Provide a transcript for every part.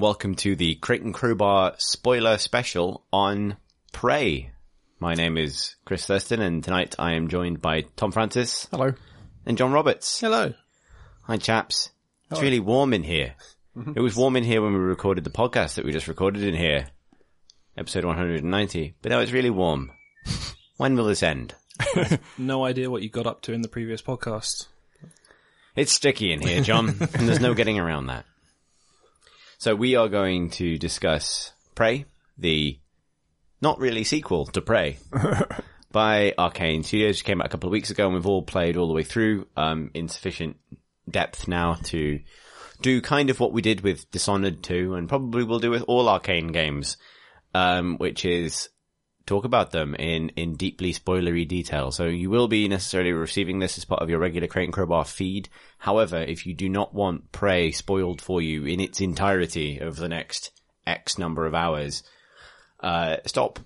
and welcome to the Crate and Crowbar spoiler special on Prey. My name is Chris Thursten, and tonight I am joined by Tom Francis Hello. and John Roberts. Hello. Hi, chaps. It's really warm in here. It was warm in here when we recorded the podcast that we just recorded in here, episode 190. But now it's really warm. when will this end? No idea what you got up to in the previous podcast. It's sticky in here, John, and there's no getting around that. So we are going to discuss Prey, the not really sequel to Prey by Arkane Studios, which came out a couple of weeks ago, and we've all played all the way through um, in sufficient depth now to do kind of what we did with Dishonored 2, and probably will do with all Arkane games, um, which is talk about them in, in deeply spoilery detail. So you will be necessarily receiving this as part of your regular Crate and Crowbar feed. However, if you do not want Prey spoiled for you in its entirety over the next X number of hours, uh, stop,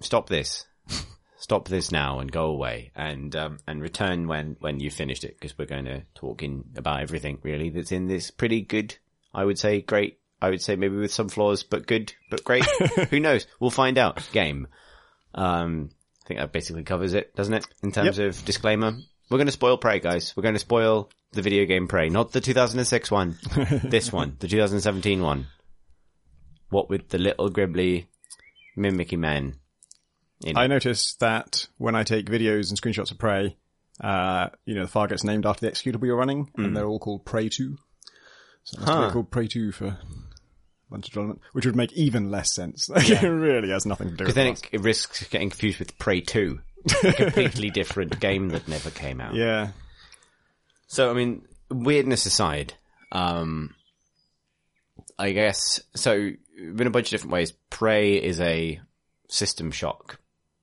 stop this. Stop this now and go away and, um, and return when, when you've finished it because we're going to talk in about everything really that's in this pretty good, I would say great, I would say maybe with some flaws, but good, but great. Who knows? We'll find out. Game. Um, I think that basically covers it, doesn't it? In terms of disclaimer, we're going to spoil Prey, guys. We're going to spoil the video game Prey, not the 2006 one. this one, the 2017 one. What with the little gribbly mimicky man. In I noticed that when I take videos and screenshots of Prey, uh, you know, the file gets named after the executable you're running, and they're all called Prey 2. So must Huh. called Prey 2 for bunch of which would make even less sense. it really has nothing to do with it. Because then it, it risks getting confused with Prey 2. a completely different game that never came out. Yeah. So, I mean, weirdness aside, um, I guess, so, in a bunch of different ways, Prey is a System Shock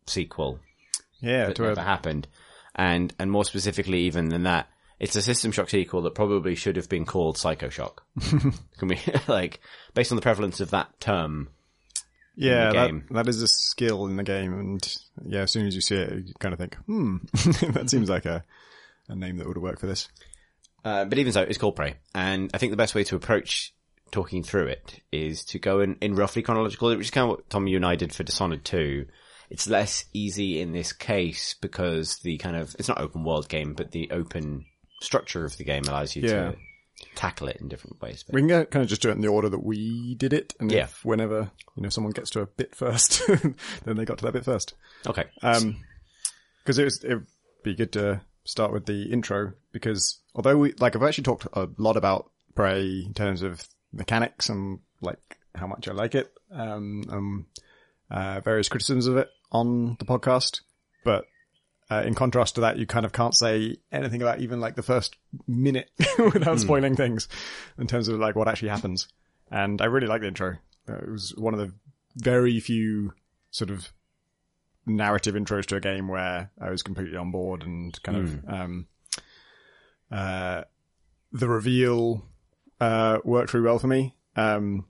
sequel Yeah, that to never happened. And, and more specifically even than that, it's a System Shock sequel that probably should have been called Psycho Shock. Can we, like, based on the prevalence of that term, yeah, that, game. that is a skill in the game, and yeah, as soon as you see it, you kind of think, hmm, that seems like a, a name that would work for this. Uh, but even so, it's called Prey. And I think the best way to approach talking through it is to go in, in roughly chronological, order, which is kind of what Tom, you and I did for Dishonored 2. It's less easy in this case because the kind of, it's not open world game, but the open structure of the game allows you Yeah. to tackle it in different ways. But We can kind of just do it in the order that we did it, and Yeah. if whenever you know someone gets to a bit first, then they got to that bit first. okay. Um, because it was it'd be good to start with the intro because although we like I've actually talked a lot about Prey in terms of mechanics and like how much I like it, um, um, uh, various criticisms of it on the podcast, but. Uh, in contrast to that, you kind of can't say anything about even like the first minute without spoiling things in terms of like what actually happens. And I really like the intro. Uh, it was one of the very few sort of narrative intros to a game where I was completely on board and kind of um, uh, the reveal uh, worked really well for me. Um,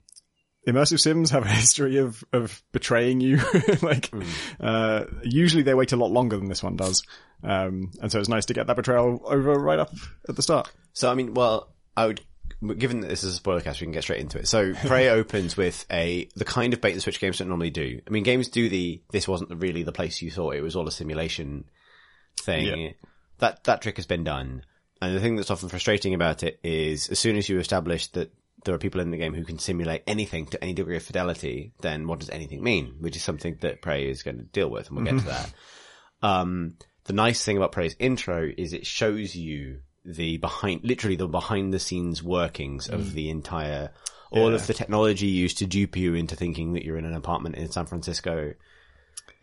immersive sims have a history of of betraying you. like uh, usually they wait a lot longer than this one does, um, and so it's nice to get that betrayal over right up at the start. So, I mean, well, I would, given that this is a spoiler cast, we can get straight into it. So, Prey opens with a, the kind of bait and switch games don't normally do. I mean, games do the, this wasn't really the place you thought, it was all a simulation thing. Yeah. That, that trick has been done. And the thing that's often frustrating about it is as soon as you establish that there are people in the game who can simulate anything to any degree of fidelity, then what does anything mean? Which is something that Prey is going to deal with, and we'll get to that. Um, the nice thing about Prey's intro is it shows you the behind, literally the behind the scenes workings of the entire, all of the technology used to dupe you into thinking that you're in an apartment in San Francisco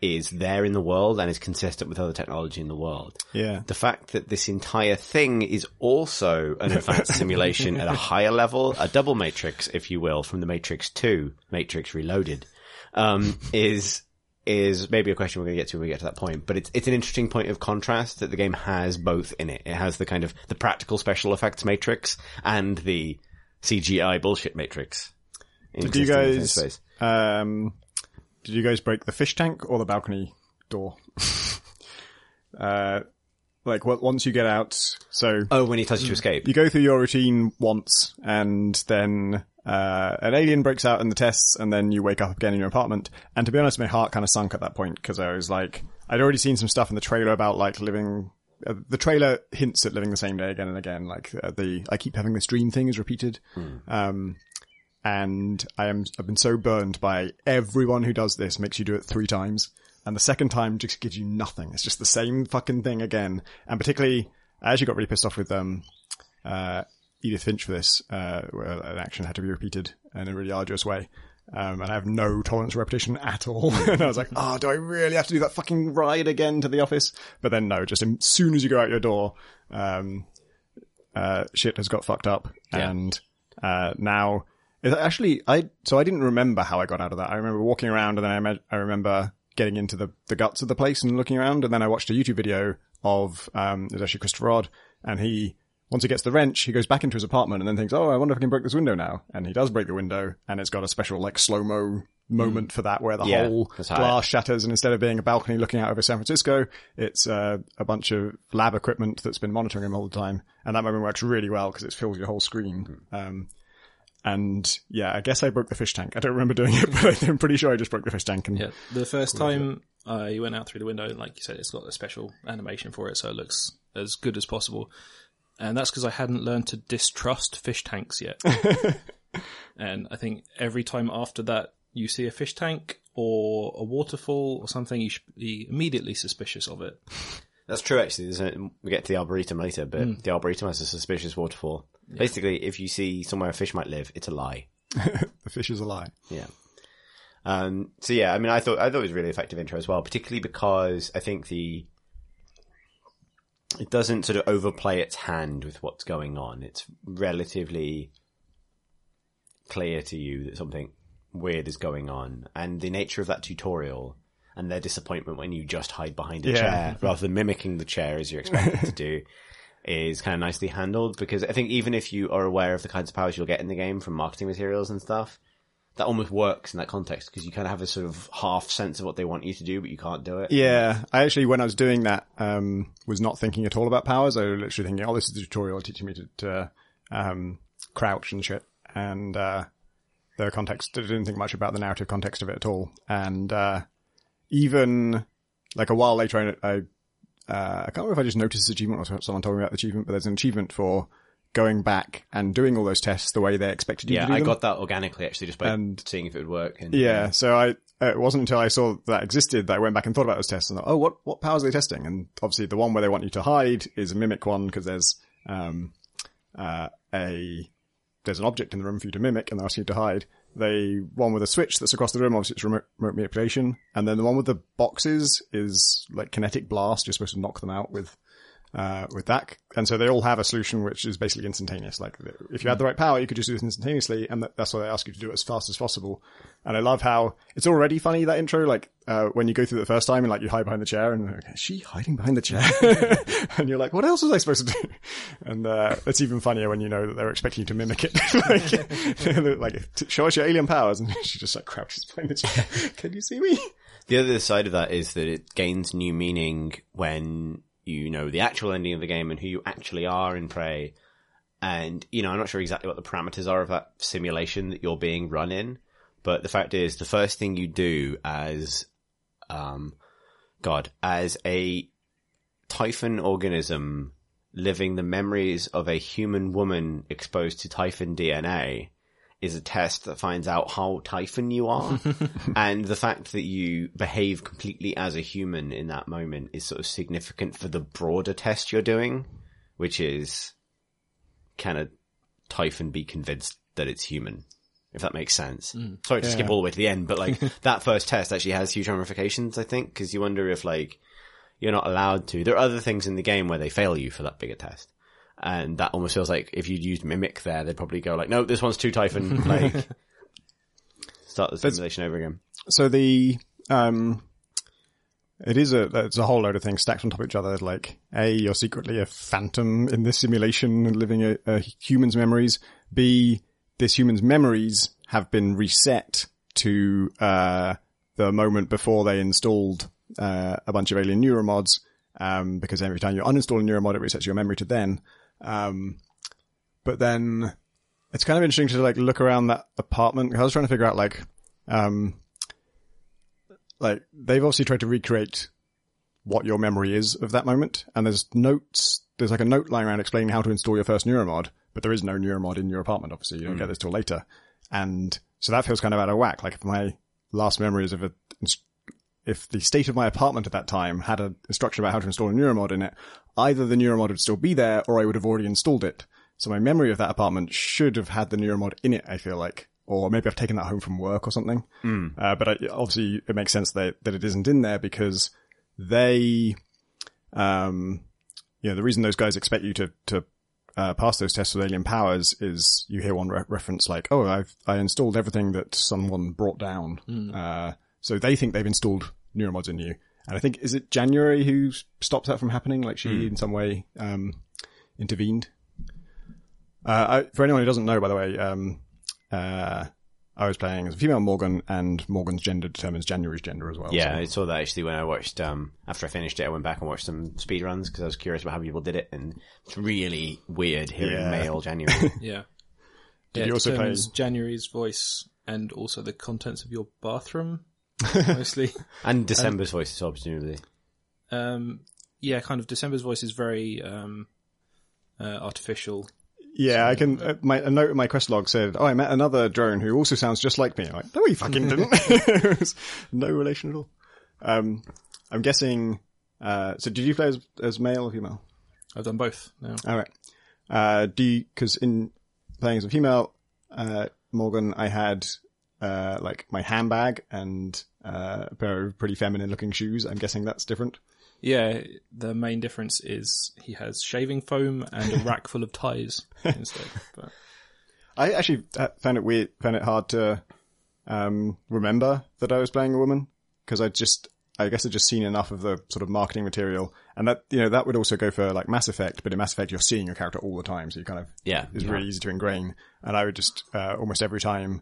is there in the world and is consistent with other technology in the world. Yeah, The fact that this entire thing is also an advanced simulation at a higher level, a double matrix, if you will, from the Matrix 2, Matrix Reloaded, um, is, is maybe a question we're going to get to when we get to that point, but it's, it's an interesting point of contrast that the game has both in it. It has the kind of, the practical special effects matrix and the CGI bullshit matrix. Did you existing in the same guys? Um, did you guys break the fish tank or the balcony door? uh, like what? Once you get out, so Oh, when he tells you to escape. you go through your routine once, and then uh, an alien breaks out in the tests, and then you wake up again in your apartment. And to be honest, my heart kind of sunk at that point because I was like, I'd already seen some stuff in the trailer about like living. Uh, the trailer hints at living the same day again and again. Like uh, the I keep having this dream thing is repeated. Um, and I am I've been so burned by everyone who does this makes you do it three times, and the second time just gives you nothing. It's just the same fucking thing again. And particularly, I actually got really pissed off with um, uh, Edith Finch for this, uh, where an action had to be repeated in a really arduous way. Um, and I have no tolerance for repetition at all. and I was like, oh, do I really have to do that fucking ride again to the office? But then no, just as soon as you go out your door, um, uh, shit has got fucked up. Yeah. And, uh, now, actually, I, so I didn't remember how I got out of that. I remember walking around and then I, I remember getting into the, the guts of the place and looking around. And then I watched a YouTube video of, um, it was actually Christopher Odd, and he, once he gets the wrench, he goes back into his apartment and then thinks, "Oh, I wonder if I can break this window now." And he does break the window, and it's got a special like slow mo moment for that, where the Yeah, whole glass shatters, and instead of being a balcony looking out over San Francisco, it's uh, a bunch of lab equipment that's been monitoring him all the time. And that moment works really well because it fills your whole screen. Um, and yeah, I guess I broke the fish tank. I don't remember doing it, but I'm pretty sure I just broke the fish tank. And Yeah, the first time uh, you went out through the window, like you said, it's got a special animation for it, so it looks as good as possible. And that's because I hadn't learned to distrust fish tanks yet. and I think every time after that you see a fish tank or a waterfall or something, you should be immediately suspicious of it. That's true, actually. There's a, we get to the Arboretum later, but Hmm. the Arboretum has a suspicious waterfall. Basically, if you see somewhere a fish might live, it's a lie. the fish is a lie. Yeah. Um, so yeah, I mean, I thought I thought it was a really effective intro as well, particularly because I think the it doesn't sort of overplay its hand with what's going on. It's relatively clear to you that something weird is going on, and the nature of that tutorial and their disappointment when you just hide behind a Yeah. chair rather than mimicking the chair as you're expected to do is kind of nicely handled because I think even if you are aware of the kinds of powers you'll get in the game from marketing materials and stuff, that almost works in that context because you kind of have a sort of half sense of what they want you to do, but you can't do it. Yeah, I actually, when I was doing that, um, was not thinking at all about powers. I was literally thinking, oh, this is the tutorial teaching me to, to um, crouch and shit. And, uh, the context, I didn't think much about the narrative context of it at all. And, uh, even like a while later, I, I, uh, I can't remember if I just noticed this achievement or someone told me about the achievement, but there's an achievement for going back and doing all those tests the way they expected you Yeah, to do I them. got that organically actually just by And- seeing if it would work. And, Yeah, so I uh, it wasn't until I saw that existed that I went back and thought about those tests and thought, oh, what what powers are they testing? And obviously, the one where they want you to hide is a mimic one because there's um uh a there's an object in the room for you to mimic, and they're asking you to hide. The one with a switch that's across the room, obviously, it's remote, remote manipulation, and then the one with the boxes is like kinetic blast. You're supposed to knock them out with uh, with that. And so they all have a solution which is basically instantaneous. Like if you had the right power, you could just do this instantaneously, and that's why they ask you to do it as fast as possible. And I love how it's already funny that intro. Like uh, when you go through the first time and like you hide behind the chair, and like, is she hiding behind the chair? and you're like, what else was I supposed to do? And uh, it's even funnier when you know that they're expecting you to mimic it. like, like show us your alien powers, and she just like crouches behind the chair. Can you see me? The other side of that is that it gains new meaning when you know the actual ending of the game and who you actually are in Prey. And, you know, I'm not sure exactly what the parameters are of that simulation that you're being run in, but the fact is the first thing you do as, um, God, as a Typhon organism living the memories of a human woman exposed to Typhon DNA is a test that finds out how Typhon you are. and the fact that you behave completely as a human in that moment is sort of significant for the broader test you're doing, which is can a Typhon be convinced that it's human? If that makes sense. Mm. Sorry to skip all the way to the end, but like that first test actually has huge ramifications, I think, because you wonder if like you're not allowed to. There are other things in the game where they fail you for that bigger test. And that almost feels like if you'd used Mimic there, they'd probably go like, no, this one's too Typhon. Like, start the simulation over again. so the um it is a it's a whole load of things stacked on top of each other like a you're secretly a phantom in this simulation and living a, a human's memories b this human's memories have been reset to uh the moment before they installed uh, a bunch of alien neuromods um because every time you uninstall a neuromod it resets your memory to then um but then it's kind of interesting to like look around that apartment. I was trying to figure out like, um, like they've obviously tried to recreate what your memory is of that moment, and there's notes. There's like a note lying around explaining how to install your first neuromod, but there is no neuromod in your apartment. Obviously, you don't get this till later, and so that feels kind of out of whack. Like if my last memories of a if the state of my apartment at that time had an instruction about how to install a neuromod in it, either the neuromod would still be there or I would have already installed it. So my memory of that apartment should have had the neuromod in it, I feel like. Or maybe I've taken that home from work or something. Uh, but I, obviously it makes sense that, that it isn't in there because they, um, you know, the reason those guys expect you to, to, uh, pass those tests with alien powers is you hear one re- reference like, oh, I've, I installed everything that someone brought down. Uh, so they think they've installed neuromods in you. And I think, is it January who stops that from happening? Like she in some way, um, intervened. Uh, I, for anyone who doesn't know, by the way, um, uh, I was playing as a female Morgan, and Morgan's gender determines January's gender as well. Yeah, so- I saw that actually when I watched. Um, after I finished it, I went back and watched some speed runs because I was curious about how people did it, and it's really weird hearing Yeah. male January. Yeah. Did yeah, you it also play- January's voice and also the contents of your bathroom, mostly. and December's voice as well, presumably. um, yeah, kind of. December's voice is very um, uh, artificial. Yeah, I can. Uh, my a note in my quest log said, "Oh, I met another drone who also sounds just like me." I'm like, no, he fucking didn't. It was no relation at all. Um, I'm guessing. Uh, so, did you play as, as male or female? I've done both now. All right. Uh, do? Because in playing as a female, uh, Morgan, I had uh, like my handbag and uh, a pair of pretty feminine-looking shoes. I'm guessing that's different. Yeah, the main difference is he has shaving foam and a rack full of ties instead. But I actually uh, found it weird, found it hard to um, remember that I was playing a woman because I just, I guess I'd just seen enough of the sort of marketing material, and that you know that would also go for like Mass Effect, but in Mass Effect you're seeing your character all the time, so you kind of Yeah, it's yeah. really easy to ingrain. And I would just uh, almost every time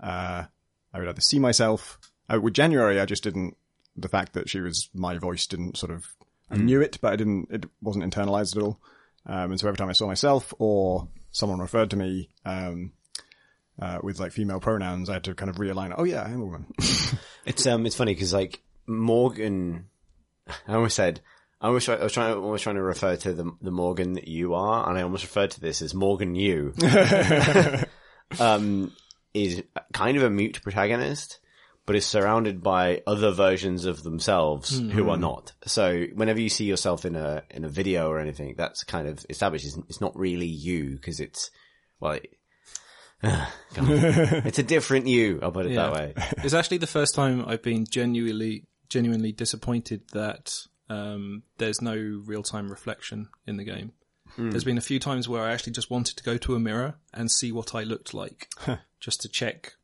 uh, I would either see myself uh, with January, I just didn't. The fact that she was my voice didn't sort of I knew it, but I didn't. It wasn't internalized at all. Um, and so every time I saw myself or someone referred to me um, uh, with like female pronouns, I had to kind of realign. Oh yeah, I am a woman. It's um, it's funny because like Morgan, I almost said. I was, I was trying. I was trying to refer to the the Morgan that you are, and I almost referred to this as Morgan you. um, is kind of a mute protagonist, but is surrounded by other versions of themselves who are not. So whenever you see yourself in a in a video or anything, that's kind of established. It's, it's not really you because it's well, it, God. it's a different you. I'll put it that way. it's actually the first time I've been genuinely, genuinely disappointed that um, there's no real time reflection in the game. There's been a few times where I actually just wanted to go to a mirror and see what I looked like, just to check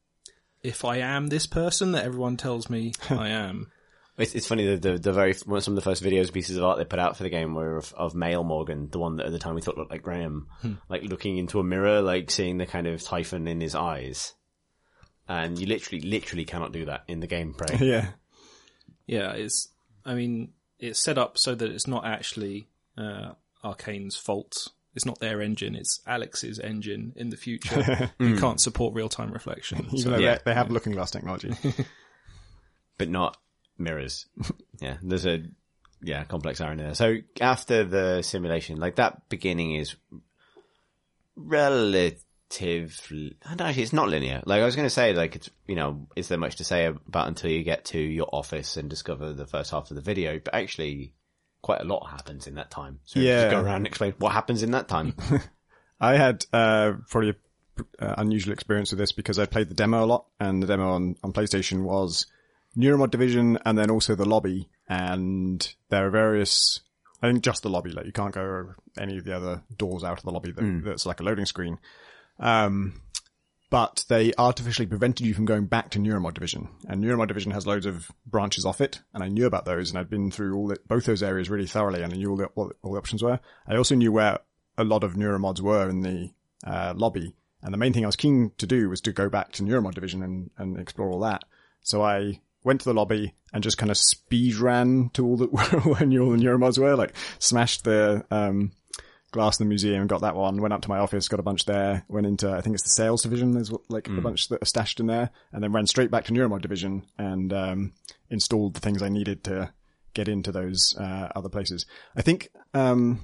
if I am this person that everyone tells me I am. It's, it's funny that the, the very some of the first videos pieces of art they put out for the game were of, of male Morgan, the one that at the time we thought looked like Graham, like looking into a mirror, like seeing the kind of typhon in his eyes. And you literally, literally cannot do that in the game, Prey. yeah, Yeah, it's. I mean, it's set up so that it's not actually uh, Arkane's fault. It's not their engine; it's Alex's engine in the future. who hmm. can't support real time reflection. even So- though yeah. they, they have looking glass technology. but not mirrors. yeah, there's a yeah complex irony there. So after the simulation, like that beginning is relatively. and Actually, it's not linear. Like I was going to say, like it's you know, is there much to say about until you get to your office and discover the first half of the video? But actually, quite a lot happens in that time. So Yeah. just go around and explain what happens in that time. I had uh, probably a uh, unusual experience with this because I played the demo a lot, and the demo on, on PlayStation was Neuromod Division, and then also the lobby. And there are various, I think just the lobby. Like you can't go any of the other doors out of the lobby. That, That's like a loading screen. Um, but they artificially prevented you from going back to Neuromod Division, and Neuromod Division has loads of branches off it, and I knew about those, and I'd been through all the, both those areas really thoroughly, and I knew all the, what all the options were. I also knew where a lot of Neuromods were in the uh, lobby, and the main thing I was keen to do was to go back to Neuromod Division and, and explore all that. So I went to the lobby and just kind of speed ran to all the where all the Neuromods were, like smashed the um, glass in the museum, got that one, went up to my office, got a bunch there, went into, I think it's the sales division, there's like a bunch that are stashed in there, and then ran straight back to Neuromod division and, um, installed the things I needed to get into those, uh, other places. I think, um,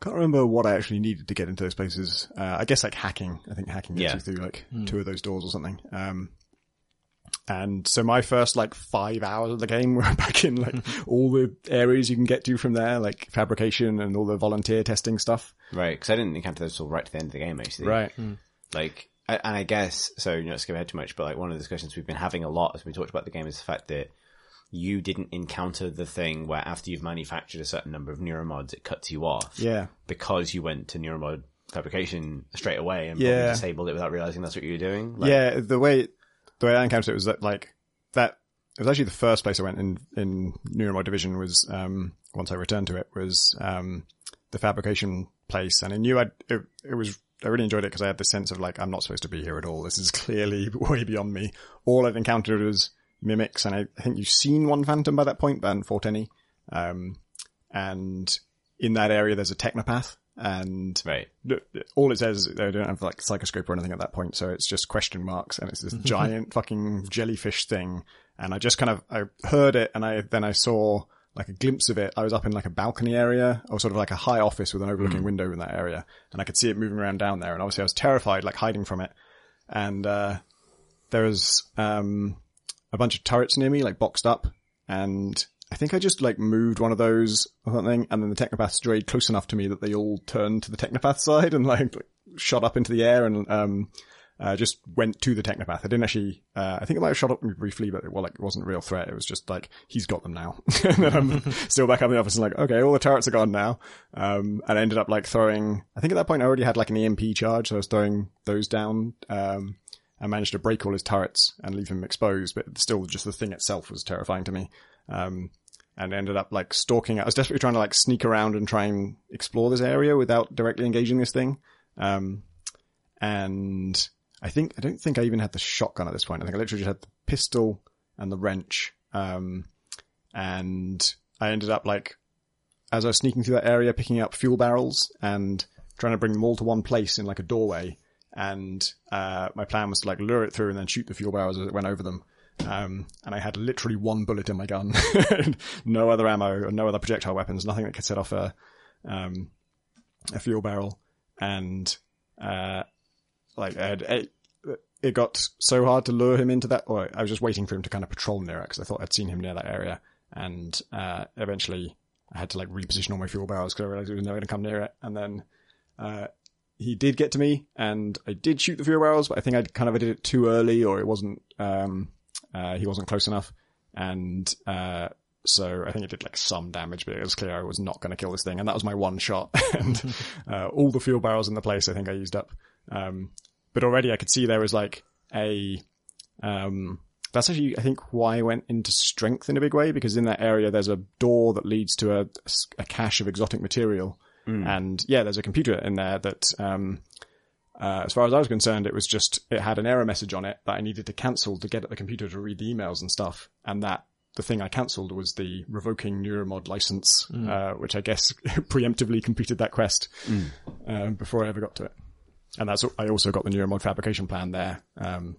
can't remember what I actually needed to get into those places. Uh, I guess like hacking. I think hacking gets Yeah. you through like two of those doors or something. Um, and so my first like five hours of the game were back in like all the areas you can get to from there, like fabrication and all the volunteer testing stuff. Right, because I didn't encounter those till right to the end of the game, actually. Right. Hmm. Like, and I guess, so, you know, not skip ahead too much, but like one of the discussions we've been having a lot as we talked about the game is the fact that you didn't encounter the thing where after you've manufactured a certain number of neuromods, it cuts you off. Yeah. Because you went to neuromod fabrication straight away and Yeah. disabled it without realizing that's what you were doing. Like, yeah. The way, the way I encountered it was that like that, it was actually the first place I went in, in Neuromod division was, um, once I returned to it was, um, the fabrication place. And I knew I'd, it, it was, I really enjoyed it because I had the sense of like, I'm not supposed to be here at all. This is clearly way beyond me. All I'd encountered was mimics. And I, I think you've seen one phantom by that point, but I hadn't fought any. Um, and in that area, there's a technopath and Right. the- the- all it says is they don't have like psychoscope or anything at that point, so it's just question marks and it's this giant fucking jellyfish thing. And I just kind of I heard it and I then I saw like a glimpse of it. I was up in like a balcony area or sort of like a high office with an overlooking window in that area, and I could see it moving around down there. And obviously I was terrified, like hiding from it. And uh, there was um, a bunch of turrets near me, like boxed up, and I think I just like moved one of those or something, and then the technopaths strayed close enough to me that they all turned to the technopath side and like shot up into the air and um uh, just went to the technopath. I didn't actually. Uh, I think it might have shot up me briefly, but it, well, like it wasn't a real threat. It was just like he's got them now. and then I'm still back up in the office and like, okay, all the turrets are gone now. Um, and I ended up like throwing. I think at that point I already had like an EMP charge, so I was throwing those down. Um, I managed to break all his turrets and leave him exposed, but still, just the thing itself was terrifying to me. Um, and ended up like stalking. I was desperately trying to like sneak around and try and explore this area without directly engaging this thing. Um, and I think I don't think I even had the shotgun at this point. I think I literally just had the pistol and the wrench. Um, and I ended up like as I was sneaking through that area, picking up fuel barrels and trying to bring them all to one place in like a doorway. And uh, my plan was to like lure it through and then shoot the fuel barrels as it went over them. Um, and I had literally one bullet in my gun, no other ammo, no other projectile weapons, nothing that could set off a um, a fuel barrel. And uh, like it, it got so hard to lure him into that, or I was just waiting for him to kind of patrol near it because I thought I'd seen him near that area. And uh, eventually, I had to like reposition all my fuel barrels because I realized he was never going to come near it. And then uh, he did get to me, and I did shoot the fuel barrels, but I think I kind of did it too early, or it wasn't. Um, uh, he wasn't close enough, and uh, so I think it did like some damage, but it was clear I was not going to kill this thing, and that was my one shot. and uh, all the fuel barrels in the place, I think I used up. Um, but already I could see there was like a. Um, that's actually, I think, why I went into strength in a big way because in that area there's a door that leads to a, a cache of exotic material, and yeah, there's a computer in there that. Um, uh, as far as I was concerned, it was just it had an error message on it that I needed to cancel to get at the computer to read the emails and stuff, and that the thing I cancelled was the revoking Neuromod license, uh, which I guess preemptively completed that quest um, before I ever got to it. And that's I also got the Neuromod fabrication plan there, um,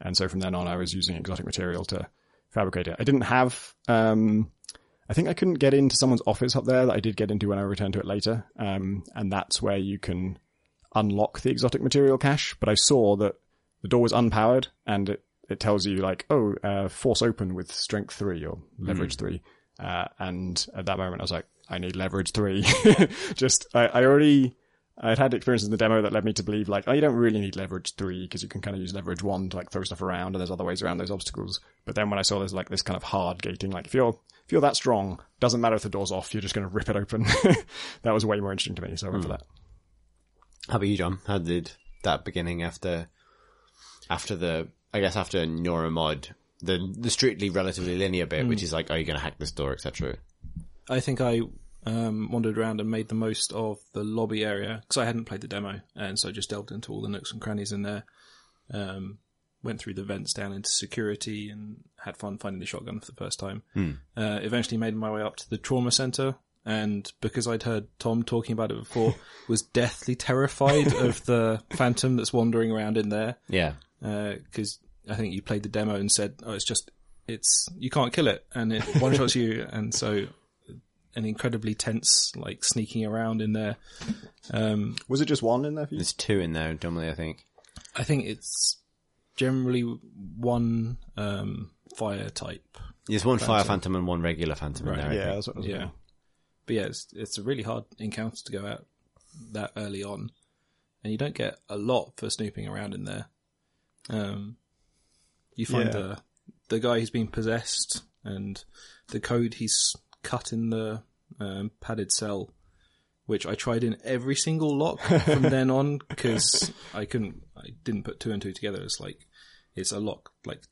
and so from then on I was using exotic material to fabricate it. I didn't have. Um, I think I couldn't get into someone's office up there that I did get into when I returned to it later, um, and that's where you can unlock the exotic material cache, but I saw that the door was unpowered and it, it tells you like, oh, uh, force open with strength three or leverage three. Uh, and at that moment I was like, I need leverage three. Just, I, I already, I'd had experiences in the demo that led me to believe like, oh, you don't really need leverage three because you can kind of use leverage one to like throw stuff around and there's other ways around those obstacles. But then when I saw there's like this kind of hard gating, like if you're, if you're that strong, doesn't matter if the door's off, you're just going to rip it open. that was way more interesting to me. So I went for that. How about you, John? How did that beginning after, after the, I guess after Neuromod, the the strictly relatively linear bit, which is like, are you going to hack this door, etc. I think I um, wandered around and made the most of the lobby area because I hadn't played the demo, and so I just delved into all the nooks and crannies in there. Um, went through the vents down into security and had fun finding the shotgun for the first time. Uh, eventually made my way up to the trauma center and because I'd heard Tom talking about it before, was deathly terrified of the phantom that's wandering around in there. Yeah. Because I think you played the demo and said, "Oh, it's just it's you can't kill it, and it one shots you," and so an incredibly tense, like sneaking around in there. Um, Was it just one in there for you? There's two in there, normally, I think. I think it's generally one um, fire type. There's one fire phantom and one regular phantom in there. I Yeah, think. that's what I was Yeah. thinking. But yeah, it's, it's a really hard encounter to go out that early on, and you don't get a lot for snooping around in there. Um, you find Yeah. the the guy who's been possessed and the code he's cut in the um, padded cell, which I tried in every single lock from then on because I couldn't, I didn't put two and two together. It's like it's a lock like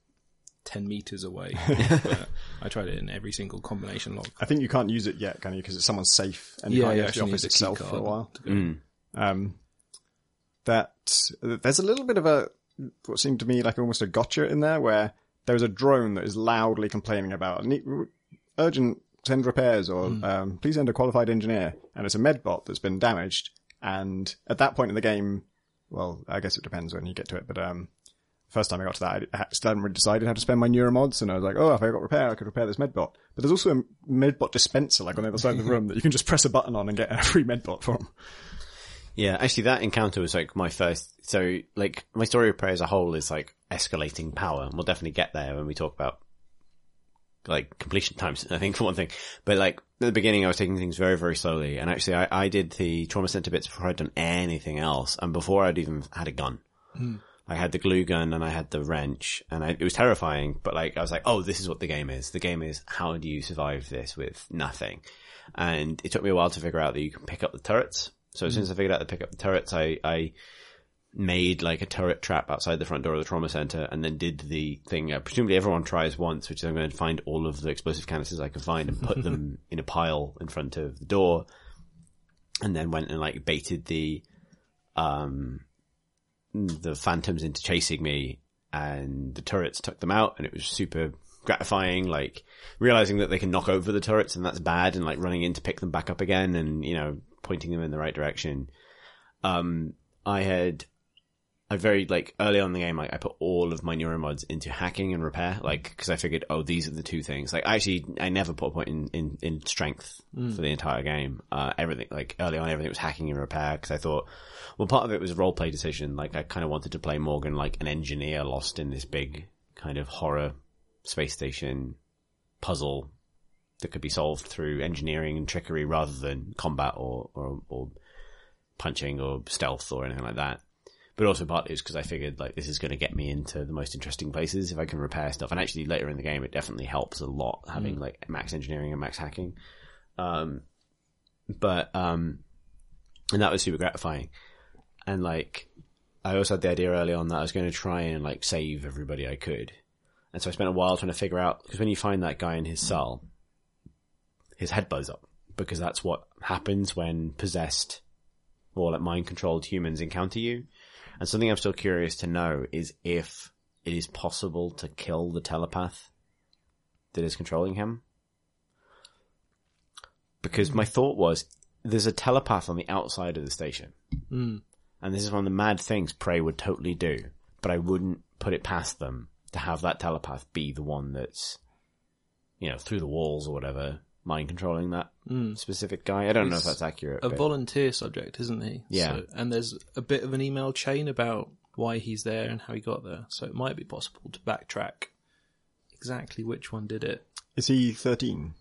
ten meters away. but I tried it in every single combination lock. I think you can't use it yet, can you? Because it's someone's safe and Yeah, you can't you use the office need a key itself for a while. Mm. Um, that there's a little bit of a what seemed to me like almost a gotcha in there, where there was a drone that is loudly complaining about "Need- urgent send repairs or um, please send a qualified engineer, and it's a medbot that's been damaged. And at that point in the game, well, I guess it depends when you get to it, but um, first time I got to that, I still hadn't really decided how to spend my neuromods, and I was like, oh, if I got repair, I could repair this medbot. But there's also a medbot dispenser, like on the other side of the room, that you can just press a button on and get a free medbot from. Yeah, actually, that encounter was like my first. So, like, my story of Prey as a whole is like escalating power, and we'll definitely get there when we talk about like completion times. I think for one thing, but like at the beginning, I was taking things very, very slowly, and actually, I, I did the trauma center bits before I'd done anything else, and before I'd even had a gun. Hmm. I had the glue gun and I had the wrench, and I, it was terrifying. But like, I was like, "Oh, this is what the game is. The game is how do you survive this with nothing?" And it took me a while to figure out that you can pick up the turrets. So as soon as I figured out to pick up the turrets, I, I made like a turret trap outside the front door of the trauma center, and then did the thing. Uh, presumably, everyone tries once, which is I'm going to find all of the explosive canisters I can find and put them in a pile in front of the door, and then went and like baited the um the phantoms into chasing me and the turrets took them out and it was super gratifying like realizing that they can knock over the turrets and that's bad and like running in to pick them back up again and you know pointing them in the right direction um i had I very like early on in the game, like I put all of my neuromods into hacking and repair, like because I figured, oh, these are the two things. Like I actually, I never put a point in in, in strength for the entire game. Uh, everything like early on, everything was hacking and repair because I thought, well, part of it was a role play decision. Like I kind of wanted to play Morgan like an engineer lost in this big kind of horror space station puzzle that could be solved through engineering and trickery rather than combat or or, or punching or stealth or anything like that but also partly it's because I figured like this is going to get me into the most interesting places if I can repair stuff. And actually, later in the game, it definitely helps a lot having like max engineering and max hacking. Um, but um, and that was super gratifying. And like, I also had the idea early on that I was going to try and like save everybody I could. And so I spent a while trying to figure out because when you find that guy in his cell, his head blows up because that's what happens when possessed or like mind controlled humans encounter you. And something I'm still curious to know is if it is possible to kill the telepath that is controlling him. Because my thought was, there's a telepath on the outside of the station. Mm. And this is one of the mad things Prey would totally do. But I wouldn't put it past them to have that telepath be the one that's, you know, through the walls or whatever, mind controlling that hmm. specific guy. I don't know if that's accurate. a but- volunteer subject, isn't he? Yeah. So, and there's a bit of an email chain about why he's there and how he got there. So it might be possible to backtrack exactly which one did it. Is he 13?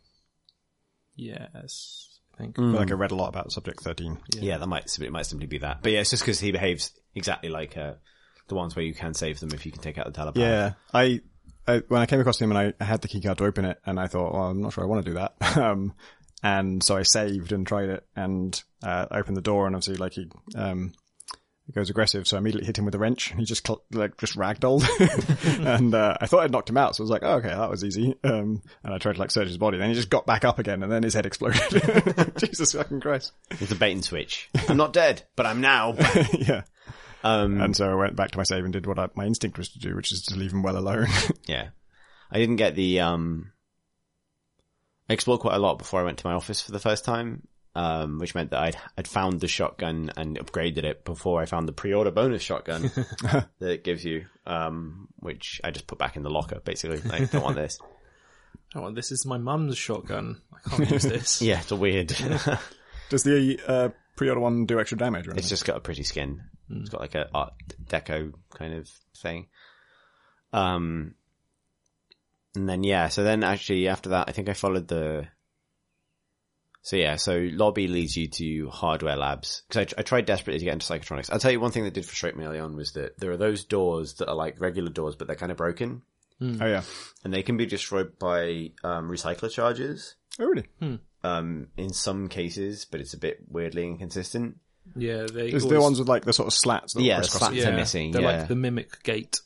Yes, I think. I feel like I read a lot about Subject 13. Yeah, that might it might simply be that. But yeah, it's just because he behaves exactly like uh, the ones where you can save them if you can take out the telepath. Yeah, I, I when I came across him and I, I had the keycard to open it, and I thought, well, I'm not sure I want to do that. um, and so I saved and tried it, and uh, opened the door, and obviously, like he um, he goes aggressive, so I immediately hit him with a wrench, and he just like just ragdolled, and uh, I thought I'd knocked him out, so I was like, oh, okay, that was easy. Um, and I tried to like search his body, then he just got back up again, and then his head exploded. Jesus fucking Christ! It's a bait and switch. I'm not dead, but I'm now. yeah. Um, And so I went back to my save and did what I, my instinct was to do, which is to leave him well alone. yeah, I didn't get the um. I explored quite a lot before I went to my office for the first time, um, which meant that I'd, I'd found the shotgun and upgraded it before I found the pre-order bonus shotgun that it gives you, um, which I just put back in the locker, basically. I don't want this. Oh, this is my mum's shotgun. I can't use this. Yeah, it's a weird. Does the uh, pre-order one do extra damage? Or It's just got a pretty skin. It's got like a art deco kind of thing. Um, and then yeah, so then actually after that, I think I followed the. So yeah, so lobby leads you to hardware labs because I, I tried desperately to get into psychotronics. I'll tell you one thing that did frustrate me early on was that there are those doors that are like regular doors, but they're kind of broken oh yeah. and they can be destroyed by um, recycler charges. Oh really? Um, in some cases, but it's a bit weirdly inconsistent. Yeah, they There's the ones with like the sort of slats. That Yeah, the slats it. are missing, They're yeah. like the mimic gate.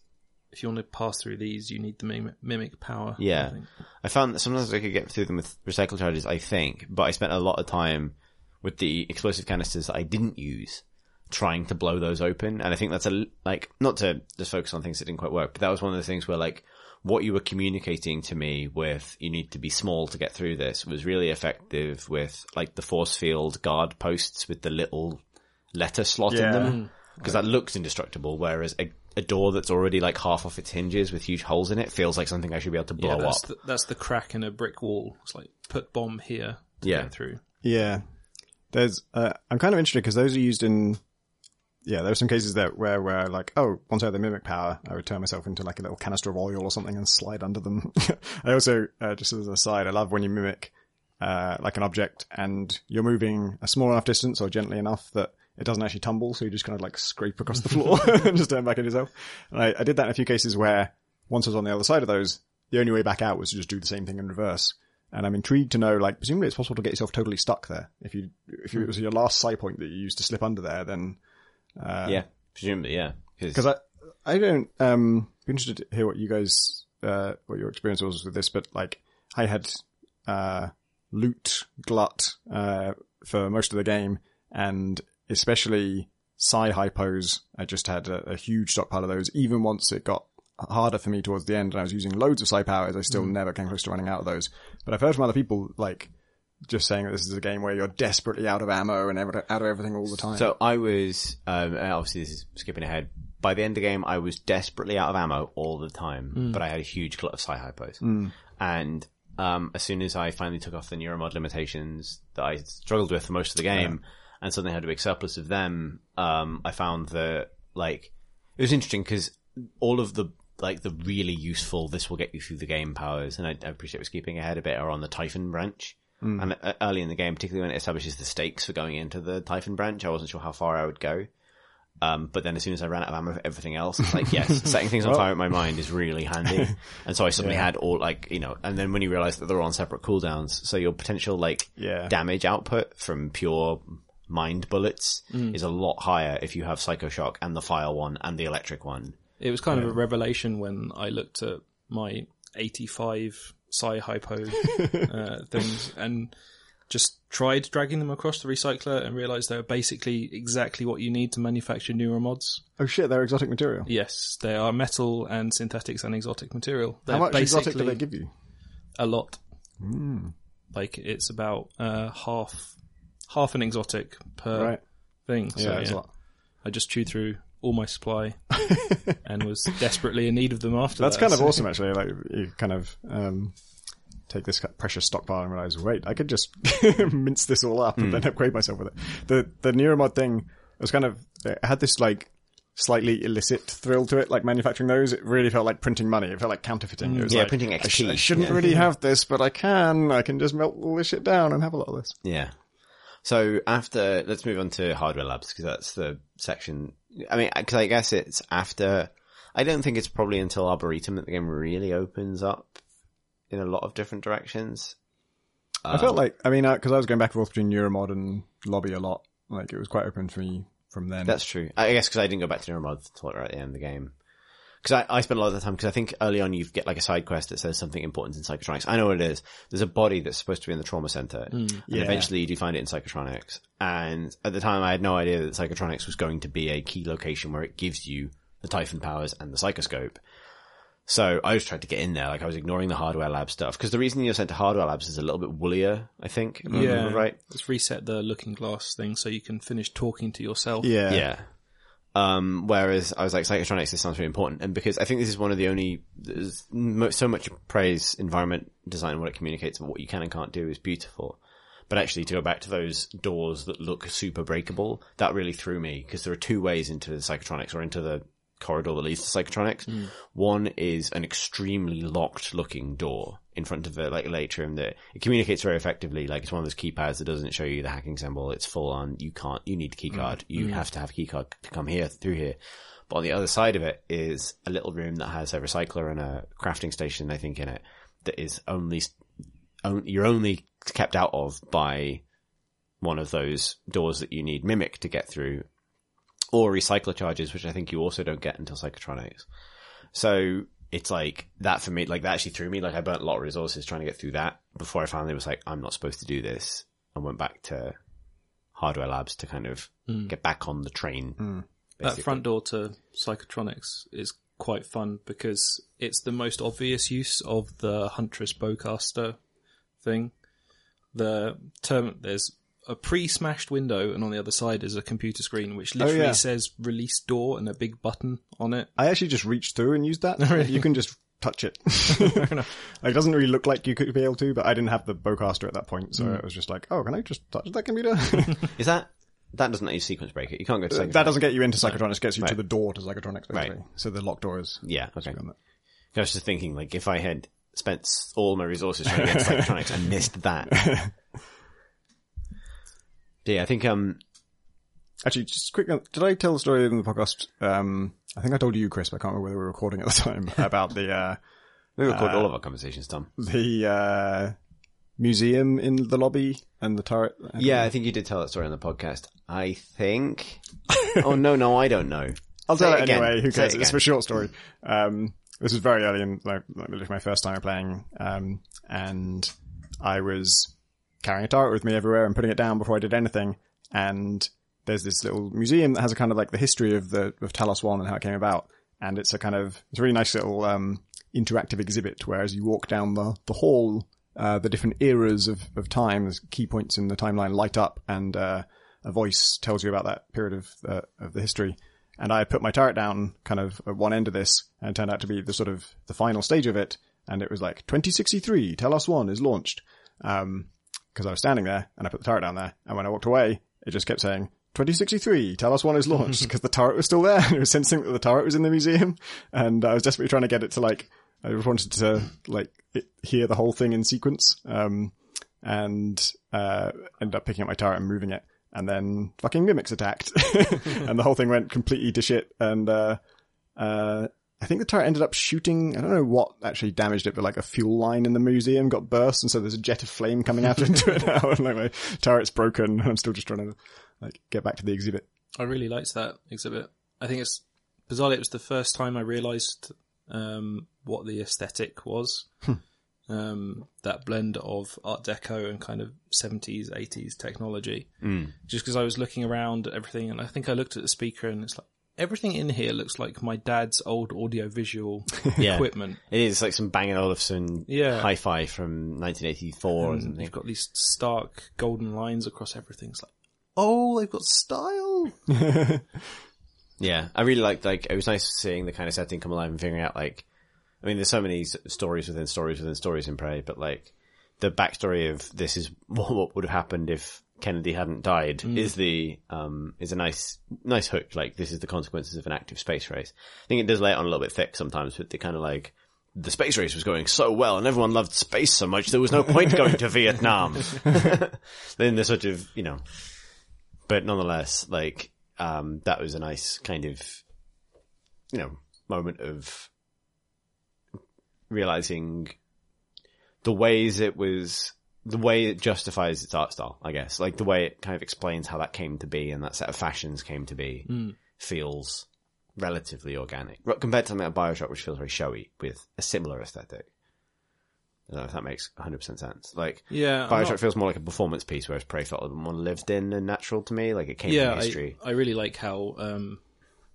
If you want to pass through these, you need the mimic, mimic power. I Yeah. think. I found that sometimes I could get through them with recycle charges, I think, but I spent a lot of time with the explosive canisters that I didn't use trying to blow those open. And I think that's a, like, not to just focus on things that didn't quite work, but that was one of the things where like, what you were communicating to me with, you need to be small to get through this was really effective with like the force field guard posts with the little letter slot in them. Because mm. that looks indestructible, whereas a, a door that's already like half off its hinges with huge holes in it feels like something I should be able to blow yeah, that's up. the, that's the crack in a brick wall. It's like put bomb here to Yeah. get through. Yeah. There's, uh, I'm kind of interested because those are used in, yeah, there are some cases there where, where like, oh, once I had the mimic power, I would turn myself into like a little canister of oil or something and slide under them. I also, uh, just as an aside, I love when you mimic, uh, like an object and you're moving a small enough distance or gently enough that it doesn't actually tumble, so you just kind of like scrape across the floor and just turn back in yourself. And I, I did that in a few cases where once I was on the other side of those, the only way back out was to just do the same thing in reverse. And I'm intrigued to know, like, presumably it's possible to get yourself totally stuck there. If you, if you, it was your last side point that you used to slip under there, then, yeah, presumably, yeah. because I, I don't, um, be interested to hear what you guys, uh, what your experience was with this, but like, I had, uh, loot glut, uh, for most of the game, and especially psi hypos, I just had a, a huge stockpile of those, even once it got harder for me towards the end and I was using loads of psi powers, I still never came close to running out of those. But I've heard from other people, like, just saying that this is a game where you're desperately out of ammo and ever- out of everything all the time. So I was, um, obviously this is skipping ahead. By the end of the game, I was desperately out of ammo all the time, but I had a huge glut of psi hypos. And, um, as soon as I finally took off the neuromod limitations that I struggled with for most of the game, and suddenly had a big surplus of them, um, I found that, like, it was interesting because all of the, like, the really useful, this will get you through the game powers, and I, I appreciate we're skipping ahead a bit, are on the Typhon branch. And uh, early in the game, particularly when it establishes the stakes for going into the Typhon branch, I wasn't sure how far I would go. Um, but then as soon as I ran out of ammo for everything else, it's like, yes, setting things on fire in my mind is really handy. And so I suddenly had all like, you know, and then when you realize that they're on separate cooldowns, so your potential like Yeah. damage output from pure mind bullets is a lot higher if you have Psycho Shock and the fire one and the electric one. It was kind of a revelation when I looked at my 85 psi hypo uh, things and just tried dragging them across the recycler and realized they're basically exactly what you need to manufacture neuromods. oh shit, they're exotic material. Yes, they are metal and synthetics and exotic material. They're How much exotic do basically they give you? A lot. Like it's about uh, half half an exotic per Right. thing. So, Yeah, that's a lot. I just chewed through all my supply and was desperately in need of them after That's that. kind of So- awesome, actually. Like you kind of um, take this precious stockpile and realize, wait, I could just mince this all up and then upgrade myself with it. The the Neuromod thing was kind of it had this like slightly illicit thrill to it, like manufacturing those. It really felt like printing money. It felt like counterfeiting. It was Yeah, like, printing I, sh- I shouldn't really have this, but I can. I can just melt all this shit down and have a lot of this. Yeah. So after, let's move on to hardware labs because that's the section. I mean, because I guess it's after. I don't think it's probably until Arboretum that the game really opens up in a lot of different directions. I felt um, like, I mean, uh, because I was going back and forth between Neuromod and Lobby a lot. Like it was quite open for me from then. That's true. I guess because I didn't go back to Neuromod until right at the end of the game. Because I, I spent a lot of the time, because I think early on you get like a side quest that says something important in psychotronics. I know what it is. There's a body that's supposed to be in the trauma center. Mm. and Yeah. eventually you do find it in psychotronics. And at the time I had no idea that psychotronics was going to be a key location where it gives you the Typhon powers and the psychoscope. So I was trying to get in there, like I was ignoring the hardware lab stuff because the reason you're sent to hardware labs is a little bit woollier, I think. if I remember right? Let's reset the looking glass thing so you can finish talking to yourself. Yeah. Yeah. Um, whereas I was like, psychotronics, this sounds really important. And because I think this is one of the only, there's so much praise environment design, what it communicates what you can and can't do is beautiful. But actually to go back to those doors that look super breakable, that really threw me because there are two ways into the psychotronics or into the corridor that leads to psychotronics. One is an extremely locked looking door in front of the like a atrium that it communicates very effectively. Like it's one of those keypads that doesn't show you the hacking symbol. It's full on. You can't. You need a keycard. Mm. You mm. have to have a keycard to come here through here. But on the other side of it is a little room that has a recycler and a crafting station. I think in it that is only on- you're only kept out of by one of those doors that you need mimic to get through or recycler charges, which I think you also don't get until psychotronics. So it's like that for me, like that actually threw me, like I burnt a lot of resources trying to get through that. Before I finally was like, I'm not supposed to do this. And went back to hardware labs to kind of hmm. get back on the train. Hmm. That front door to psychotronics is quite fun because it's the most obvious use of the Huntress Boltcaster thing. The term there's a pre-smashed window, and on the other side is a computer screen which oh, literally yeah. says "release door" and a big button on it. I actually just reached through and used that. You can just touch it. like, it doesn't really look like you could be able to, but I didn't have the Boltcaster at that point, so hmm. it was just like, oh, can I just touch that computer? Is that, that doesn't let you sequence break it. You can't go to uh, psychotronics. that doesn't get you into psychotronics, it gets you to the door to psychotronics, basically. Right. So the locked door is. Yeah, okay. on that. I was just thinking, like, if I had spent all my resources trying to get Psychotronics and missed that. Yeah, I think, um, Actually, just quick, uh, did I tell the story in the podcast? Um, I think I told you, Chris, but I can't remember whether we were recording at the time, about the, uh, we recorded all of our conversations, Tom. the, uh, museum in the lobby and the turret. Yeah, I think you did tell that story on the podcast. I think. oh, no, no, I don't know. I'll Say tell it anyway. Who cares? it It's a short story. Um, this was very early in like, like my first time playing, um, and I was carrying a turret with me everywhere and putting it down before I did anything. And there's this little museum that has a kind of like the history of the of Talos One and how it came about. And it's a kind of it's a really nice little um, interactive exhibit. Where as you walk down the the hall, uh, the different eras of of time, key points in the timeline light up, and uh, a voice tells you about that period of uh, of the history. And I put my turret down kind of at one end of this, and it turned out to be the sort of the final stage of it. And it was like 2063, Talos One is launched. Um, because I was standing there and I put the turret down there. And when I walked away, it just kept saying 2063, Talos One is launched because the turret was still there. And it was sensing that the turret was in the museum. And I was desperately trying to get it to like, I wanted to like it, hear the whole thing in sequence. Um, and, uh, ended up picking up my turret and moving it. And then fucking mimics attacked. and the whole thing went completely to shit. And, uh, uh, I think the turret ended up shooting. I don't know what actually damaged it, but like a fuel line in the museum got burst, and so there's a jet of flame coming out into it now, and like my turret's broken. And I'm still just trying to like get back to the exhibit. I really liked that exhibit. I think it's bizarrely it was the first time I realised um, what the aesthetic was. um, that blend of Art Deco and kind of seventies, eighties technology. Mm. Just because I was looking around at everything, and I think I looked at the speaker, and it's like everything in here looks like my dad's old audio-visual Yeah. equipment. It is like some Bang & Olufsen Yeah. hi-fi from 1984 or And something. you've got these stark golden lines across everything. It's like, oh, they've got style. Yeah, I really liked, like, it was nice seeing the kind of setting come alive and figuring out, like, I mean, there's so many stories within stories within stories in Prey, but, like, the backstory of this is what would have happened if Kennedy hadn't died is the, um, is a nice, nice hook. Like, this is the consequences of an active space race. I think it does lay it on a little bit thick sometimes, but the kind of like, the space race was going so well and everyone loved space so much there was no point going to Vietnam. then the sort of, you know, but nonetheless, like, um, that was a nice kind of, you know, moment of realizing the ways it was, the way it justifies its art style, I guess. Like the way it kind of explains how that came to be and that set of fashions came to be feels relatively organic. Compared to something like Bioshock, which feels very showy with a similar aesthetic. I don't know if that makes 100% sense. Like, Yeah, Bioshock not- feels more like a performance piece, whereas Prey felt a bit more lived in and natural to me. Like it came yeah, from history. I, I really like how um,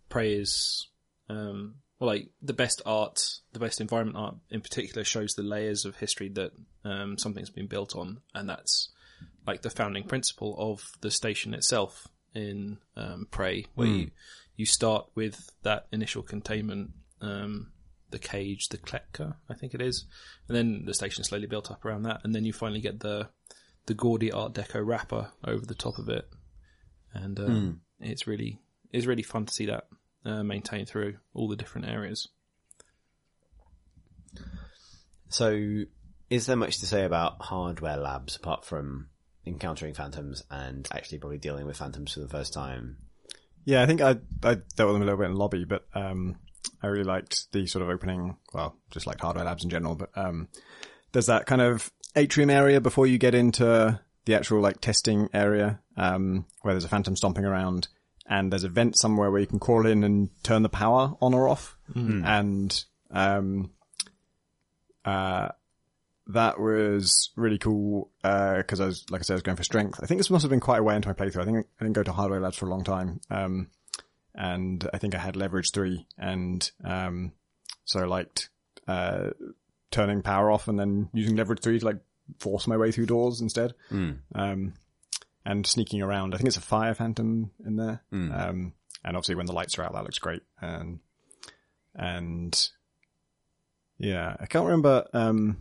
Prey is. Um, like the best art, the best environment art in particular shows the layers of history that um, something's been built on, and that's like the founding principle of the station itself in um, Prey, where you you start with that initial containment, um, the cage, the Kletka, I think it is, and then the station slowly built up around that, and then you finally get the the gaudy Art Deco wrapper over the top of it, and um, it's really it's really fun to see that uh, maintained through all the different areas. So, is there much to say about hardware labs apart from encountering phantoms and actually probably dealing with phantoms for the first time? Yeah, I think I I dealt with them a little bit in lobby, but um, I really liked the sort of opening. Well, just like hardware labs in general, but um, there's that kind of atrium area before you get into the actual like testing area, um, where there's a phantom stomping around, and there's a vent somewhere where you can crawl in and turn the power on or off, and um, uh, that was really cool because I was, like I said, I was going for strength. I think this must have been quite a way into my playthrough. I think I didn't go to hardware labs for a long time, um, and I think I had leverage three, and um, so I liked uh, turning power off and then using leverage three to like force my way through doors instead, um, and sneaking around. I think it's a fire phantom in there, um, and obviously when the lights are out, that looks great, and and yeah, I can't remember. Um,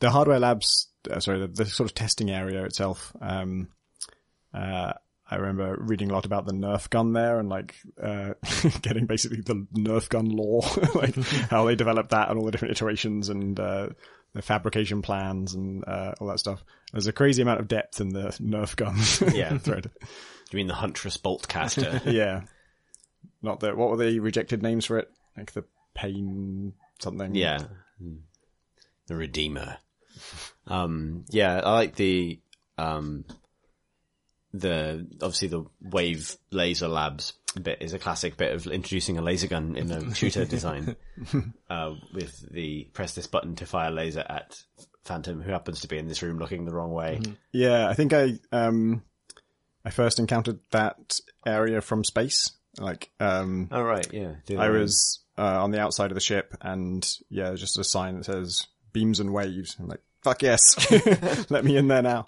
the hardware labs, uh, sorry, the, the sort of testing area itself. Um, uh, I remember reading a lot about the Nerf gun there and like uh, getting basically the Nerf gun lore, like how they developed that and all the different iterations and uh, the fabrication plans and uh, all that stuff. There's a crazy amount of depth in the Nerf guns. Yeah. thread. Do you mean the Huntress Boltcaster? Yeah, not the what were the rejected names for it? Like the pain something. yeah. The Redeemer. Um, yeah, I like the, um, the, obviously the Wave Laser Labs bit is a classic bit of introducing a laser gun in a shooter design, uh, with the press this button to fire laser at Phantom, who happens to be in this room looking the wrong way. Yeah, I think I um I first encountered that area from space. Like um Oh, right, yeah. I was uh, on the outside of the ship and yeah, just a sign that says beams and waves. I'm like, fuck yes. Let me in there now.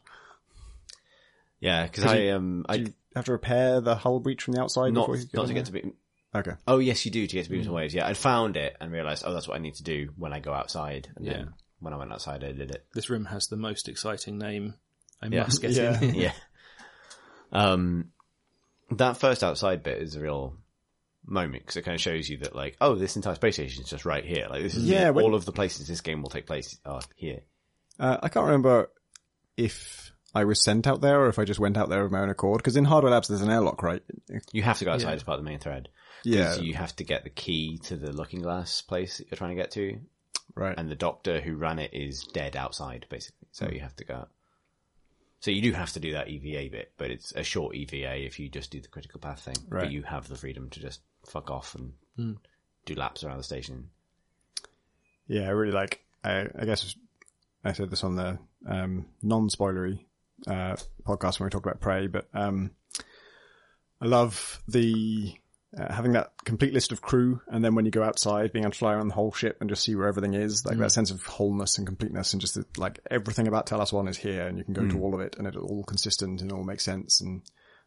Yeah, because I, um, I, you have to repair the hull breach from the outside not, before you not in to get to there? be, Okay. Oh yes, you do to get to beams and waves. Yeah, I found it and realized, oh, that's what I need to do when I go outside. And Yeah. then when I went outside, I did it. This room has the most exciting name. I Yeah. must get Yeah. in. yeah. Um, that first outside bit is a real moment because it kind of shows you that, like, oh, this entire space station is just right here. Like, this is Yeah, when- all of the places this game will take place are here. Uh, I can't remember if I was sent out there or if I just went out there of my own accord. Because in Hardware Labs, there's an airlock, right? You have to go outside Yeah. as part of the main thread. Yeah. You have to get the key to the Looking Glass place that you're trying to get to, Right. and the doctor who ran it is dead outside, basically. So Hmm. you have to go. out. So you do have to do that EVA bit, but it's a short EVA if you just do the critical path thing. Right. But you have the freedom to just fuck off and do laps around the station. Yeah, I really like. I, I guess I said this on the um, non-spoilery uh, podcast when we talked about Prey, but um, I love the uh, having that complete list of crew, and then when you go outside, being able to fly around the whole ship and just see where everything is, like that sense of wholeness and completeness, and just that, like everything about Talos One is here, and you can go to all of it, and it's all consistent and it all makes sense, and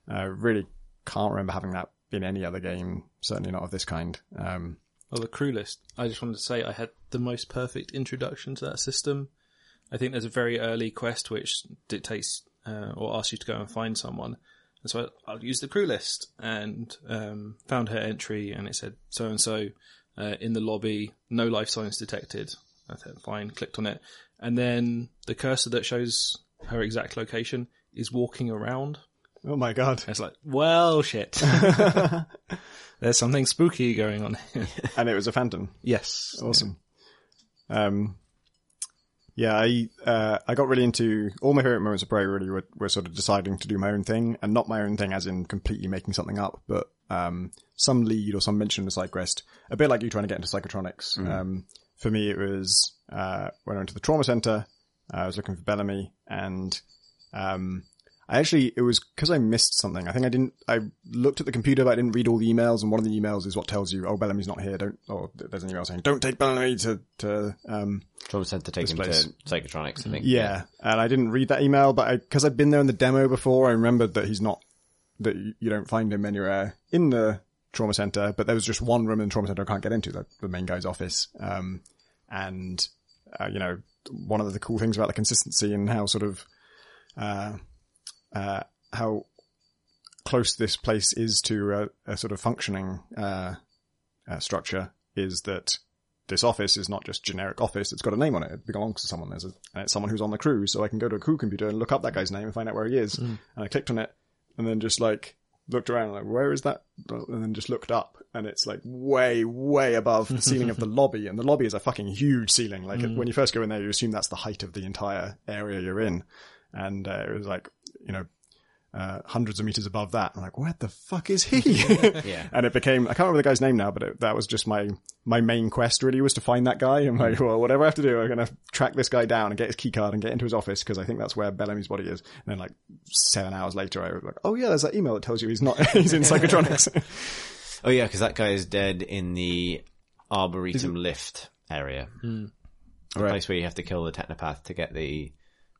I really can't remember having that in any other game, certainly not of this kind. Um, Well, the crew list. I just wanted to say I had the most perfect introduction to that system. I think there's a very early quest which dictates uh, or asks you to go and find someone. And so I, I'll use the crew list and um, found her entry, and it said so and so in the lobby, no life signs detected. I said fine, clicked on it, and then the cursor that shows her exact location is walking around. oh my god! And it's like, well, shit. There's something spooky going on here. And it was a phantom. yes. Awesome. Um, yeah, I uh, I got really into all my favorite moments of Prey. Really, were, were sort of deciding to do my own thing, and not my own thing as in completely making something up, but um, some lead or some mention of quest. A bit like you trying to get into psychotronics. Um, for me, it was uh, when I went to the trauma center. I was looking for Bellamy, and um, I actually, it was because I missed something. I think I didn't, I looked at the computer, but I didn't read all the emails. And one of the emails is what tells you, oh, Bellamy's not here. Don't, or there's an email saying, don't take Bellamy to, to, um, Trauma Center take him place. to Psychotronics, I think. yeah. And I didn't read that email, but I, cause I'd been there in the demo before, I remembered that he's not, that you, you don't find him anywhere in the trauma center, but there was just one room in the trauma center I can't get into, the, the main guy's office. Um, and, uh, you know, one of the cool things about the consistency and how sort of, uh, uh, how close this place is to a, a sort of functioning uh, uh, structure is that this office is not just generic office. It's got a name on it. It belongs to someone. There's a, and it's someone who's on the crew. So I can go to a crew computer and look up that guy's name and find out where he is. And I clicked on it and then just like looked around like, where is that? And then just looked up and it's like way, way above the ceiling of the lobby. And the lobby is a fucking huge ceiling. Like when you first go in there, you assume that's the height of the entire area you're in. And uh, it was like, you know, uh, hundreds of meters above that. I'm like, where the fuck is he? Yeah. and it became, I can't remember the guy's name now, but it, that was just my, my main quest really was to find that guy. I'm like, well, whatever I have to do, I'm going to track this guy down and get his key card and get into his office because I think that's where Bellamy's body is. And then like seven hours later, I was like, oh yeah, there's that email that tells you he's not, he's in psychotronics. Oh yeah, because that guy is dead in the Arboretum lift area. The Right. place where you have to kill the technopath to get the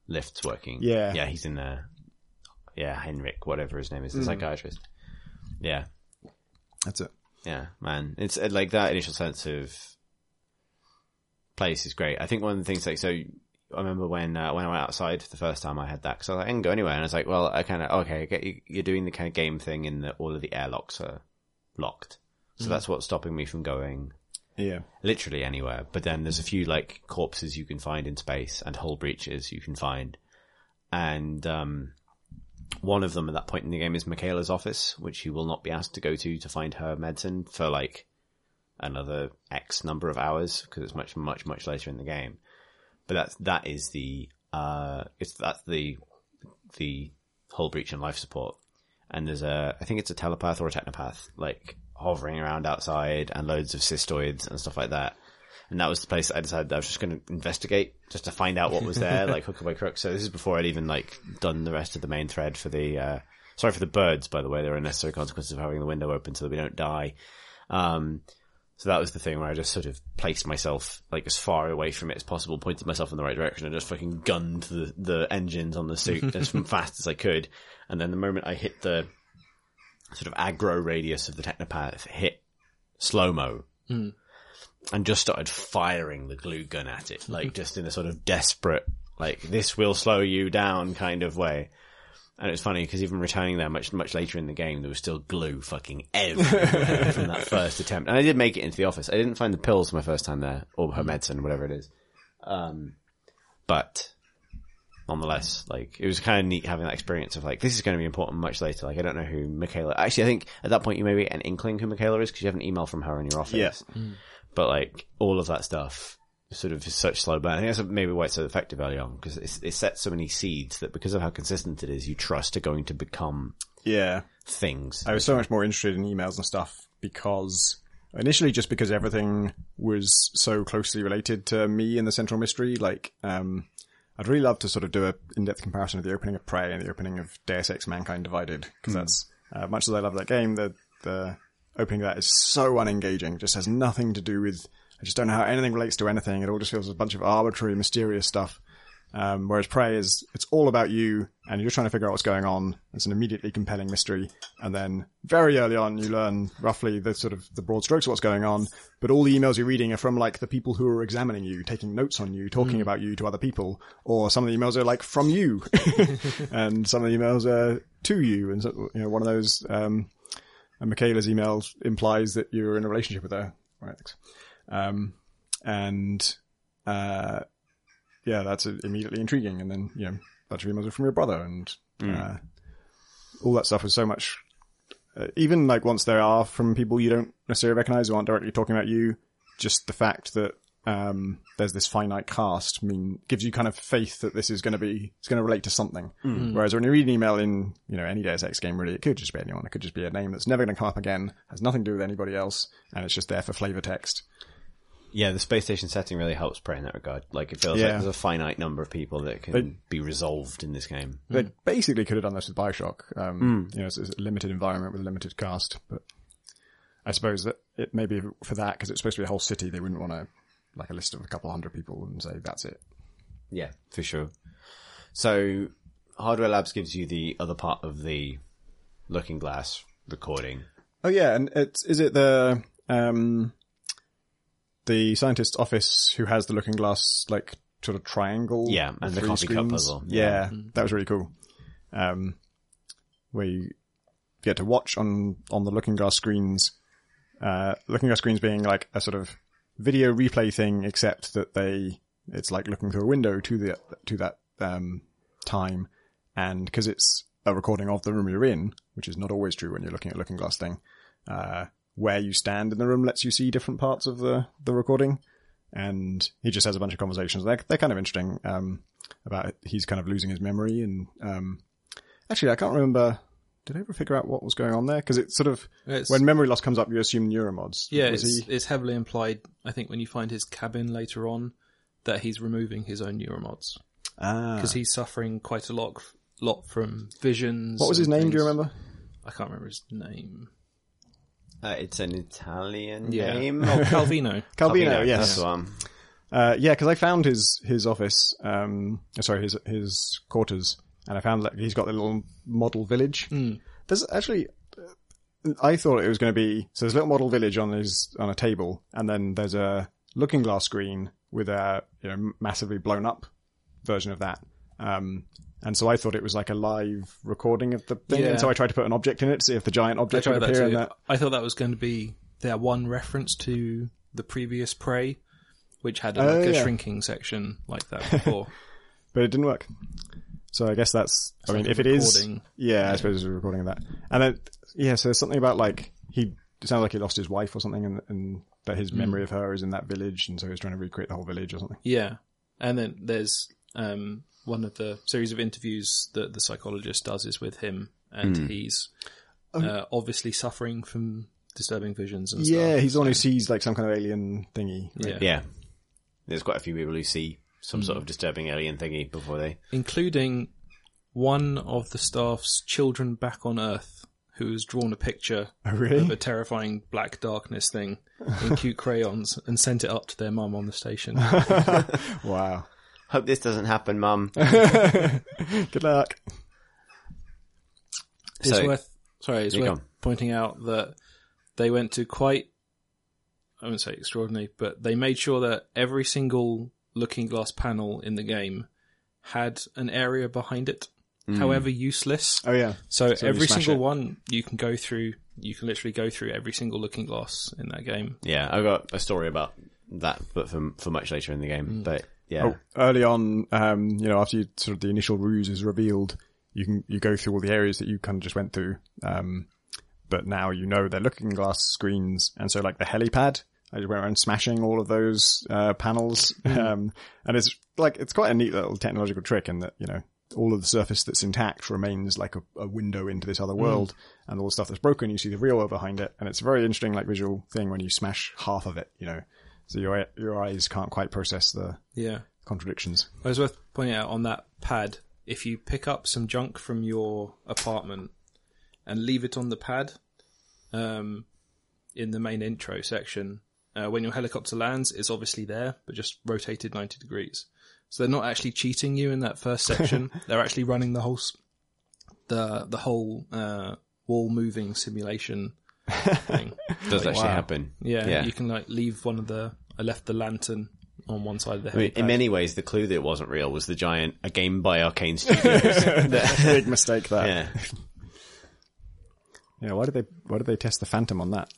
lifts working. Yeah. Yeah, he's in there. Yeah, Henrik, whatever his name is, the psychiatrist. Yeah. that's it. Yeah, man. It's uh, like that initial sense of place is great. I think one of the things like, so I remember when, uh, when I went outside the first time I had that, cause I was like, I can go anywhere. And I was like, well, I kind of, okay, you're doing the kind of game thing in that all of the airlocks are locked. So that's what's stopping me from going Yeah. literally anywhere. But then there's a few like corpses you can find in space and hull breaches you can find. And, um, one of them at that point in the game is Mikhaila's office, which you will not be asked to go to to find her medicine for like another X number of hours because it's much, much, much later in the game. But that's, that is the, uh, it's, that's the, the hull breach and life support. And there's a, I think it's a telepath or a technopath, like hovering around outside and loads of cystoids and stuff like that. And that was the place I decided I was just going to investigate just to find out what was there, like hook or by crook. So this is before I'd even like done the rest of the main thread for the, uh, sorry for the birds, by the way. There are necessary consequences of having the window open so that we don't die. Um, so that was the thing where I just sort of placed myself like as far away from it as possible, pointed myself in the right direction and just fucking gunned the, the engines on the suit as fast as I could. And then the moment I hit the sort of aggro radius of the technopath, hit slow-mo and just started firing the glue gun at it, like mm-hmm. just in a sort of desperate, like this will slow you down kind of way. And it's funny because even returning there much much later in the game, there was still glue fucking everywhere from that first attempt. And I did make it into the office. I didn't find the pills my first time there, or her mm-hmm. medicine, whatever it is. Um, but nonetheless, like it was kind of neat having that experience of like this is going to be important much later. Like I don't know who Mikhaila. Actually, I think at that point you maybe get an inkling who Mikhaila is because you have an email from her in your office. Yeah. Mm. But like all of that stuff sort of is such slow burn. I think that's maybe why it's so effective early on because it sets so many seeds that because of how consistent it is, you trust are going to become Yeah. things. I was so much more interested in emails and stuff because initially just because everything was so closely related to me and the central mystery. Like, um, I'd really love to sort of do a in-depth comparison of the opening of Prey and the opening of Deus Ex: Mankind Divided because that's uh, much as I love that game, the the opening that is so unengaging. Just has nothing to do with. I just don't know how anything relates to anything. It all just feels a bunch of arbitrary, mysterious stuff. Um, whereas Prey is, it's all about you and you're just trying to figure out what's going on. It's an immediately compelling mystery. And then very early on, you learn roughly the sort of the broad strokes of what's going on. But all the emails you're reading are from like the people who are examining you, taking notes on you, talking about you to other people. Or some of the emails are like from you and some of the emails are to you. And so, you know, one of those, um, and Mikhaila's email implies that you're in a relationship with her. Right. Um, and, uh, yeah, that's immediately intriguing. And then, you know, a bunch of emails are from your brother and, uh, all that stuff was so much, uh, even like once they are from people you don't necessarily recognize who aren't directly talking about you, just the fact that, um, there's this finite cast I mean, gives you kind of faith that this is going to be, it's going to relate to something. Whereas when you read an email in, you know, any Deus Ex game, really, it could just be anyone. It could just be a name that's never going to come up again, has nothing to do with anybody else, and it's just there for flavor text. Yeah, the space station setting really helps Prey in that regard. Like it feels Yeah. like there's a finite number of people that can They- be resolved in this game. They basically could have done this with Bioshock. Um, Hmm. You know, it's, it's a limited environment with a limited cast, but I suppose that it maybe for that because it's supposed to be a whole city, they wouldn't want to like a list of a couple hundred people and say that's it. Yeah, for sure. So, Hardware Labs gives you the other part of the Looking Glass recording. Oh yeah, and it's is it the um the scientist's office who has the looking glass like sort of triangle? Yeah, and the three copy cut screens? puzzle. Yeah, that was really cool. Um, where you get to watch on on the looking glass screens. Uh, looking glass screens being like a sort of video replay thing, except that they it's like looking through a window to the to that um time, and because it's a recording of the room you're in, which is not always true when you're looking at looking glass thing. Uh, where you stand in the room lets you see different parts of the the recording, and he just has a bunch of conversations. They're they're kind of interesting um, about he's kind of losing his memory, and um, actually I can't remember. Did I ever figure out what was going on there? Because it's sort of It's- when memory loss comes up, you assume neuromods. Yeah, was it's, he? it's heavily implied. I think when you find his cabin later on, that he's removing his own neuromods Ah. because he's suffering quite a lot, lot from visions. What was his and name? Do you remember? I can't remember his name. Uh, it's an Italian Yeah, name. oh, Calvino. Calvino. yes. That's the one. Uh, yeah, because I found his his office. Um, sorry, his his quarters, and I found that he's got the little model village. There's actually, I thought it was going to be so. There's a little model village on his on a table, and then there's a looking glass screen with a you know massively blown up version of that. Um, and so I thought it was like a live recording of the thing, Yeah. and so I tried to put an object in it to see if the giant object would appear. And that I thought that was going to be their one reference to the previous Prey, which had a, Oh, like a yeah. shrinking section like that before. but it didn't work. So I guess that's. I mean, like if a it is, recording. yeah, I suppose it's a recording of that. And then, yeah, so there's something about like he. It sounds like he lost his wife or something, and, and that his memory of her is in that village, and so he's trying to recreate the whole village or something. Yeah, and then there's um, one of the series of interviews that the psychologist does is with him, and Hmm. he's uh, obviously suffering from disturbing visions and Yeah, stuff. Yeah, he's the one who sees like some kind of alien thingy. Yeah. Yeah. There's quite a few people who see some sort hmm. of disturbing alien thingy before they. including one of the staff's children back on Earth, who has drawn a picture Oh, of a terrifying black darkness thing in cute crayons and sent it up to their mum on the station. wow. Hope this doesn't happen, Mum. Good luck. It's So- worth sorry, it's worth go. pointing out that they went to quite I wouldn't say extraordinary, but they made sure that every single looking glass panel in the game had an area behind it, however useless. Oh yeah. So, So every single it. one you can go through you can literally go through every single looking glass in that game. Yeah, I've got a story about that, but for, for much later in the game. But yeah. Oh, early on, um, you know, after you, sort of the initial ruse is revealed, you can you go through all the areas that you kind of just went through. Um, but now you know they're looking glass screens, and so like the helipad, I just went around smashing all of those uh, panels, um, and it's like it's quite a neat little technological trick in that you know all of the surface that's intact remains like a, a window into this other world, and all the stuff that's broken, you see the real world behind it, and it's a very interesting like visual thing when you smash half of it, you know. So your your eyes can't quite process the Yeah. contradictions. It was worth pointing out on that pad, if you pick up some junk from your apartment and leave it on the pad, um, in the main intro section, uh, when your helicopter lands, it's obviously there, but just rotated 90 degrees. So they're not actually cheating you in that first section. they're actually running the whole, the, the whole, uh, wall moving simulation thing. does actually wow. happen. Yeah, Yeah. you can like leave one of the, I left the lantern on one side of the I mean, in many ways, the clue that it wasn't real was the giant, a game by Arkane Studios. Big mistake there. yeah. Yeah, why did they why did they test the Phantom on that?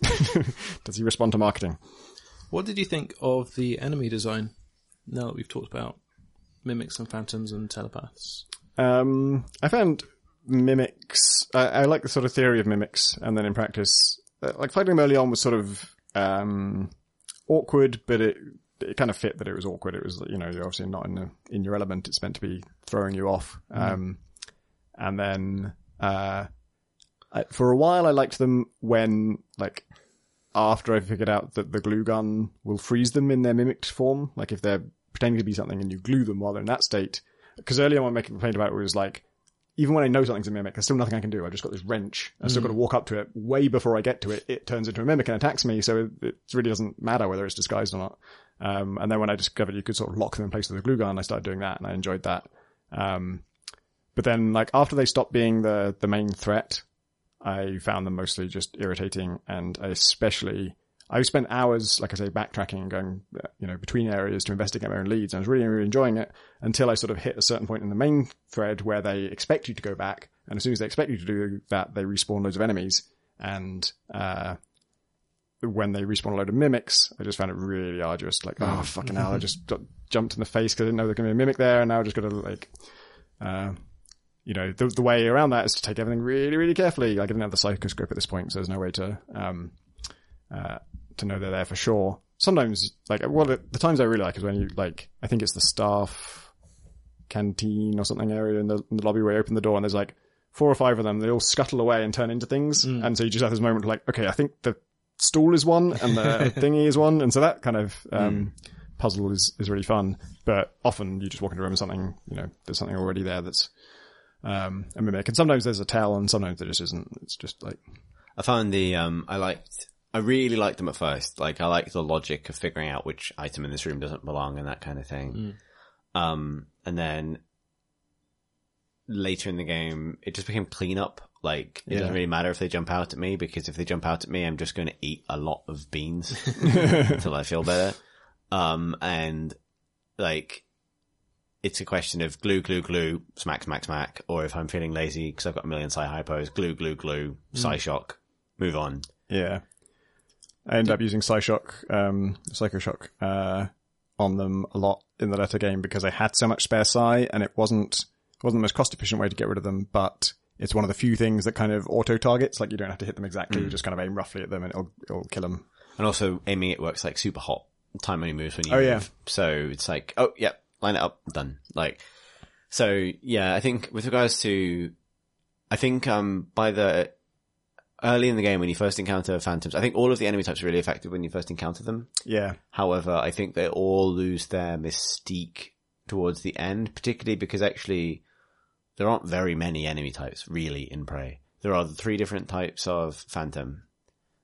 Does he respond to marketing? What did you think of the enemy design? Now that we've talked about mimics and phantoms and telepaths. Um, I found mimics. I, I like the sort of theory of mimics, and then in practice, uh, like fighting them early on was sort of um, awkward, but it it kind of fit that it was awkward. It was you know you're obviously not in the, in your element. It's meant to be throwing you off. Um, and then uh, I, for a while I liked them when like after I figured out that the glue gun will freeze them in their mimicked form. Like if they're pretending to be something and you glue them while they're in that state. Because earlier on, making a complaint about it was like, even when I know something's a mimic, there's still nothing I can do. I've just got this wrench. I've still got to walk up to it. Way before I get to it, it turns into a mimic and attacks me. So it, it really doesn't matter whether it's disguised or not. Um, and then when I discovered you could sort of lock them in place with a glue gun, I started doing that and I enjoyed that. Um, but then like after they stopped being the, the main threat, I found them mostly just irritating and I especially I spent hours, like I say, backtracking and going, uh, you know, between areas to investigate my own leads. And I was really, really enjoying it until I sort of hit a certain point in the main thread where they expect you to go back. And as soon as they expect you to do that, they respawn loads of enemies. And, uh, when they respawn a load of mimics, I just found it really arduous. Like, oh, fucking hell, I just got jumped in the face because I didn't know there was going to be a mimic there. And now I just got to like, uh, you know, the, the way around that is to take everything really, really carefully. Like, I didn't have the psychoscope at this point, so there's no way to, um, uh, to know they're there for sure. Sometimes, like, well, the, the times I really like is when you, like, I think it's the staff canteen or something area in the, in the lobby where you open the door and there's like four or five of them. They all scuttle away and turn into things. And so you just have this moment of like, okay, I think the stool is one and the thingy is one. And so that kind of, um, puzzle is, is really fun. But often you just walk into a room and something, you know, there's something already there that's, um, a mimic. And sometimes there's a tell and sometimes there just isn't. It's just like, I found the um I liked I really liked them at first. Like I liked the logic of figuring out which item in this room doesn't belong and that kind of thing. Um and then later in the game it just became cleanup. Like it Yeah. doesn't really matter if they jump out at me because if they jump out at me I'm just going to eat a lot of beans until I feel better. Um and like it's a question of glue, glue, glue, smack, smack, smack, or if I'm feeling lazy because I've got a million psi hypos, glue, glue, glue, psi shock, move on. Yeah. I end up using Psyshock, um, Psychoshock, uh, on them a lot in the letter game because I had so much spare Psi and it wasn't, wasn't the most cost efficient way to get rid of them, but it's one of the few things that kind of auto targets, like you don't have to hit them exactly, you just kind of aim roughly at them and it'll, it'll kill them. And also aiming it works like Superhot. Time only moves when you Oh, move. yeah. So it's like, oh, yep, line it up, done. Like, so yeah, I think with regards to, I think, um, by the, early in the game when you first encounter phantoms, I think all of the enemy types are really effective when you first encounter them. Yeah. However, I think they all lose their mystique towards the end, particularly because actually there aren't very many enemy types really in Prey. There are the three different types of phantom.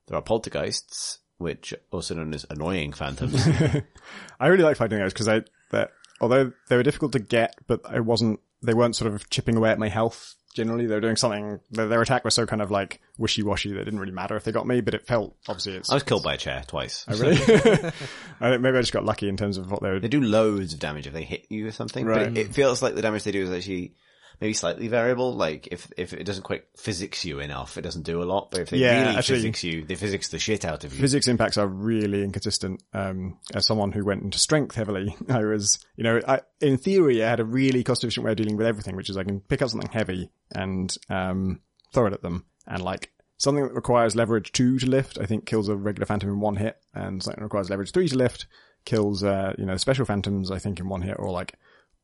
There are poltergeists, which are also known as annoying phantoms. I really like fighting those because I, that, although they were difficult to get, but I wasn't, they weren't sort of chipping away at my health generally. They were doing something, their, their attack was so kind of like wishy-washy that it didn't really matter if they got me, but it felt, obviously it's, I was killed by a chair twice. Oh, really? I think maybe I just got lucky in terms of what they were They do loads of damage if they hit you or something, Right. but it, it feels like the damage they do is actually maybe slightly variable. Like if if it doesn't quite physics you enough, it doesn't do a lot. But if they Yeah, really actually- physics you, they physics the shit out of you. physics impacts are really inconsistent. Um, as someone who went into strength heavily, I was, you know, I, in theory, I had a really cost efficient way of dealing with everything, which is I can pick up something heavy and, um, throw it at them. And like something that requires leverage two to lift, I think kills a regular phantom in one hit. And something that requires leverage three to lift kills, uh, you know, special phantoms, I think in one hit or like,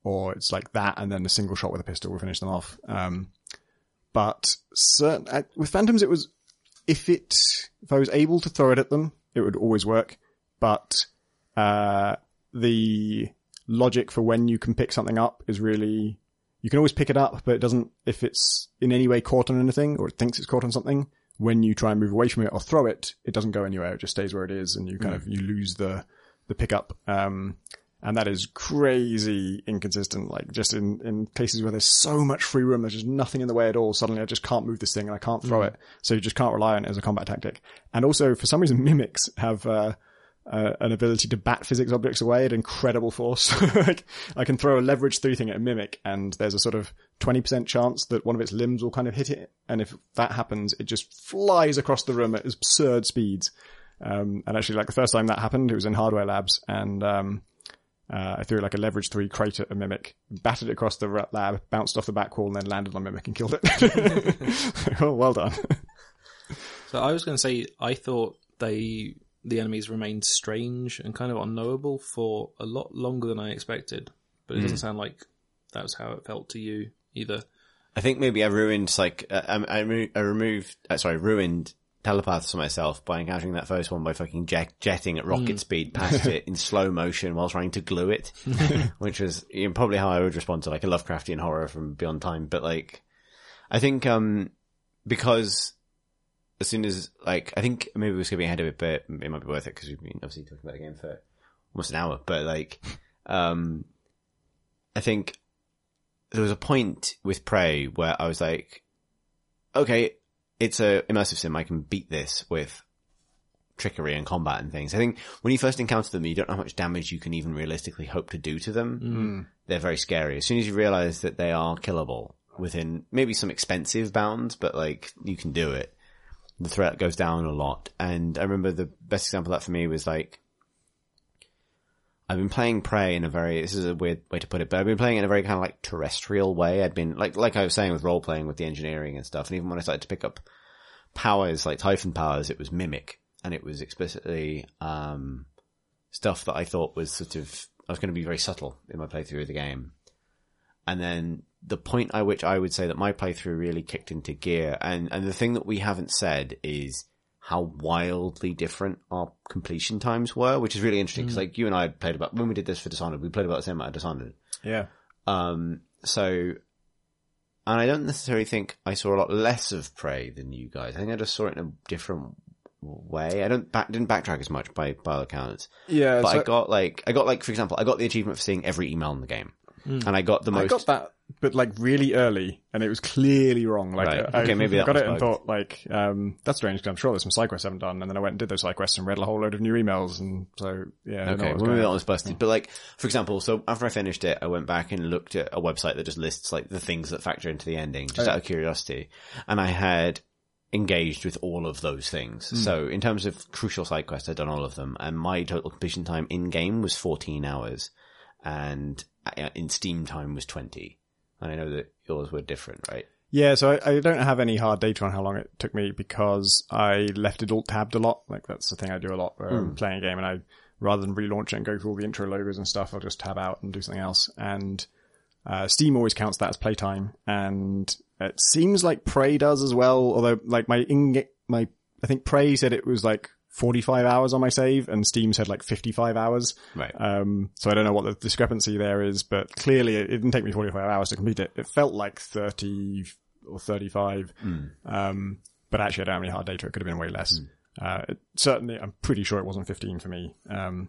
or it's like that and then a single shot with a pistol will finish them off. Um, but certain, uh, with phantoms, it was, if it, if I was able to throw it at them, it would always work. But, uh, the logic for when you can pick something up is really, you can always pick it up, but it doesn't, if it's in any way caught on anything or it thinks it's caught on something, when you try and move away from it or throw it, it doesn't go anywhere. It just stays where it is and you kind of, you lose the, the pickup. Um, and that is crazy inconsistent. Like just in, in cases where there's so much free room, there's just nothing in the way at all. Suddenly I just can't move this thing and I can't throw it. So you just can't rely on it as a combat tactic. And also for some reason mimics have, uh, uh, an ability to bat physics objects away at incredible force. like I can throw a leverage three thing at a mimic and there's a sort of 20% chance that one of its limbs will kind of hit it. And if that happens, it just flies across the room at absurd speeds. Um, and actually like the first time that happened, it was in hardware labs and, um, uh, I threw like a leverage three crate at a mimic, batted it across the lab, bounced off the back wall, and then landed on mimic and killed it. oh, well done. So I was going to say I thought they the enemies remained strange and kind of unknowable for a lot longer than I expected. But it doesn't sound like that was how it felt to you either. I think maybe I ruined like uh, um, I, I removed uh, sorry ruined telepaths to myself by encountering that first one by fucking jet- jetting at rocket speed past it in slow motion while trying to glue it, which was you know, probably how I would respond to like a Lovecraftian horror from Beyond Time. But like, I think um because as soon as like I think maybe we're skipping ahead of it, but it might be worth it because we've been obviously talking about the game for almost an hour. But like, um, I think there was a point with Prey where I was like, okay, it's a immersive sim. I can beat this with trickery and combat and things. I think when you first encounter them, you don't know how much damage you can even realistically hope to do to them. Mm. Hmm. They're very scary. As soon as you realize that they are killable within maybe some expensive bounds, but like you can do it, the threat goes down a lot. And I remember the best example of that for me was like, I've been playing Prey in a very, this is a weird way to put it, but I've been playing it in a very kind of like terrestrial way. I'd been, like, like I was saying with role playing with the engineering and stuff, and even when I started to pick up powers, like Typhon powers, it was Mimic, and it was explicitly, um, stuff that I thought was sort of, I was going to be very subtle in my playthrough of the game. And then the point at which I would say that my playthrough really kicked into gear, and, and the thing that we haven't said is how wildly different our completion times were, which is really interesting because like you and I had played about, when we did this for Dishonored, we played about the same amount of Dishonored. Yeah. Um, so, and I don't necessarily think I saw a lot less of Prey than you guys. I think I just saw it in a different way. I don't back, didn't backtrack as much by, by all accounts. Yeah. But so I got like, I got like, for example, I got the achievement for seeing every email in the game. And I got the most, I got that, but like really early, and it was clearly wrong. Like, Right. I Okay, maybe that got was it and thought like, um, that's strange because I'm sure there's some side quests I haven't done, and then I went and did those side quests and read a whole load of new emails, and so yeah. I Okay, what was well, going maybe that was busted. But like, for example, so after I finished it, I went back and looked at a website that just lists like the things that factor into the ending, just out of curiosity. And I had engaged with all of those things. So in terms of crucial side quests, I'd done all of them, and my total completion time in game was 14 hours, and uh, in Steam time was 20. And I know that yours were different, right? Yeah, so I, I don't have any hard data on how long it took me because I left it alt tabbed a lot. Like that's the thing I do a lot where I'm playing a game and I, rather than relaunch it and go through all the intro logos and stuff, I'll just tab out and do something else. And, uh, Steam always counts that as playtime and it seems like Prey does as well, although like my in, my, I think Prey said it was like 45 hours on my save and Steam said like 55 hours. Right. Um, so I don't know what the discrepancy there is, but clearly it didn't take me 45 hours to complete it. It felt like 30 or 35. Um, but actually I don't have any hard data. It could have been way less. Uh, it, certainly I'm pretty sure it wasn't 15 for me. Um,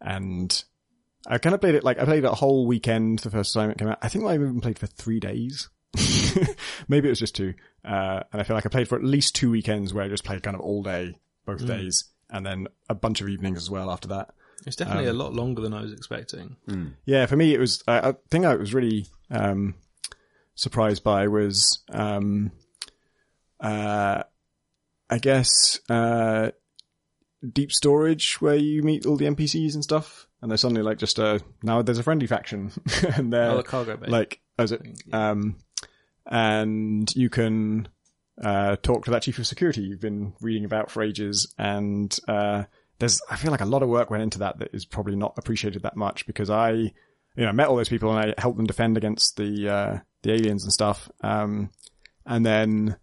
and I kind of played it like I played it a whole weekend the first time it came out. I think I even played for three days. Maybe it was just two. Uh, and I feel like I played for at least two weekends where I just played kind of all day, both days, and then a bunch of evenings as well after that. It's definitely a lot longer than I was expecting. Yeah, for me, it was. I, I think I was really um, surprised by was, um, uh, I guess, uh, deep storage where you meet all the NPCs and stuff, and they're suddenly like just a now there's a friendly faction, and they're Oh, the cargo bay. like, as it, um, and you can uh, talk to that chief of security you've been reading about for ages, and uh, there's I feel like a lot of work went into that that is probably not appreciated that much because I, you know, met all those people and I helped them defend against the uh, the aliens and stuff, um, and then.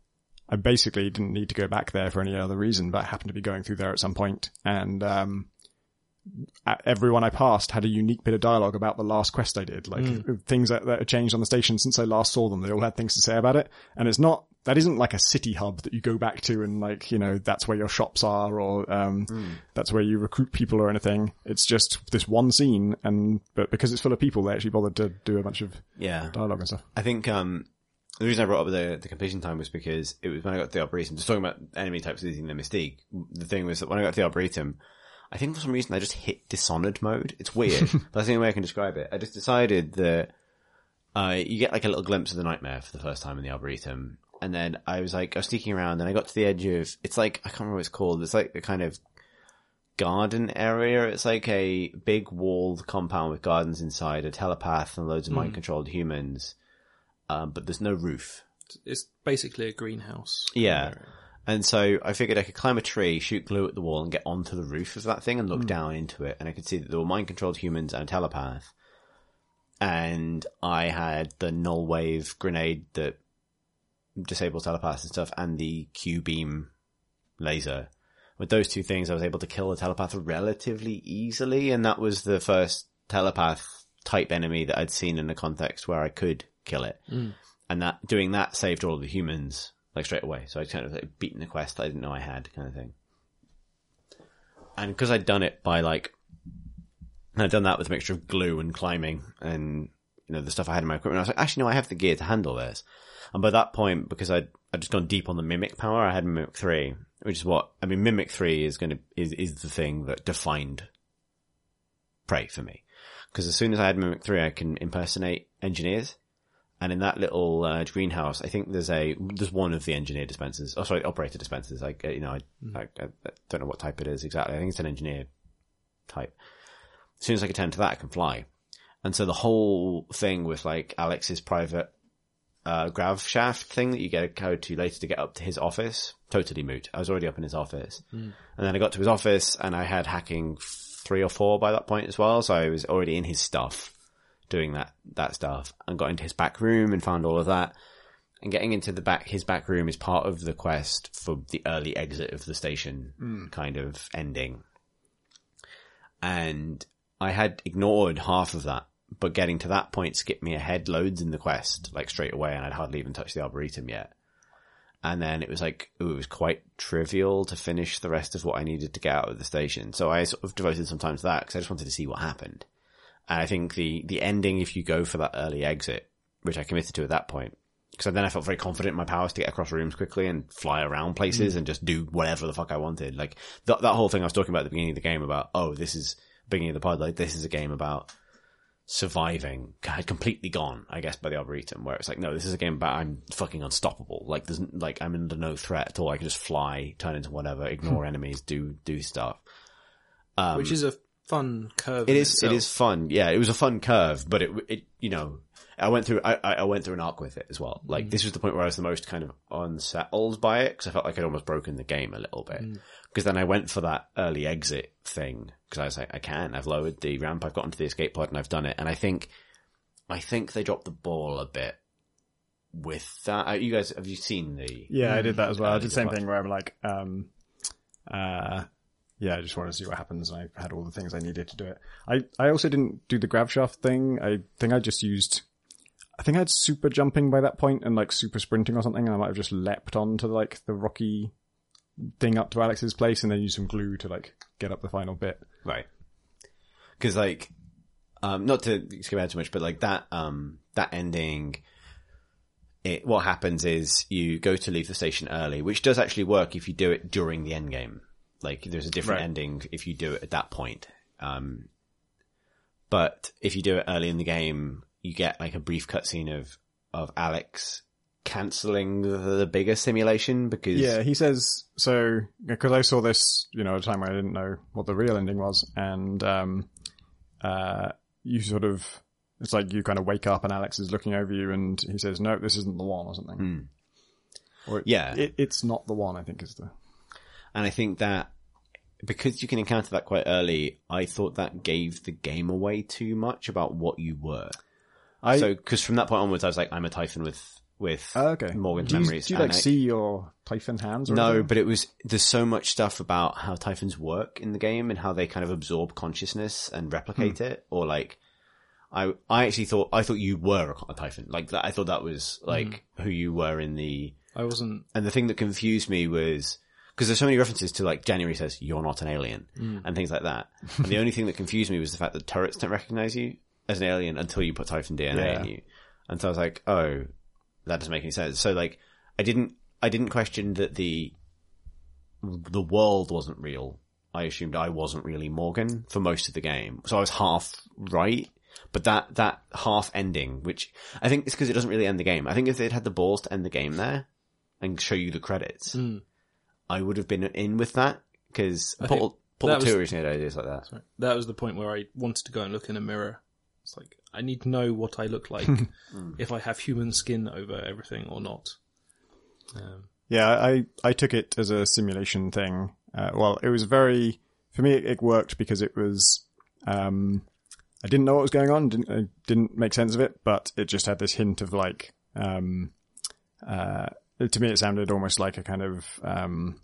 I basically didn't need to go back there for any other reason, but I happened to be going through there at some point, and um, everyone I passed had a unique bit of dialogue about the last quest I did, like things that, that had changed on the station since I last saw them. They all had things to say about it, and it's not that isn't like a city hub that you go back to and like you know that's where your shops are or um, that's where you recruit people or anything. It's just this one scene, and but because it's full of people, they actually bothered to do a bunch of Yeah. dialogue and stuff. I think um, the reason I brought up the, the completion time was because it was when I got to the Arboretum, just talking about enemy types losing their mystique. The thing was that when I got to the Arboretum, I think for some reason I just hit Dishonored mode. It's weird, but that's the only way I can describe it. I just decided that uh, you get like a little glimpse of the nightmare for the first time in the Arboretum. And then I was like, I was sneaking around and I got to the edge of, it's like, I can't remember what it's called. It's like a kind of garden area. It's like a big walled compound with gardens inside, a telepath and loads of mind controlled humans. Um, but there's no roof. It's basically a greenhouse. Yeah. And so I figured I could climb a tree, shoot glue at the wall and get onto the roof of that thing and look down into it. And I could see that there were mind controlled humans and a telepath. And I had the null wave grenade that disables telepaths and stuff and the Q beam laser. With those two things, I was able to kill the telepath relatively easily, and that was the first telepath type enemy that I'd seen in a context where I could kill it. Mm. And that doing that saved all of the humans like straight away. So I kind of like beaten the quest I didn't know I had, kind of thing. And because I'd done it by like, I'd done that with a mixture of glue and climbing and you know the stuff I had in my equipment. I was like, actually, no, I have the gear to handle this. And by that point, because I'd I'd just gone deep on the mimic power, I had mimic three, which is what I mean. Mimic three is going to is is the thing that defined prey for me. Because as soon as I had mimic three, I can impersonate engineers. And in that little uh, greenhouse, I think there's a there's one of the engineer dispensers. Oh, sorry, operator dispensers. Like you know, I, I, I don't know what type it is exactly. I think it's an engineer type. As soon as I can turn to that, I can fly. And so the whole thing with like Alex's private uh, grav shaft thing that you get a code to later to get up to his office, totally moot. I was already up in his office. And then I got to his office and I had hacking three or four by that point as well. So I was already in his stuff doing that, that stuff and got into his back room and found all of that. And getting into the back, his back room is part of the quest for the early exit of the station kind of ending. And I had ignored half of that, but getting to that point skipped me ahead loads in the quest, like straight away, and I'd hardly even touched the Arboretum yet. And then it was like, ooh, it was quite trivial to finish the rest of what I needed to get out of the station. So I sort of devoted some time to that because I just wanted to see what happened. And I think the, the ending, if you go for that early exit, which I committed to at that point, because then I felt very confident in my powers to get across rooms quickly and fly around places mm. and just do whatever the fuck I wanted. Like that, that whole thing I was talking about at the beginning of the game about, oh, this is beginning of the pod, like this is a game about surviving had completely gone, I guess, by the Arboretum, where it's like, no, this is a game about I'm fucking unstoppable. Like there's like I'm under no threat at all. I can just fly, turn into whatever, ignore hmm. enemies, do do stuff. which um, is a fun curve. It is. itself. It is fun. Yeah, it was a fun curve, but it, it, you know, I went through. I, I I went through an arc with it as well. Like hmm. this was the point where I was the most kind of unsettled by it because I felt like I'd almost broken the game a little bit. Hmm. Because then I went for that early exit thing because I was like, I can. I've lowered the ramp. I've gotten to the escape pod and I've done it. And I think, I think they dropped the ball a bit with that. Uh, You guys, have you seen the? Yeah, I did that as well. I did the same thing where I'm like, um, uh, yeah, I just wanted to see what happens. And I had all the things I needed to do it. I, I also didn't do the grav shaft thing. I think I just used, I think I had super jumping by that point and like super sprinting or something. And I might have just leapt onto like the rocky thing up to Alex's place and then use some glue to like get up the final bit. Right. Cause like, um, not to skip ahead too much, but like that, um, that ending, it, what happens is you go to leave the station early, which does actually work if you do it during the end game. Like there's a different Right. ending if you do it at that point. Um, but if you do it early in the game, you get like a brief cutscene of, of Alex cancelling the, bigger simulation because Yeah, he says so because I saw this, you know, at a time where I didn't know what the real ending was, and um, uh, you sort of, it's like you kind of wake up and Alex is looking over you, and he says, "No, this isn't the one," or something. Or it- Yeah. it, it's not the one. I think is the And I think that because you can encounter that quite early, I thought that gave the game away too much about what you were. I. so, because from that point onwards, I was like, I'm a Typhon with with Oh, okay. Morgan's do you, memories. Do you like I- see your Typhon hands? Or no, anything? but it was there's so much stuff about how Typhons work in the game and how they kind of absorb consciousness and replicate Hmm. it, or like. I I actually thought I thought you were a Typhon like that. I thought that was like Hmm. who you were in the I wasn't. and the thing that confused me was because there's so many references to like January says you're not an alien Mm. and things like that. and the only thing that confused me was the fact that turrets don't recognize you as an alien until you put Typhon DNA Yeah. in you. And so I was like, oh, that doesn't make any sense. So like, I didn't, I didn't question that the the world wasn't real. I assumed I wasn't really Morgan for most of the game, so I was half right. But that that half ending, which I think is because it doesn't really end the game. I think if they'd had the balls to end the game there and show you the credits, hmm. I would have been in with that because think Portal, Portal that was- Two originated ideas like that. That was the point where I wanted to go and look in a mirror. It's like I need to know what I look like if I have human skin over everything or not. Um, Yeah, I I took it as a simulation thing. Uh, well, it was very for me. It, it worked because it was. Um, I didn't know what was going on. Didn't I didn't make sense of it, but it just had this hint of like. Um, uh, to me, it sounded almost like a kind of um,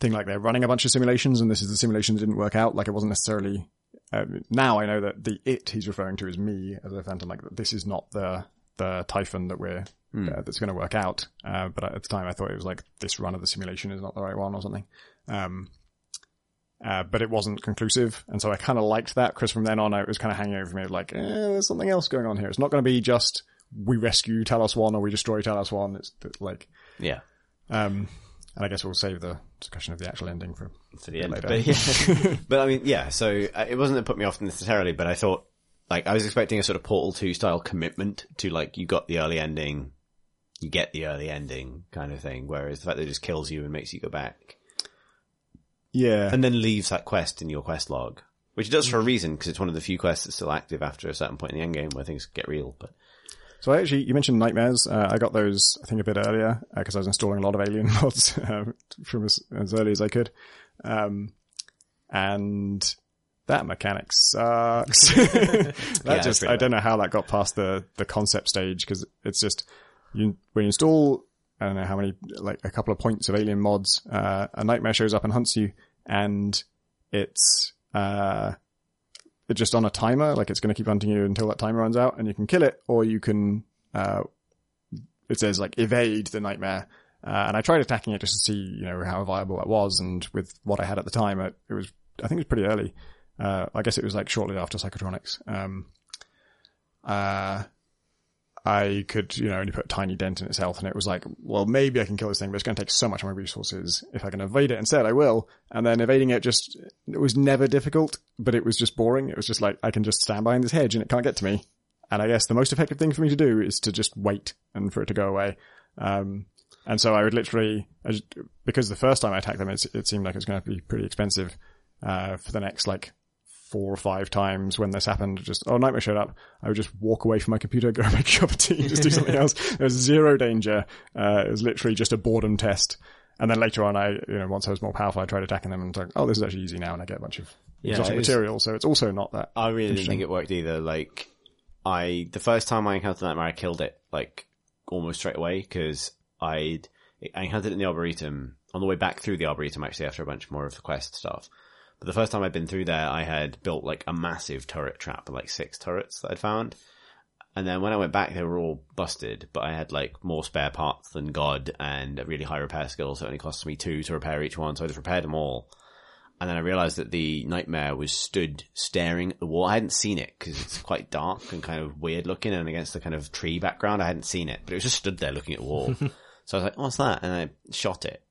thing like they're running a bunch of simulations and this is the simulation that didn't work out. Like it wasn't necessarily. Um, now I know that the it he's referring to is me as a phantom. Like this is not the the Typhon that we're uh, that's going to work out. Uh, but at the time I thought it was like this run of the simulation is not the right one or something. Um, uh, but it wasn't conclusive, and so I kind of liked that because from then on it was kind of hanging over me like, eh, there's something else going on here. It's not going to be just we rescue Talos One or we destroy Talos One. It's like Yeah. um, and I guess we'll save the discussion of the actual ending for. for the end. later. But, yeah. but I mean, yeah. So uh, it wasn't that put me off necessarily, but I thought like I was expecting a sort of Portal Two style commitment to like you got the early ending, you get the early ending kind of thing. Whereas the fact that it just kills you and makes you go back Yeah, and then leaves that quest in your quest log, which it does for a reason because it's one of the few quests that's still active after a certain point in the end game where things get real. But so I actually you mentioned nightmares. Uh, I got those I think a bit earlier because I was installing a lot of Alien mods uh, from as, as early as I could, um, and that mechanic sucks. that Yeah, just pretty I don't know how that got past the the concept stage because it's just you when you install I don't know how many like a couple of points of Alien mods, uh, a nightmare shows up and hunts you, and it's uh it's just on a timer, like it's going to keep hunting you until that timer runs out, and you can kill it, or you can. Uh, it says like evade the nightmare, uh, and I tried attacking it just to see, you know, how viable that was, and with what I had at the time, it, it was, I think it was pretty early. Uh, I guess it was like shortly after Psychotronics. Um, uh, I could, you know, only put a tiny dent in its health, and it was like, well, maybe I can kill this thing, but it's going to take so much of my resources. If I can evade it instead, I will. And then evading it just, it was never difficult, but it was just boring. It was just like, I can just stand behind this hedge and it can't get to me. And I guess the most effective thing for me to do is to just wait and for it to go away. Um, and so I would literally, I just, because the first time I attacked them, it, it seemed like it was going to be pretty expensive, uh, for the next like four or five times when this happened, just, oh, Nightmare showed up. I would just walk away from my computer, go make a cup of tea, just do something else. There was zero danger. Uh, it was literally just a boredom test. And then later on, I, you know, once I was more powerful, I tried attacking them and like, oh, this is actually easy now, and I get a bunch of exotic was- material. So it's also not that. I really didn't think it worked either. Like, I the first time I encountered Nightmare, I killed it like almost straight away because I'd I encountered it in the Arboretum on the way back through the Arboretum actually after a bunch more of the quest stuff. But the first time I'd been through there, I had built like a massive turret trap, like six turrets that I'd found. And then when I went back, they were all busted, but I had like more spare parts than God and a really high repair skill, so it only cost me two to repair each one, so I just repaired them all. And then I realized that the nightmare was stood staring at the wall. I hadn't seen it because it's quite dark and kind of weird looking and against the kind of tree background. I hadn't seen it, but it was just stood there looking at the wall. so I was like, what's that? And I shot it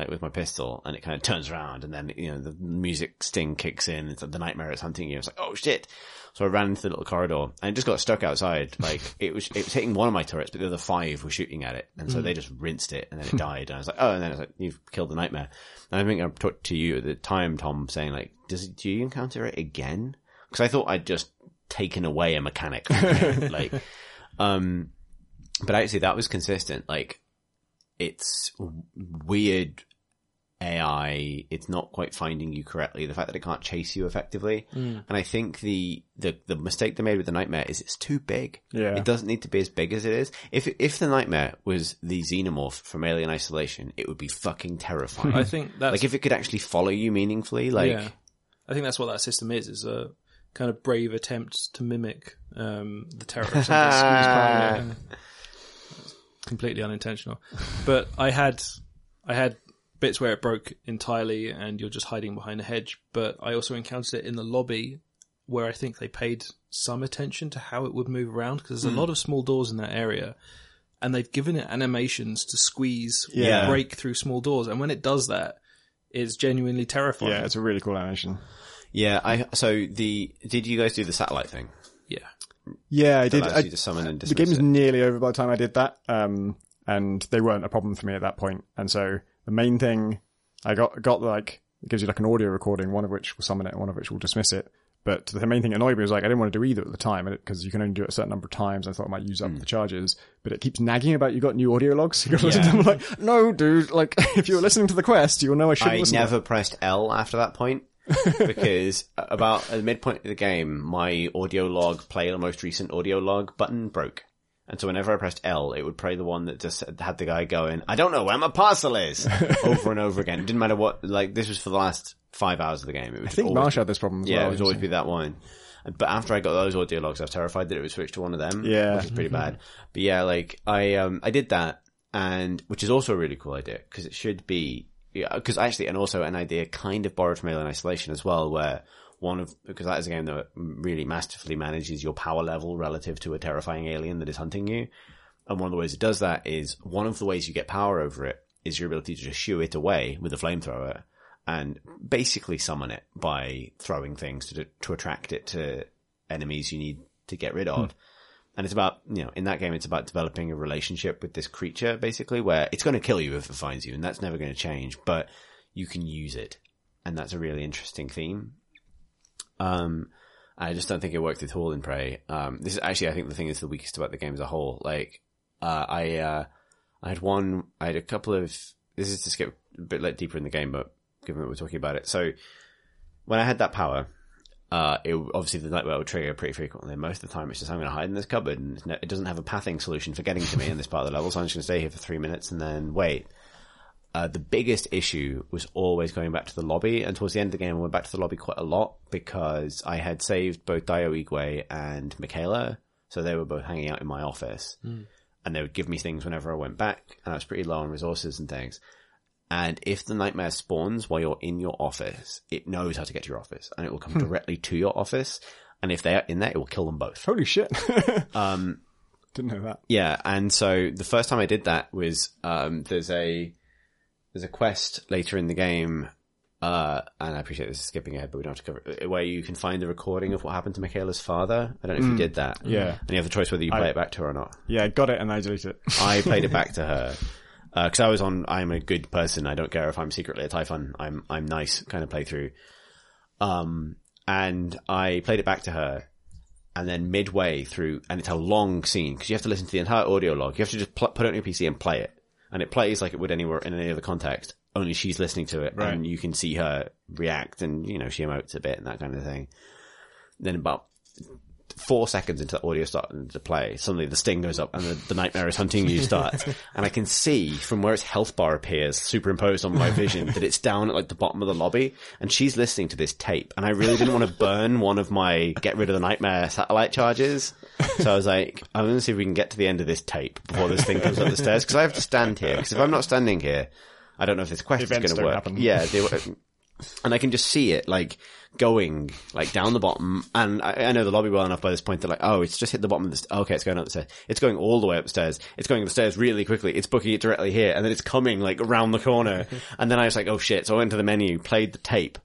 like with my pistol and it kind of turns around and then, you know, the music sting kicks in. It's like the nightmare is hunting you. It's like, oh shit. So I ran into the little corridor and it just got stuck outside. Like it was, it was hitting one of my turrets, but the other five were shooting at it. And so they just rinsed it and then it died. And I was like, oh, and then it's like, you've killed the nightmare. And I think I talked to you at the time, Tom, saying like, does do you encounter it again? Cause I thought I'd just taken away a mechanic. like, um, but actually that was consistent. Like it's weird AI. It's not quite finding you correctly. The fact that it can't chase you effectively. And I think the, the, the mistake they made with the nightmare is it's too big. Yeah. It doesn't need to be as big as it is. If, if the nightmare was the xenomorph from Alien Isolation, it would be fucking terrifying. I think that's like if it could actually follow you meaningfully, like, yeah. I think that's what that system is. Is a kind of brave attempt to mimic um, the terror. and just squeeze by it. It's completely unintentional. But I had I had bits where it broke entirely, and you're just hiding behind a hedge. But I also encountered it in the lobby, where I think they paid some attention to how it would move around because there's a lot of small doors in that area. And they've given it animations to squeeze Yeah. or break through small doors. And when it does that, it's genuinely terrifying. Yeah, it's a really cool animation. yeah, I, so the, did you guys do the satellite thing? yeah. Yeah, I did. I, you to summon and the dismiss game was it. nearly over by the time I did that, um, and they weren't a problem for me at that point. And so the main thing I got got like it gives you like an audio recording, one of which will summon it, and one of which will dismiss it. But the main thing that annoyed me was like I didn't want to do either at the time because you can only do it a certain number of times. I thought I might use up the hmm. charges, but it keeps nagging about you got new audio logs. You got to listen to them. Like, no, dude. Like if you were listening to the quest, you'll know I shouldn't I listen. to never pressed L after that point because about at the midpoint of the game, my audio log, play the most recent audio log button broke. And so whenever I pressed L, it would play the one that just had the guy going, I don't know where my parcel is over and over again. It didn't matter what, like this was for the last five hours of the game. It I think Marsh had this problem as yeah, well. it would always be that one. But after I got those audio logs, I was terrified that it would switch to one of them. Yeah. which is pretty bad. But yeah, like I um I did that, and which is also a really cool idea because it should be yeah because actually and also an idea kind of borrowed from Alien Isolation as well, where one of because that is a game that really masterfully manages your power level relative to a terrifying alien that is hunting you. And one of the ways it does that is one of the ways you get power over it is your ability to just shoo it away with a flamethrower and basically summon it by throwing things to to attract it to enemies you need to get rid of. Hmm. And it's about, you know, in that game, it's about developing a relationship with this creature, basically, where it's going to kill you if it finds you, and that's never going to change, but you can use it. And that's a really interesting theme. Um, I just don't think it worked at all in Prey. Um, this is actually, I think the thing is the weakest about the game as a whole. Like, uh, I, uh, I had one, I had a couple of, this is to skip a bit like deeper in the game, but given that we're talking about it. So, when I had that power, uh, it obviously the nightmare would trigger pretty frequently. Most of the time, it's just I'm going to hide in this cupboard, and it doesn't have a pathing solution for getting to me in this part of the level. So I'm just going to stay here for three minutes and then wait. Uh, the biggest issue was always going back to the lobby, and towards the end of the game, I went back to the lobby quite a lot because I had saved both Dio Igwe and Mikhaila, so they were both hanging out in my office, and they would give me things whenever I went back, and I was pretty low on resources and things. And if the nightmare spawns while you're in your office, it knows how to get to your office and it will come directly to your office. And if they are in there, it will kill them both. Holy shit. Um, Didn't know that. yeah. And so the first time I did that was, um, there's a, there's a quest later in the game, uh, and I appreciate this is skipping ahead, but we don't have to cover it, where you can find the recording of what happened to Mikhaila's father. I don't know if you did that. Yeah. And you have the choice whether you play it back to her or not. Yeah, got it and I deleted it. I played it back to her because I was on. I'm a good person. I don't care if I'm secretly a Typhon. I'm I'm nice kind of playthrough. Um, and I played it back to her, and then midway through, and it's a long scene because you have to listen to the entire audio log. You have to just pl- put it on your PC and play it, and it plays like it would anywhere in any other context. Only she's listening to it, Right. and you can see her react, and you know she emotes a bit and that kind of thing. Then about four seconds into the audio starting to play, suddenly the sting goes up and the, the nightmare is hunting you starts. and I can see from where its health bar appears, superimposed on my vision, that it's down at like the bottom of the lobby. And she's listening to this tape. And I really didn't want to burn one of my get rid of the nightmare satellite charges. So I was like, I'm going to see if we can get to the end of this tape before this thing comes up the stairs. Cause I have to stand here. Cause if I'm not standing here, I don't know if this quest is going to work. happen. Yeah. They, were- and I can just see it like going like down the bottom. And I, I know the lobby well enough by this point. They're like, oh, it's just hit the bottom of the. St- okay, it's going up the stairs. It's going all the way upstairs. It's going up the stairs really quickly. It's booking it directly here, and then it's coming like around the corner. and then I was like, oh shit! So I went to the menu, played the tape.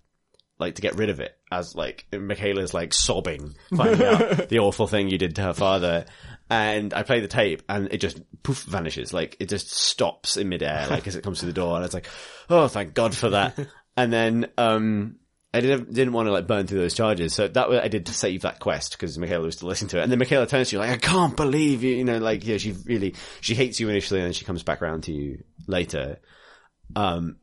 Like to get rid of it, as like Mikhaila's like sobbing, finding out the awful thing you did to her father, and I play the tape, and it just poof vanishes, like it just stops in midair, like as it comes through the door, and it's like, oh, thank God for that. And then, um, I didn't, didn't want to like burn through those charges. So that was, I did to save that quest because Mikhaila was to listen to it. And then Mikhaila turns to you like, I can't believe you, you know, like, yeah, she really, she hates you initially and then she comes back around to you later. Um,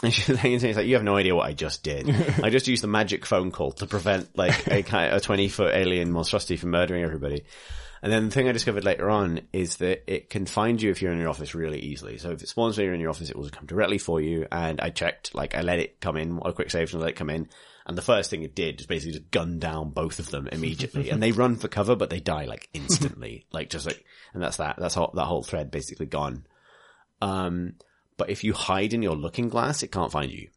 and she's saying to me, like, you have no idea what I just did. I just used the magic phone call to prevent like a kind a 20 foot alien monstrosity from murdering everybody. And then the thing I discovered later on is that it can find you if you're in your office really easily. So if it spawns when you're in your office, it will come directly for you. And I checked, like I let it come in, a quick save and let it come in. And the first thing it did was basically just gun down both of them immediately. and they run for cover, but they die like instantly. like just like, and that's that. That's all, that whole thread basically gone. Um, but if you hide in your looking glass, it can't find you.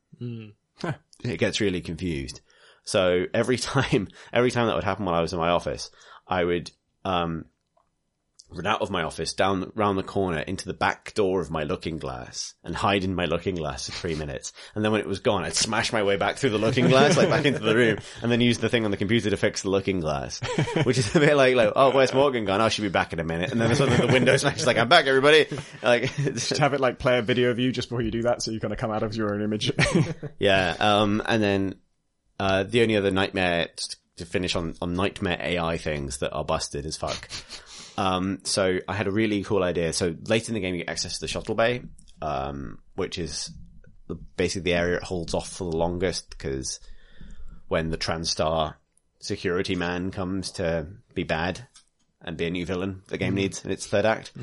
it gets really confused. So every time, every time that would happen while I was in my office, I would, um, run out of my office, down, round the corner into the back door of my looking glass and hide in my looking glass for three minutes. And then when it was gone, I'd smash my way back through the looking glass, like back into the room and then use the thing on the computer to fix the looking glass, which is a bit like, like, oh, where's Morgan gone? Oh, she'll be back in a minute. And then suddenly the window smashes like, I'm back everybody. Like, Just have it like play a video of you just before you do that so you kind of come out of your own image. Yeah, um, and then uh, the only other nightmare to finish on on nightmare AI things that are busted as fuck. Um, so I had a really cool idea. So late in the game, you get access to the shuttle bay, um, which is the, basically the area it holds off for the longest because when the TranStar security man comes to be bad and be a new villain the game needs in its third act.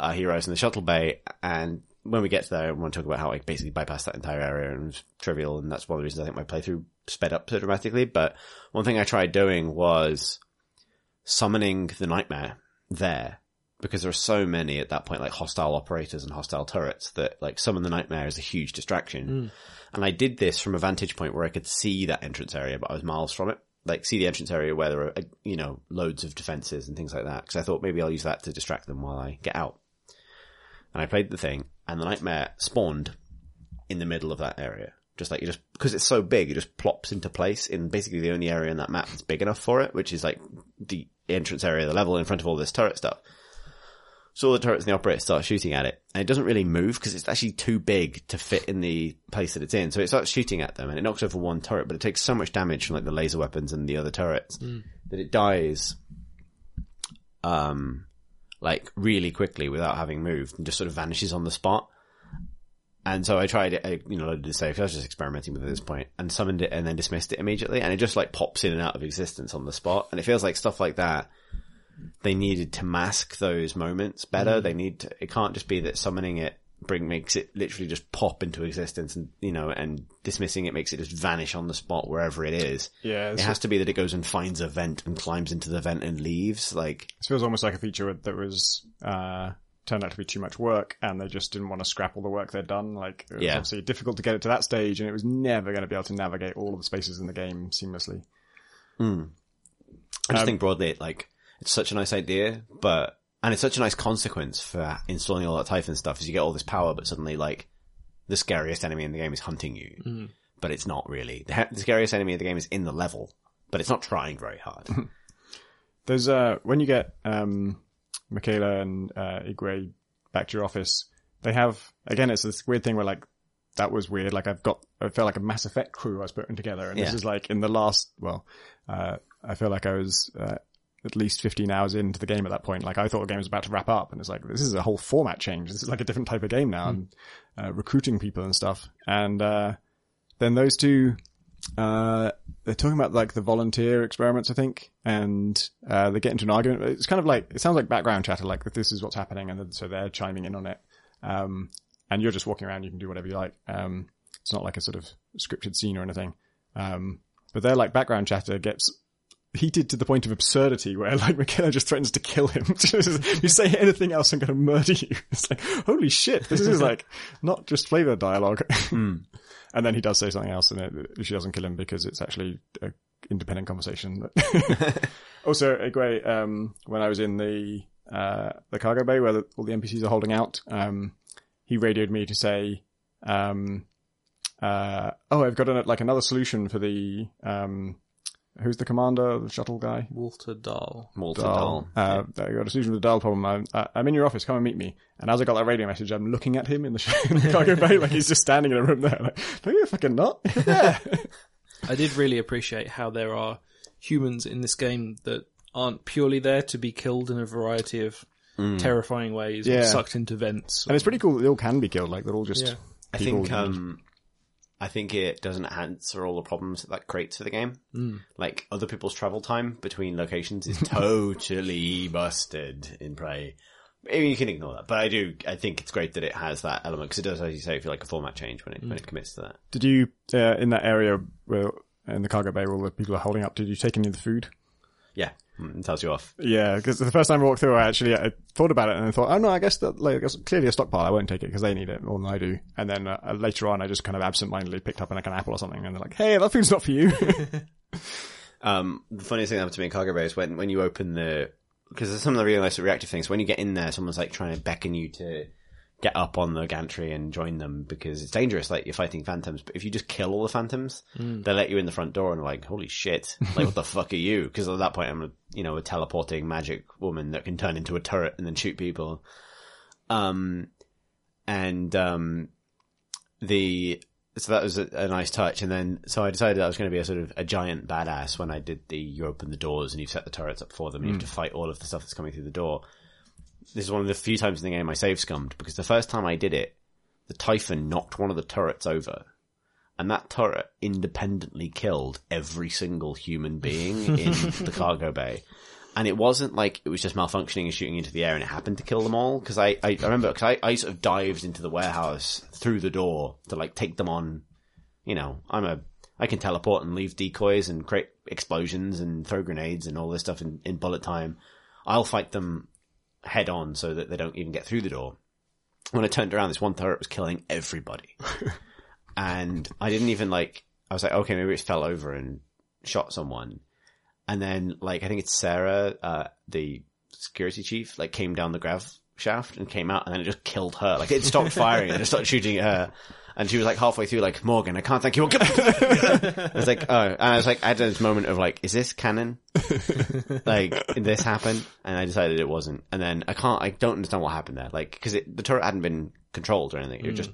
Uh, he arrives in the shuttle bay, and when we get to there, I want to talk about how I basically bypassed that entire area and was trivial, and that's one of the reasons I think my playthrough sped up so dramatically. But one thing I tried doing was summoning the nightmare there because there are so many at that point, like hostile operators and hostile turrets, that like summon the nightmare is a huge distraction. And I did this from a vantage point where I could see that entrance area, but I was miles from it. Like see the entrance area where there are, uh, you know, loads of defenses and things like that. Because I thought maybe I'll use that to distract them while I get out. And I played the thing, and the nightmare spawned in the middle of that area. Just like you just, because it's so big, it just plops into place in basically the only area in that map that's big enough for it, which is like the entrance area, of the level in front of all this turret stuff. So all the turrets and the operators start shooting at it, and it doesn't really move because it's actually too big to fit in the place that it's in. So it starts shooting at them, and it knocks over one turret, but it takes so much damage from like the laser weapons and the other turrets that it dies, um, like really quickly without having moved, and just sort of vanishes on the spot. And so I tried it, I, you know, loaded it safe. I was just experimenting with it at this point and summoned it and then dismissed it immediately. And it just like pops in and out of existence on the spot. And it feels like stuff like that. They needed to mask those moments better. They need to, it can't just be that summoning it bring makes it literally just pop into existence and, you know, and dismissing it makes it just vanish on the spot wherever it is. Yeah, It has to be that it goes and finds a vent and climbs into the vent and leaves. Like, This feels almost like a feature that was uh, turned out to be too much work, and they just didn't want to scrap all the work they'd done. Like it was Yeah. obviously difficult to get it to that stage, and it was never going to be able to navigate all of the spaces in the game seamlessly. I just think broadly, like, it's such a nice idea, but, and it's such a nice consequence for installing all that Typhon stuff is you get all this power, but suddenly, like, the scariest enemy in the game is hunting you. But it's not really. The, he- the scariest enemy in the game is in the level, but it's not trying very hard. There's uh when you get um Mikhaila and uh Igwe back to your office, they have again it's this weird thing where like that was weird. Like I've got I felt like a Mass Effect crew I was putting together, and this is like in the last well, uh I feel like I was uh, at least 15 hours into the game at that point. Like I thought the game was about to wrap up and it's like, this is a whole format change. This is like a different type of game now and, uh, recruiting people and stuff. And, uh, then those two, uh, they're talking about like the volunteer experiments, I think, and, uh, they get into an argument. It's kind of like, it sounds like background chatter, like that this is what's happening and so they're chiming in on it. Um, and you're just walking around, you can do whatever you like. Um, it's not like a sort of scripted scene or anything. Um, but their like background chatter gets heated to the point of absurdity where like Mikhaila just threatens to kill him. you say anything else, I'm going to murder you. It's like, holy shit, this is like not just flavor dialogue. And then he does say something else and it, she doesn't kill him because it's actually a independent conversation. also, Igwe, um, when I was in the, uh, the cargo bay where the, all the NPCs are holding out, um, he radioed me to say, um, uh, oh, I've got an, like another solution for the, um, who's the commander, the shuttle guy? Walter Dahl. Walter Dahl. doll. Uh, I got a solution to the Dahl problem. I'm, uh, I'm in your office. Come and meet me. And as I got that radio message, I'm looking at him in the, sh- in the cargo bay, like he's just standing in a room there. Like, no, you're fucking not. You're there. I did really appreciate how there are humans in this game that aren't purely there to be killed in a variety of terrifying ways, or Yeah. sucked into vents. and it's pretty cool that they all can be killed. Like they're all just. Yeah. I people think, um, I think it doesn't answer all the problems that that creates for the game. Mm. Like other people's travel time between locations is totally busted in Prey. I mean, you can ignore that, but I do. I think it's great that it has that element because it does, as you say, feel like a format change when it when it commits to that. Did you uh, in that area where in the cargo bay where all the people are holding up? Did you take any of the food? Yeah, mm, tells you off. Yeah, because the first time I walked through, I actually I thought about it and I thought, oh no, I guess that like, clearly a stockpile. I won't take it because they need it more than I do. And then uh, later on, I just kind of absentmindedly picked up like an apple or something, and they're like, hey, that food's not for you. Um, the funniest thing that happened to me in Cargo Bay is when, when you open the, because there's some of the really nice reactive things. When you get in there, someone's like trying to beckon you to get up on the gantry and join them because it's dangerous. Like you're fighting phantoms, but if you just kill all the phantoms, they let you in the front door and like, holy shit, like what the fuck are you? Because at that point, I'm a, you know, a teleporting magic woman that can turn into a turret and then shoot people. Um, and, um, the, so that was a, a nice touch. And then, so I decided I was going to be a sort of a giant badass when I did the, you open the doors and you set the turrets up for them and you have to fight all of the stuff that's coming through the door. This is one of the few times in the game I save scummed because the first time I did it, the Typhon knocked one of the turrets over. And that turret independently killed every single human being in the cargo bay. and it wasn't like it was just malfunctioning and shooting into the air and it happened to kill them all. Cause I, I, I remember, cause I, I sort of dived into the warehouse through the door to like take them on, you know, I'm a, I can teleport and leave decoys and create explosions and throw grenades and all this stuff in, in bullet time. I'll fight them head on so that they don't even get through the door. When I turned around, this one turret was killing everybody. and I didn't even like, I was like, okay, maybe it fell over and shot someone. And then, like, I think it's Sarah, uh, the security chief, like, came down the grav shaft and came out and then it just killed her. Like, it stopped firing and it just started shooting at her. And she was like halfway through, like, Morgan, I can't thank you. I was like, oh, and I was like, I had this moment of like, is this canon? like, did this happen? And I decided it wasn't. And then I can't, I don't understand what happened there. Like, cause it, the turret hadn't been controlled or anything. It just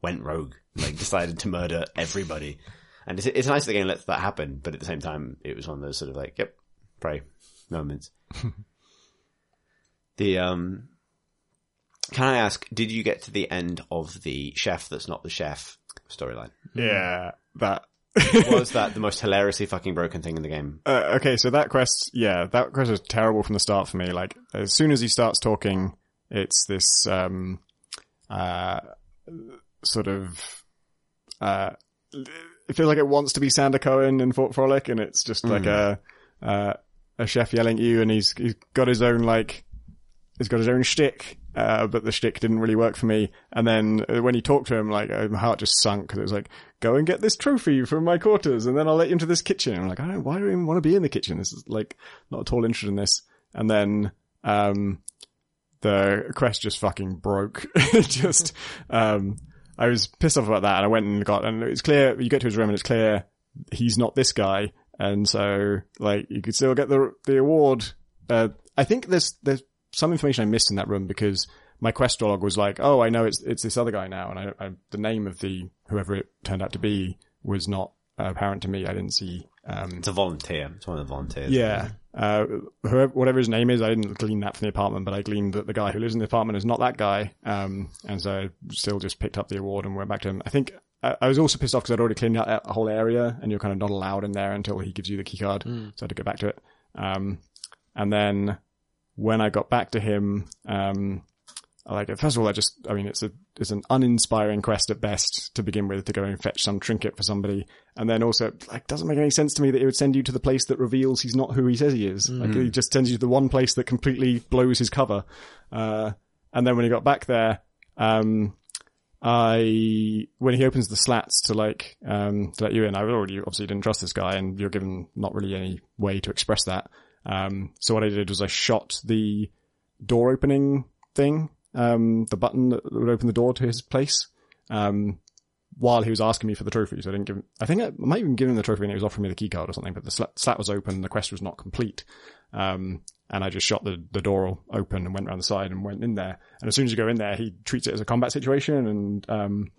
went rogue. Like, decided to murder everybody. And it's, it's nice that the game lets that happen, but at the same time, it was one of those sort of like, yep, Prey moments. the, um, can I ask, did you get to the end of the chef that's not the chef storyline? Yeah, that. Was that the most hilariously fucking broken thing in the game? Uh, okay, so that quest, yeah, that quest was terrible from the start for me. Like, as soon as he starts talking, it's this, um, uh, sort of, uh, it feels like it wants to be Sander Cohen in Fort Frolic, and it's just like a, uh, a chef yelling at you, and he's, he's got his own, like, he's got his own shtick, uh, but the shtick didn't really work for me. And then uh, when you talk to him, like, uh, my heart just sunk because it was like, go and get this trophy from my quarters and then I'll let you into this kitchen. And I'm like, I don't, why do I even want to be in the kitchen? This is like not at all interested in this. And then, um, the quest just fucking broke. Just, um, I was pissed off about that and I went and got, and it's clear, you get to his room and it's clear he's not this guy. And so, like, you could still get the, the award. Uh, I think there's, there's some information I missed in that room because my quest log was like, oh, I know it's, it's this other guy now. And I, I the name of the, whoever it turned out to be was not uh, apparent to me. I didn't see, um, It's a volunteer. It's one of the volunteers. yeah. Uh, whoever, whatever his name is, I didn't glean that from the apartment, but I gleaned that the guy who lives in the apartment is not that guy. Um, and so I still just picked up the award and went back to him. I think I, I was also pissed off because I'd already cleaned out a whole area and you're kind of not allowed in there until he gives you the key card. So I had to go back to it. Um, and then when I got back to him, um, I like it. First of all, I just, I mean, it's a, it's an uninspiring quest at best to begin with to go and fetch some trinket for somebody. And then also, like, doesn't make any sense to me that he would send you to the place that reveals he's not who he says he is. Like, he just sends you to the one place that completely blows his cover. Uh, and then when he got back there, um, I, when he opens the slats to like, um, to let you in, I already obviously didn't trust this guy and you're given not really any way to express that. Um, so what I did was I shot the door opening thing, um, the button that would open the door to his place, um, while he was asking me for the trophy. So I didn't give him, I think I might even give him the trophy and he was offering me the key card or something, but the slat, slat was open the quest was not complete. Um, and I just shot the, the door open and went around the side and went in there. And as soon as you go in there, he treats it as a combat situation and, um,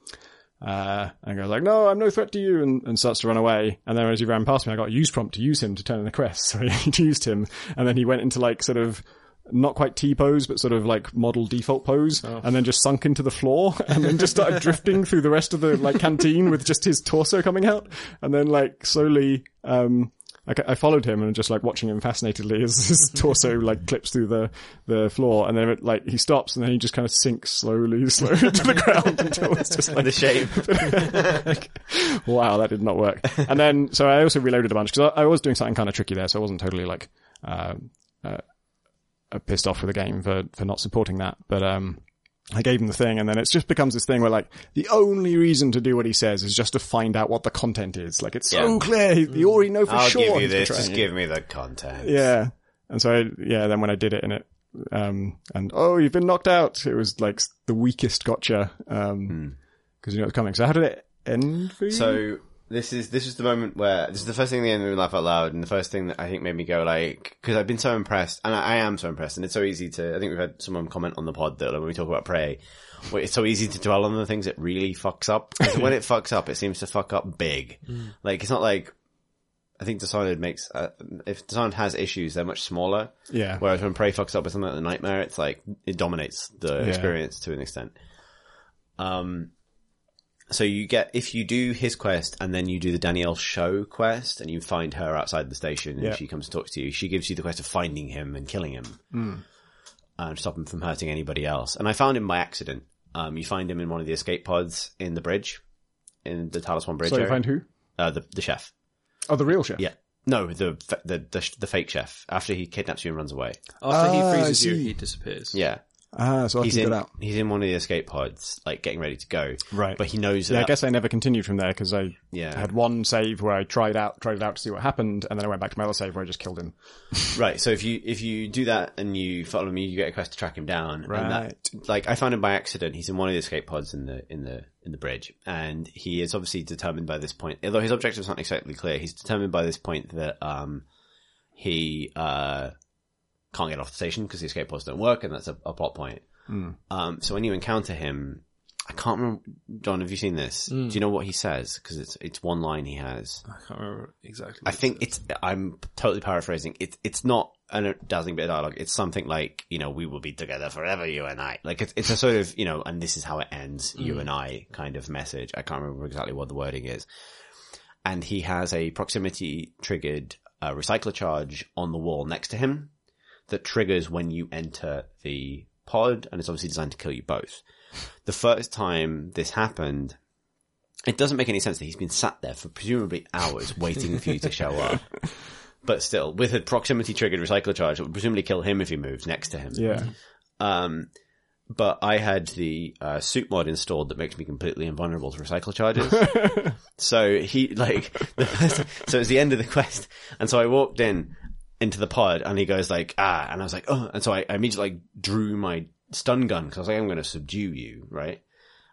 uh, and goes like, no, I'm no threat to you, and, and starts to run away. And then as he ran past me, I got a use prompt to use him to turn in the quest. So I used him, and then he went into like sort of, not quite T pose, but sort of like model default pose, and then just sunk into the floor, and then just started drifting through the rest of the like canteen with just his torso coming out, and then like slowly, um, I, I followed him and just like watching him fascinatedly as his torso like clips through the the floor, and then it, like he stops, and then he just kind of sinks slowly, slowly to the ground until it's just like The shape. like, wow, that did not work. And then, so I also reloaded a bunch because I, I was doing something kind of tricky there, so I wasn't totally like, uh, uh, uh, pissed off with the game for, for not supporting that. But, um, I gave him the thing and then it just becomes this thing where like, the only reason to do what he says is just to find out what the content is. Like, it's so clear. He, you already know for I'll sure. give you this. Just you. give me the content. Yeah. And so, I, yeah, then when I did it and it, um, and oh, you've been knocked out, it was like the weakest gotcha, um, cause you know it's coming. So how did it end for you? So this is this is the moment where this is the first thing that made me laugh out loud, and the first thing that I think made me go like because I've been so impressed, and I, I am so impressed, and it's so easy to. I think we've had someone comment on the pod that like, when we talk about Prey, it's so easy to dwell on the things that really fucks up. when it fucks up, it seems to fuck up big. Like it's not like. I think Dishonored makes, uh, if Dishonored has issues, they're much smaller. yeah. Whereas when Prey fucks up with something like the Nightmare, it's like, it dominates the Yeah. experience to an extent. Um, so you get if you do his quest and then you do the Danielle Sho quest and you find her outside the station and Yeah. she comes and talks to you, she gives you the quest of finding him and killing him Hmm. and stop him from hurting anybody else. And I found him by accident. Um, you find him in one of the escape pods in the bridge, in the Talisman Bridge. So you area. find who? uh, the the chef. Oh, the real chef. Yeah. No, the the the, the fake chef. After he kidnaps you and runs away. After Ah, he freezes you, he disappears. Yeah, Ah, so I he's can in get out. he's in one of the escape pods, like getting ready to go. Right. But he knows that. Yeah, I guess I never continued from there because I Yeah. had one save where I tried out tried it out to see what happened, and then I went back to my other save where I just killed him. Right. So if you if you do that and you follow me, you get a quest to track him down. And that, Right. like I found him by accident. He's in one of the escape pods in the in the in the bridge, and he is obviously determined by this point. Although his objective's not exactly clear, he's determined by this point that um he uh can't get off the station because the escape pods don't work, and that's a, a plot point. Um, so when you encounter him, I can't remember. John, have you seen this? Do you know what he says? Because it's it's one line he has. I can't remember exactly. I think it's. I'm totally paraphrasing. It's it's not a dazzling bit of dialogue. It's something like you know we will be together forever, you and I. Like it's it's a sort of you know, and this is how it ends, you and I kind of message. I can't remember exactly what the wording is. And he has a proximity triggered uh, recycler charge on the wall next to him that triggers when you enter the pod, and it's obviously designed to kill you both. The first time this happened, it doesn't make any sense that he's been sat there for presumably hours waiting for you to show up. But still, with a proximity triggered recycler charge, it would presumably kill him if he moves next to him. Yeah. Um, but I had the uh, suit mod installed that makes me completely invulnerable to recycle charges. so he like, the first, so it was the end of the quest, and so I walked in into the pod, and he goes like, ah, and I was like, oh, and so I, I immediately like drew my stun gun because I was like, I'm going to subdue you, right?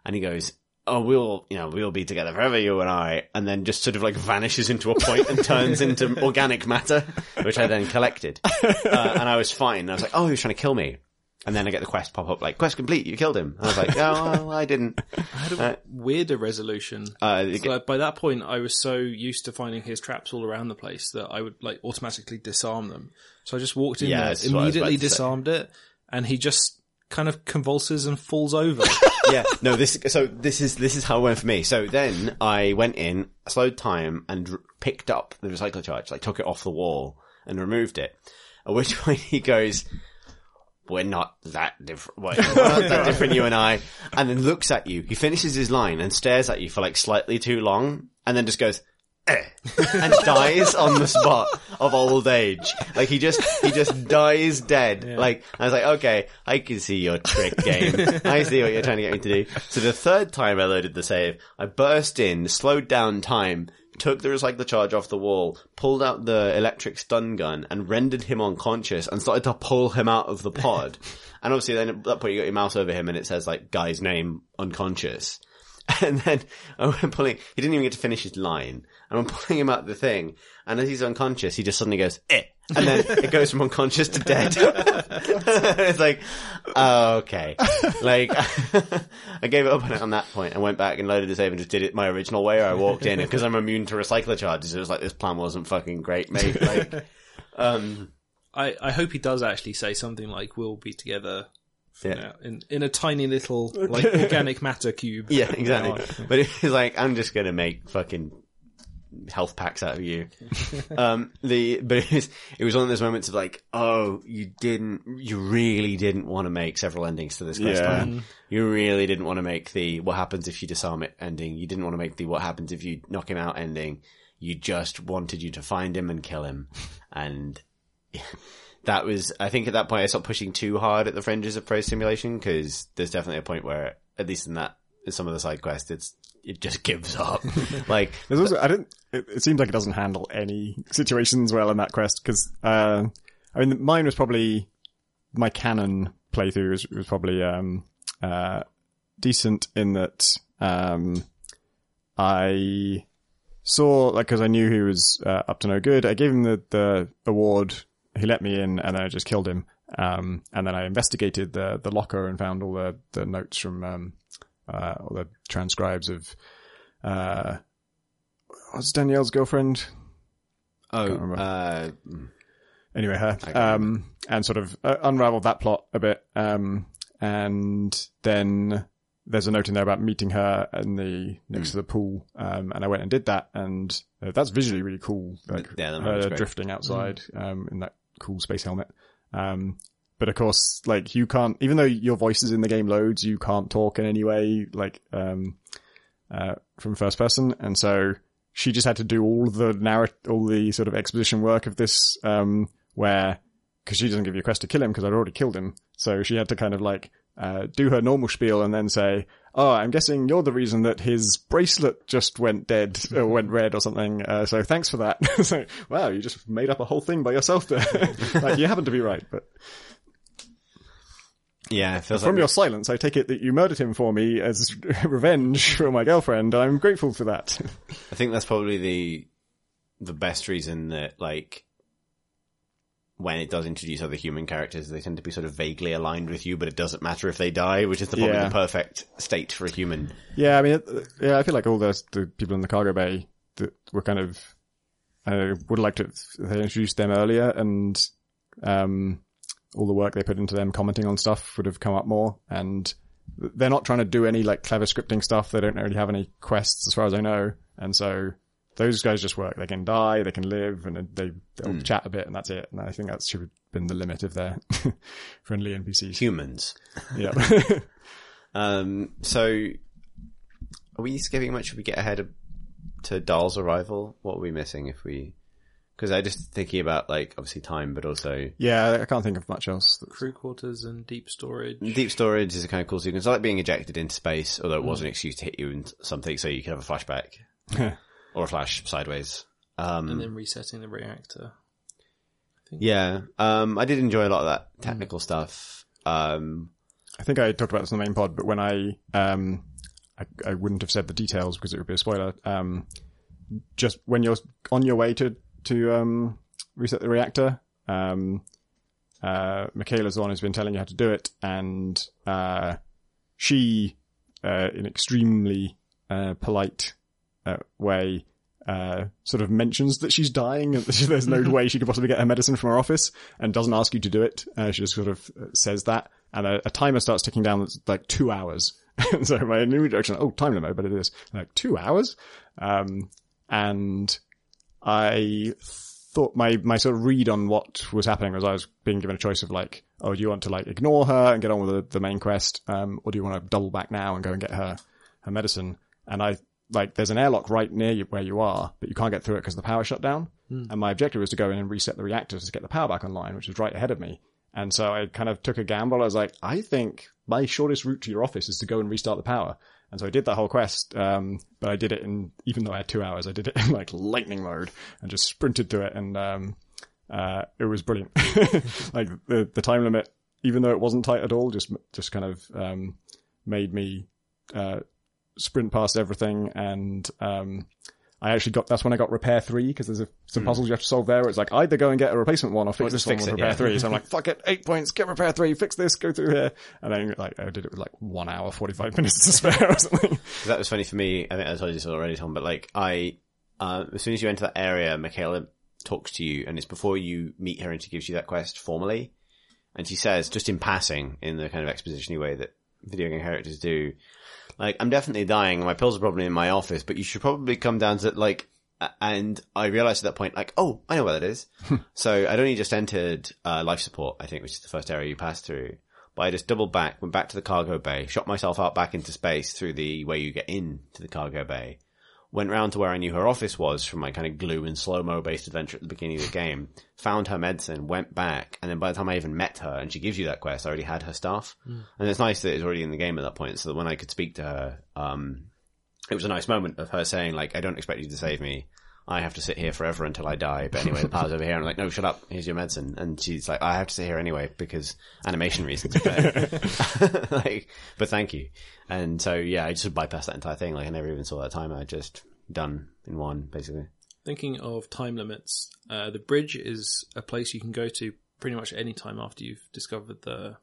And he goes. Oh, we'll, you know, we'll be together forever, you and I, and then just sort of like vanishes into a point and turns into organic matter, which I then collected. Uh, and I was fine. I was like, oh, he was trying to kill me. And then I get the quest pop up like, quest complete, you killed him. And I was like, oh, well, I didn't. I had a Uh, weirder resolution. Uh, So, like, by that point, I was so used to finding his traps all around the place that I would like automatically disarm them. So I just walked in Yeah, there, that's what I was about immediately to say. disarmed it, and he just kind of convulses and falls over. yeah, no, this, so this is, this is how it went for me. So then I went in, slowed time and r- picked up the recycle charge, like took it off the wall and removed it. At which point he goes, we're not that different. We're not that different, you and I. And then looks at you. He finishes his line and stares at you for like slightly too long and then just goes, eh, and dies on the spot of old age. Like he just, he just dies dead. Like, I was like, okay, I can see your trick game. I see what you're trying to get me to do. So the third time I loaded the save, I burst in, slowed down time, took the recycler charge off the wall, pulled out the electric stun gun, and rendered him unconscious, and started to pull him out of the pod. and obviously, then at that point, you got your mouse over him, and it says like guy's name unconscious. And then I went pulling. He didn't even get to finish his line, and I'm pulling him out the thing. And as he's unconscious, he just suddenly goes, "Eh," and then it goes from unconscious to dead. it's like, oh, okay. Like, I gave it up on it on that point and went back and loaded the save and just did it my original way. Where I walked in because I'm immune to recycler charges. It was like this plan wasn't fucking great, mate. Like, um, I, I hope he does actually say something like "We'll be together." Yeah. now," in in a tiny little like organic matter cube. yeah, exactly. But it was like, I'm just gonna make fucking health packs out of you. um, the, but it was, it was one of those moments of like, oh, you didn't, you really didn't want to make several endings to this quest Yeah. line. You really didn't want to make the what happens if you disarm it ending. You didn't want to make the what happens if you knock him out ending. You just wanted you to find him and kill him. And that was, I think at that point I stopped pushing too hard at the fringes of pro simulation because there's definitely a point where, at least in that, in some of the side quests, it's, it just gives up. like, I don't. It, it seems like it doesn't handle any situations well in that quest because uh, I mean mine was probably my canon playthrough was, was probably um, uh, decent in that um, I saw like because I knew he was uh, up to no good. I gave him the the award. He let me in, and then I just killed him. Um, and then I investigated the the locker and found all the the notes from um, uh, all the transcribes of uh, what's Danielle's girlfriend? oh, uh, Anyway, her, um, and sort of uh, unraveled that plot a bit. Um, and then there's a note in there about meeting her in the next to the pool, um, and I went and did that, and uh, that's visually really cool. Like Yeah, her drifting outside um, in that cool space helmet. Um, but of course, like you can't, even though your voice is in the game loads, you can't talk in any way, like um, uh, from first person, and so she just had to do all the narrat, all the sort of exposition work of this, um, where because she doesn't give you a quest to kill him because I'd already killed him, so she had to kind of like uh, do her normal spiel and then say, "Oh, I'm guessing you're the reason that his bracelet just went dead or went red or something. Uh, so thanks for that." so wow, you just made up a whole thing by yourself there. like you happen to be right, but Yeah, it feels from like your silence, I take it that you murdered him for me as revenge for my girlfriend. I'm grateful for that. I think that's probably the the best reason that like when it does introduce other human characters, they tend to be sort of vaguely aligned with you, but it doesn't matter if they die, which is the, probably Yeah. the perfect state for a human. Yeah, I mean, it, yeah, I feel like all the the people in the cargo bay that were kind of, I would like to they introduced them earlier, and um, all the work they put into them commenting on stuff would have come up more. And they're not trying to do any like clever scripting stuff. They don't really have any quests, as far as I know, and so those guys just work. They can die, they can live, and they they'll chat a bit, and that's it. And I think that should have been the limit of their friendly NPCs. Humans. Yeah. Um, so are we skipping much if we get ahead of, to Dahl's arrival? What are we missing if we? Because I just thinking about like obviously time, but also yeah, I can't think of much else. that's- Crew quarters and deep storage. deep storage is a kind of cool sequence. I like being ejected into space, although it was an excuse to hit you in something, so you can have a flashback or a flash sideways. Um, and then resetting the reactor. Yeah, um, I did enjoy a lot of that technical stuff. Um, I think I talked about this in the main pod, but when I, um, I, I wouldn't have said the details because it would be a spoiler. Um, just when you're on your way to, to, um, reset the reactor, um, uh, Mikhaila's the one who's been telling you how to do it and, uh, she, uh, in extremely, uh, polite, uh, way, uh, sort of mentions that she's dying and there's no way she could possibly get her medicine from her office and doesn't ask you to do it. Uh, she just sort of says that and a, a timer starts ticking down that's like two hours. so my new reaction, oh, time limit, but it is like two hours. Um, and I thought my, my sort of read on what was happening was I was being given a choice of like, oh, do you want to like ignore her and get on with the, the main quest? Um, or do you want to double back now and go and get her, her medicine? And I, like, there's an airlock right near you where you are, but you can't get through it because the power shut down. And my objective was to go in and reset the reactors to get the power back online, which was right ahead of me. And so I kind of took a gamble. I was like, I think my shortest route to your office is to go and restart the power. And so I did that whole quest, um, but I did it in, even though I had two hours, I did it in like lightning mode and just sprinted through it. And, um, uh, it was brilliant. like the, the time limit, even though it wasn't tight at all, just, just kind of, um, made me, uh, sprint past everything and, um, I actually got, that's when I got repair three, because there's a, some puzzles you have to solve there. It's like, either go and get a replacement one or fix Or this just one with it, repair yeah. three. So I'm like, fuck it, eight points, get repair three, fix this, go through here. And then like, I did it with like one hour, 45 minutes to spare or something. that was funny for me. I think I told you this already, Tom, but like I, uh, as soon as you enter that area, Mikhaila talks to you, and it's before you meet her, and she gives you that quest formally, and she says, just in passing, in the kind of exposition way that video game characters do, like I'm definitely dying. My pills are probably in my office, but you should probably come down to like. And I realized at that point, like, oh, I know where that is. so I'd only just entered uh, life support, I think, which is the first area you pass through. But I just doubled back, went back to the cargo bay, shot myself out back into space through the way you get in to the cargo bay. Went round to where I knew her office was from my kind of glue and slow mo based adventure at the beginning of the game. Found her medicine, went back, and then by the time I even met her and she gives you that quest, I already had her stuff. And it's nice that it's already in the game at that point, so that when I could speak to her, um, it was a nice moment of her saying like, "I don't expect you to save me. I have to sit here forever until I die." But anyway, the power's over here. And I'm like, "No, shut up. Here's your medicine." And she's like, "I have to sit here anyway because animation reasons." But, like, but thank you. And so yeah, I just bypassed that entire thing. Like I never even saw that timer. I just done in one basically. Thinking of time limits, uh, the bridge is a place you can go to pretty much any time after you've discovered the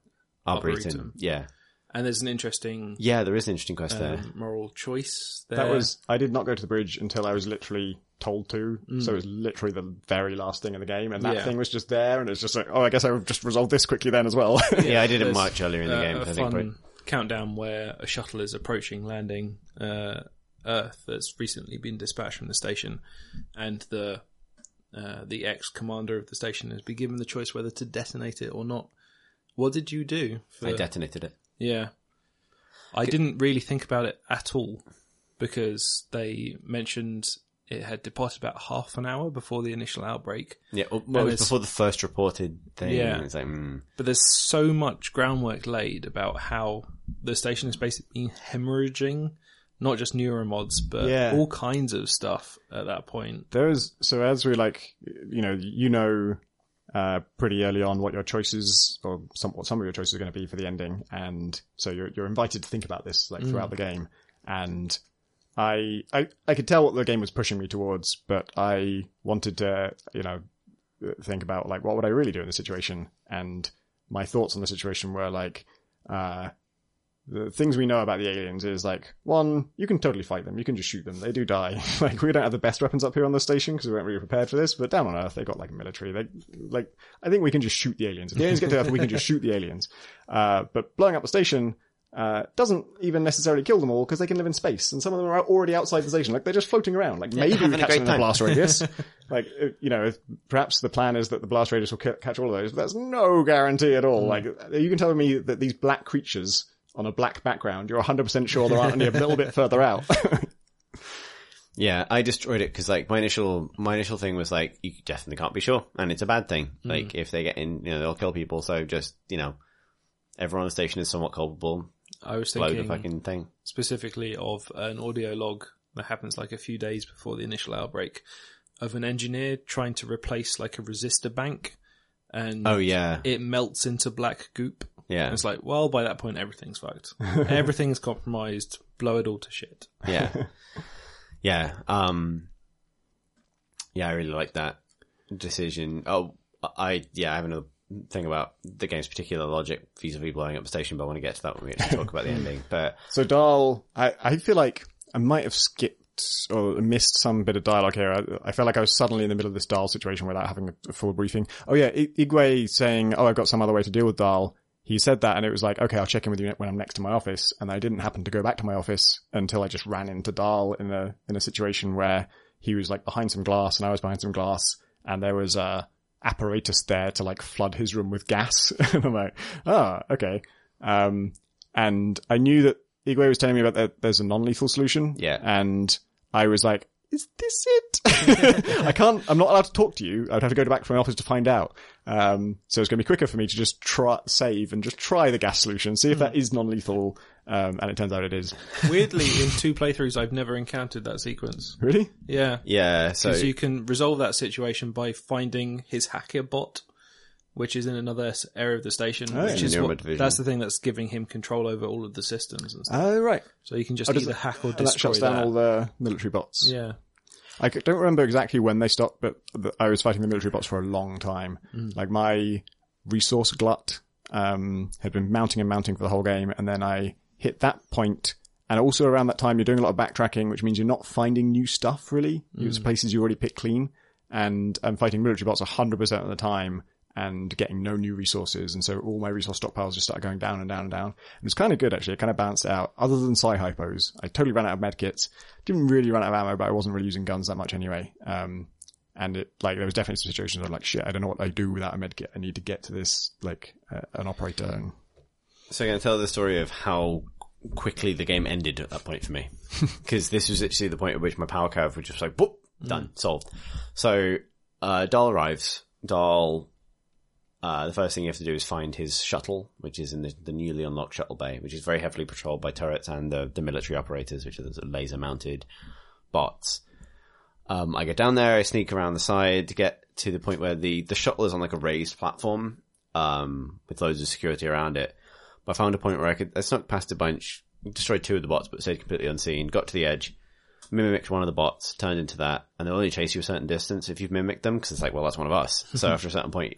Arboretum. Arboretum. Yeah, and there's an interesting yeah. There is an interesting quest there. um, moral choice there. That was, I did not go to the bridge until I was literally told to. Mm. So it was literally the very last thing in the game. And that Yeah. thing was just there. And it's just like, oh, I guess I would just resolve this quickly then as well. Yeah, I did it much earlier in the uh, game. a I think, fun countdown where a shuttle is approaching landing uh, Earth that's recently been dispatched from the station, and the uh, the ex commander of the station has been given the choice whether to detonate it or not. What did you do? For, I detonated it. Yeah, I didn't really think about it at all because they mentioned it had departed about half an hour before the initial outbreak. Yeah, well, well, it was it's- before the first reported thing. Yeah. It's like, mm, But there's so much groundwork laid about how the station is basically hemorrhaging not just neuromods, but Yeah. all kinds of stuff at that point. There's so as we like, you know, you know, uh, pretty early on what your choices or some what some of your choices are going to be for the ending, and so you're you're invited to think about this like throughout the game. And I I I could tell what the game was pushing me towards, but I wanted to you know think about like what would I really do in the situation, and my thoughts on the situation were like. Uh, the things we know about the aliens is like one, you can totally fight them. You can just shoot them. They do die. like we don't have the best weapons up here on the station because we weren't really prepared for this. But down on Earth, they got like military. They like I think we can just shoot the aliens. If the aliens get to Earth, we can just shoot the aliens. Uh, but blowing up the station uh, doesn't even necessarily kill them all because they can live in space, and some of them are already outside the station. Like they're just floating around. Like maybe we catch them in the blast radius. like you know, if, perhaps the plan is that the blast radius will ca- catch all of those. But that's no guarantee at all. Like you can tell me that these black creatures on a black background, you're 100% sure there aren't any a little bit further out. Yeah, I destroyed it because like my initial my initial thing was like you definitely can't be sure, and it's a bad thing. Mm. Like if they get in, you know, they'll kill people. So just you know, everyone on the station is somewhat culpable. I was Blow the thinking fucking thing. specifically of an audio log that happens like a few days before the initial outbreak of an engineer trying to replace like a resistor bank and Oh yeah, it melts into black goop. Yeah, And it's like, well, by that point, everything's fucked. everything's compromised. Blow it all to shit. yeah, yeah. Um, yeah, I really like that decision. Oh, I yeah, I have another thing about the game's particular logic vis-a-vis blowing up the station, but I want to get to that when we actually talk about the ending. But so Dahl, I, I feel like I might have skipped or missed some bit of dialogue here. I, I felt like I was suddenly in the middle of this Dahl situation without having a, a full briefing. Oh yeah, I- Igwe saying, oh, I've got some other way to deal with Dahl. He said that and it was like, okay, I'll check in with you when I'm next to my office. And I didn't happen to go back to my office until I just ran into Dahl in a, in a situation where he was like behind some glass and I was behind some glass and there was a apparatus there to like flood his room with gas. and I'm like, ah, okay. Um, and I knew that Igwe was telling me about that there's a non-lethal solution. Yeah. And I was like, is this it? I can't, I'm not allowed to talk to you. I'd have to go back to my office to find out. Um, so it's going to be quicker for me to just try, save and just try the gas solution, see if that is non-lethal. Um, and it turns out it is. Weirdly, in two playthroughs, I've never encountered that sequence. Really? Yeah. yeah, so you can resolve that situation by finding his hacker bot, which is in another area of the station. Oh, which yeah. is what, division. that's the thing that's giving him control over all of the systems and stuff. Oh, right. So you can just Oh, does either it- hack or And that destroy shuts down that. all the military bots. yeah. I c- don't remember exactly when they stopped, but th- I was fighting the military bots for a long time. Mm. Like my resource glut um, had been mounting and mounting for the whole game, and then I hit that point. And also around that time, you're doing a lot of backtracking, which means you're not finding new stuff really. It's mm. places you already picked clean, and I'm fighting military bots 100% of the time and getting no new resources. And so all my resource stockpiles just started going down and down and down. And was kind of good actually. It kind of balanced it out. Other than psi hypos, I totally ran out of medkits. Didn't really run out of ammo, but I wasn't really using guns that much anyway. Um, and it, like, there was definitely some situations where I'm like, shit, I don't know what I do without a medkit. I need to get to this, like, uh, an operator. And So I'm going to tell the story of how quickly the game ended at that point for me. Because this was actually the point at which my power curve was just like, boop, done, solved. So, uh, Dahl arrives. Dahl, uh, the first thing you have to do is find his shuttle, which is in the, the newly unlocked shuttle bay, which is very heavily patrolled by turrets and the, the military operators, which are the laser mounted bots. Um, I get down there, I sneak around the side to get to the point where the, the shuttle is on like a raised platform, um, with loads of security around it. But I found a point where I could, I snuck past a bunch, destroyed two of the bots, but stayed completely unseen, got to the edge, mimicked one of the bots, turned into that, and they'll only chase you a certain distance if you've mimicked them, because it's like, well, that's one of us. So after a certain point,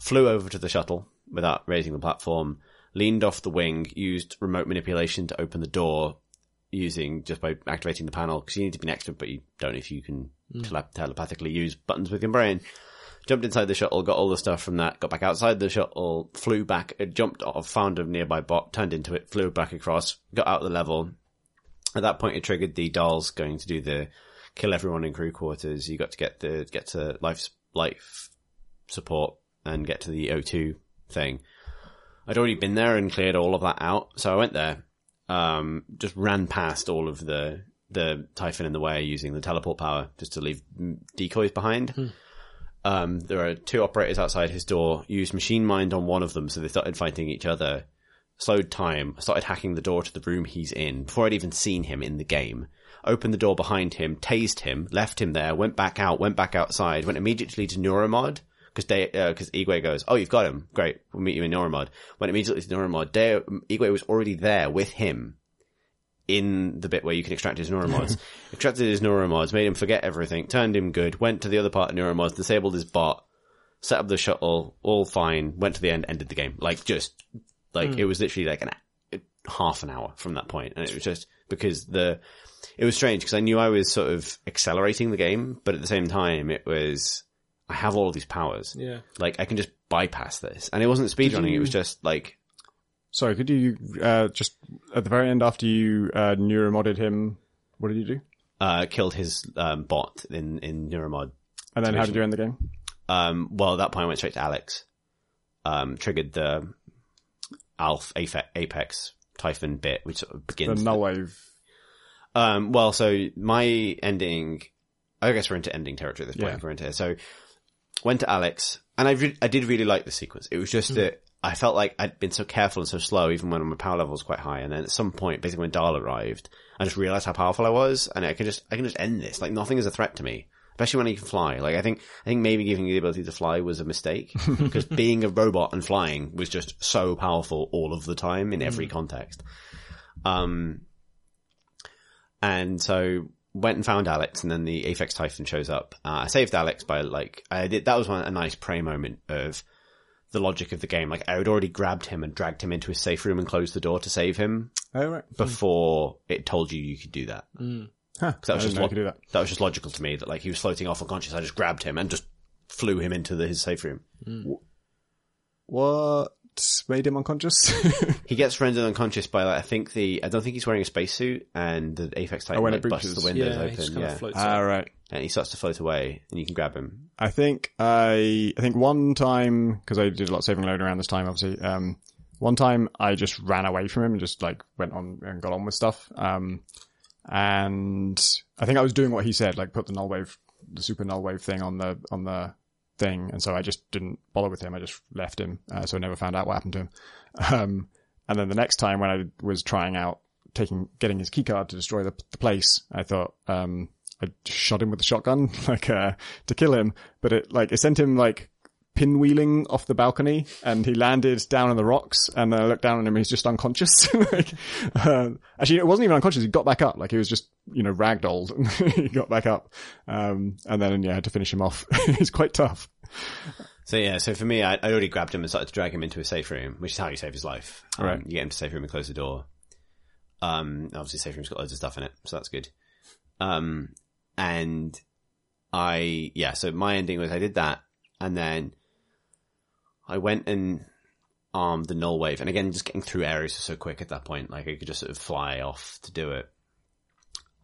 flew over to the shuttle without raising the platform, leaned off the wing, used remote manipulation to open the door, using just by activating the panel, because you need to be next to it, but you don't know if you can tele- telepathically use buttons with your brain. jumped inside the shuttle, got all the stuff from that, got back outside the shuttle, flew back, uh, jumped off, found a nearby bot, turned into it, flew back across, got out of the level. At that point, it triggered the Dahl's going to do the kill everyone in crew quarters. You got to get the get to life life support and get to the O2 thing. I'd already been there and cleared all of that out, so I went there. Um, just ran past all of the the Typhon in the way using the teleport power just to leave decoys behind. Um, there are two operators outside his door. Used machine mind on one of them, so they started fighting each other. Slowed time. Started hacking the door to the room he's in before I'd even seen him in the game. Opened the door behind him, tased him, left him there, went back out, went back outside, went immediately to Neuromod because they uh, because Igwe goes, oh, you've got him, great, we'll meet you in Neuromod. Went immediately to Neuromod. They, Igwe was already there with him in the bit where you can extract his neuromods. Extracted his neuromods, made him forget everything, turned him good, went to the other part of neuromods, disabled his bot, set up the shuttle, all fine, went to the end, ended the game. Like just, like hmm. it was literally like an half an hour from that point, and it was just because the it was strange because I knew I was sort of accelerating the game, but at the same time it was I have all of these powers. Yeah. Like I can just bypass this, and it wasn't speedrunning. It was just like Sorry, could you uh, just at the very end after you uh, neuromodded him? What did you do? uh, killed his um, bot in in Neuromod. And then how did you end the game? Um, well, at that point, I went straight to Alex. Um, triggered the Alf Apex, Apex Typhon bit, which sort of The begins. null wave. Um, well, so my ending, I guess we're into ending territory at this point. Yeah. We're into so went to Alex, and I re- I did really like the sequence. It was just that I felt like I'd been so careful and so slow, even when my power level was quite high. And then at some point, basically when Dahl arrived, I just realized how powerful I was, and I can just I can just end this. Like nothing is a threat to me. Especially when he can fly. Like I think, I think maybe giving you the ability to fly was a mistake because being a robot and flying was just so powerful all of the time in every context. Um, and so went and found Alex, and then the Apex Typhon shows up. Uh, I saved Alex by like I did. That was one a nice prey moment of the logic of the game. Like I had already grabbed him and dragged him into his safe room and closed the door to save him Oh, right. Hmm. before it told you you could do that. Hmm. Huh. that was I just lo- do that. That was just logical to me that like he was floating off unconscious. I just grabbed him and just flew him into the, his safe room. Hmm. What made him unconscious? He gets rendered unconscious by like I think the I don't think he's wearing a spacesuit and the Apex Typhon Oh, when like, it busts the windows Yeah, he just open. kind Yeah, of floats Ah, right. and he starts to float away, and you can grab him. I think I, I think one time, because I did a lot of saving load around this time, obviously, um, one time I just ran away from him and just like went on and got on with stuff. Um, and I think I was doing what he said, like put the null wave, the super null wave thing on the, on the thing. And so I just didn't bother with him. I just left him. Uh, so I never found out what happened to him. Um, and then the next time when I was trying out taking, getting his keycard to destroy the, the place, I thought, um, I shot him with a shotgun, like, uh, to kill him, but it, like, it sent him, like, pinwheeling off the balcony and he landed down on the rocks and then I looked down on him and he's just unconscious. like, uh, actually, it wasn't even unconscious. He got back up. Like, he was just, you know, ragdolled and he got back up. Um, and then, yeah, I had to finish him off. He's quite tough. So yeah, so for me, I, I already grabbed him and started to drag him into a safe room, which is how you save his life. Um, Right. You get him to safe room and close the door. Um, obviously, safe room's got loads of stuff in it, so that's good. Um, and I, yeah, so my ending was I did that, and then I went and armed the null wave, and again, just getting through areas was so quick at that point, like I could just sort of fly off to do it.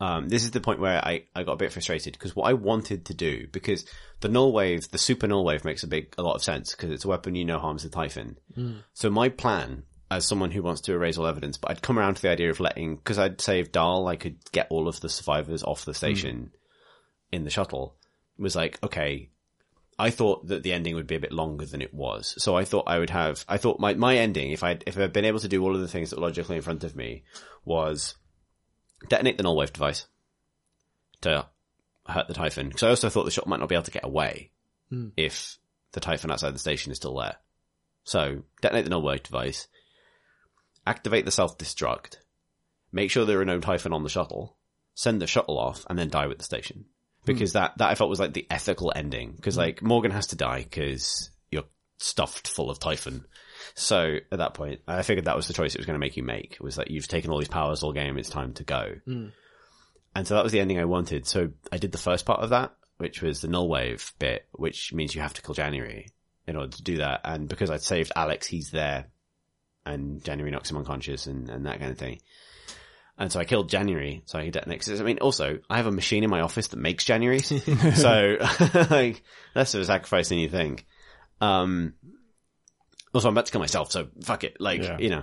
Um, this is the point where I, I got a bit frustrated because what I wanted to do, because the null wave, the super null wave makes a big, a lot of sense because it's a weapon you know harms the Typhon. Mm. So my plan, as someone who wants to erase all evidence, but I'd come around to the idea of letting, because I'd saved Dahl, I could get all of the survivors off the mm. station in the shuttle, was like, okay, I thought that the ending would be a bit longer than it was. So I thought I would have, I thought my, my ending, if I'd, if I'd been able to do all of the things that were logically in front of me, was detonate the null wave device to hurt the Typhon. Because I also thought the shot might not be able to get away hmm. if the Typhon outside the station is still there. So detonate the null wave device, activate the self-destruct, make sure there are no Typhon on the shuttle, send the shuttle off, and then die with the station. Because hmm. that, that I felt was like the ethical ending. Because hmm. like Morgan has to die because you're stuffed full of Typhon. So at that point, I figured that was the choice it was going to make you make. Was that you've taken all these powers all game, it's time to go. Hmm. And so that was the ending I wanted. So I did the first part of that, which was the null wave bit, which means you have to kill January in order to do that. And because I'd saved Alex, he's there, and January knocks him unconscious and, and that kind of thing. And so I killed January, so I could detonate. 'cause I mean, also, I have a machine in my office that makes Januaries, so like less of a sacrifice than you think. Um, also, I'm about to kill myself, so fuck it. Like, Yeah. you know.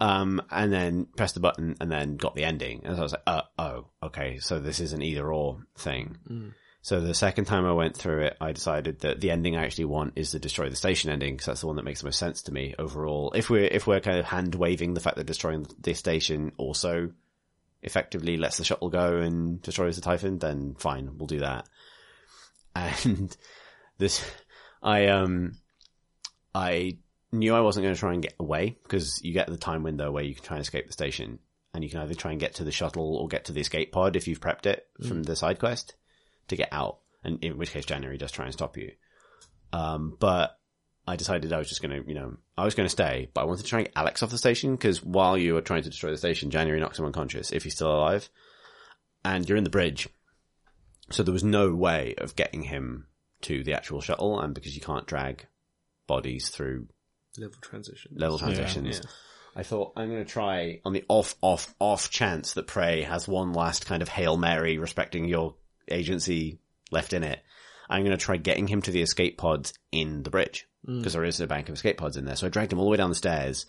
Um, and then pressed the button and then got the ending. And so I was like, uh, oh, okay. So this is an either or thing. So the second time I went through it, I decided that the ending I actually want is the destroy the station ending because that's the one that makes the most sense to me overall. If we're, if we're kind of hand waving the fact that destroying the station also effectively lets the shuttle go and destroys the Typhon, then fine, we'll do that. And this, I, um, I knew I wasn't going to try and get away because you get the time window where you can try and escape the station and you can either try and get to the shuttle or get to the escape pod if you've prepped it from the side quest to get out. And in which case January does try and stop you. Um, but I decided I was just going to, you know, I was going to stay, but I wanted to try and get Alex off the station because while you were trying to destroy the station, January knocks him unconscious if he's still alive. And you're in the bridge. So there was no way of getting him to the actual shuttle. And because you can't drag bodies through Level transition. level transitions, Yeah. I thought I'm going to try on the off, off, off chance that Prey has one last kind of Hail Mary respecting your agency left in it. I'm going to try getting him to the escape pods in the bridge because there is a bank of escape pods in there. So I dragged him all the way down the stairs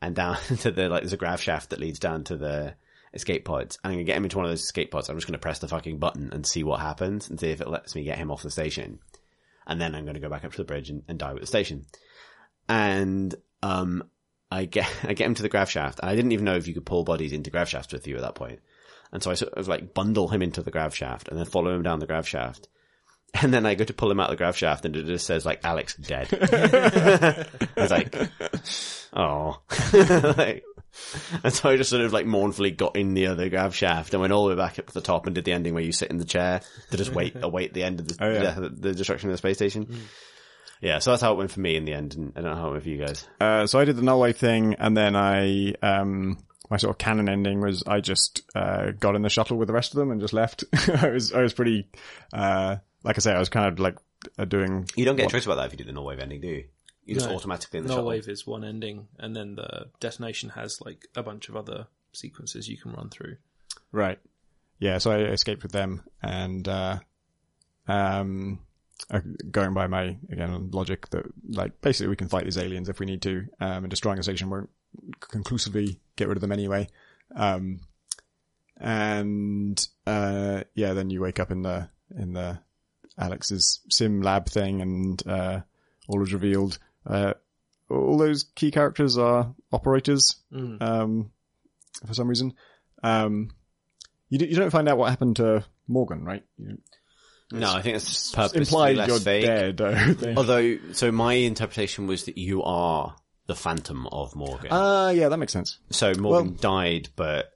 and down to the, like, there's a grav shaft that leads down to the escape pods. And I'm going to get him into one of those escape pods. I'm just going to press the fucking button and see what happens and see if it lets me get him off the station. And then I'm going to go back up to the bridge and, and die with the station. And, um, I get I get him to the grav shaft, and I didn't even know if you could pull bodies into grav shafts with you at that point. And so I sort of like bundle him into the grav shaft, and then follow him down the grav shaft. And then I go to pull him out of the grav shaft, and it just says like Alex dead. I was like, oh. like, and so I just sort of like mournfully got in the other grav shaft and went all the way back up to the top and did the ending where you sit in the chair to just wait, await the end of the, Oh, yeah. the, the destruction of the space station. Yeah, so that's how it went for me in the end, and I don't know how it went for you guys. Uh, so I did the null wave thing, and then I, um, my sort of canon ending was I just uh, got in the shuttle with the rest of them and just left. I was I was pretty, uh, like I say, I was kind of like uh, doing. You don't get a choice about that if you do the null wave ending, do you? You just No. automatically in the Null shuttle. wave is one ending, and then the detonation has like a bunch of other sequences you can run through. Right. Yeah, so I escaped with them and, uh, um, uh, going by my, again, logic that, like, basically we can fight these aliens if we need to, um, and destroying a station won't conclusively get rid of them anyway. Um, and, uh, yeah, then you wake up in the, in the Alex's sim lab thing and, uh, all is revealed. Uh, all those key characters are operators, um, for some reason. Um, you, do, you don't find out what happened to Morgan, right? You, No, I think it's purposely implied less you're vague. dead. Although, so my interpretation was that you are the Phantom of Morgan. Ah, yeah, that makes sense. so Morgan died, but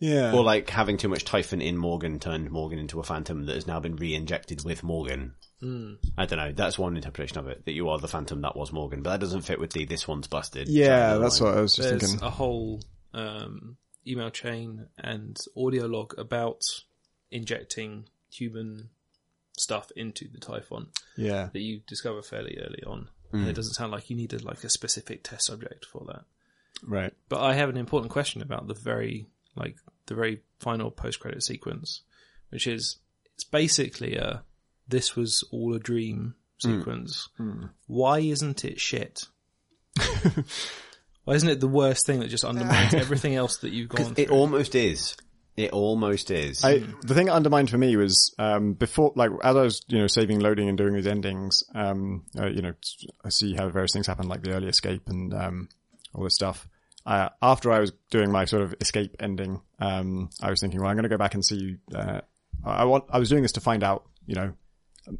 Yeah. or like having too much Typhon in Morgan turned Morgan into a Phantom that has now been re-injected with Morgan. I don't know. That's one interpretation of it. That you are the Phantom that was Morgan, but that doesn't fit with the this one's busted. yeah, So, that's what I was just There's thinking. a whole um, email chain and audio log about injecting human stuff into the Typhon Yeah. that you discover fairly early on. And it doesn't sound like you needed like a specific test subject for that. Right. But I have an important question about the very like the very final post credit sequence, which is it's basically a this was all a dream sequence. Why isn't it shit? Why isn't it the worst thing that just undermines everything else that you've gone through? It almost is. It almost is. I, the thing that undermined for me was um, before, like as I was, you know, saving, loading, and doing these endings. Um, uh, you know, I see how various things happen, like the early escape and um, all this stuff. Uh, after I was doing my sort of escape ending, um, I was thinking, well, I'm going to go back and see. Uh, I want. I was doing this to find out, you know,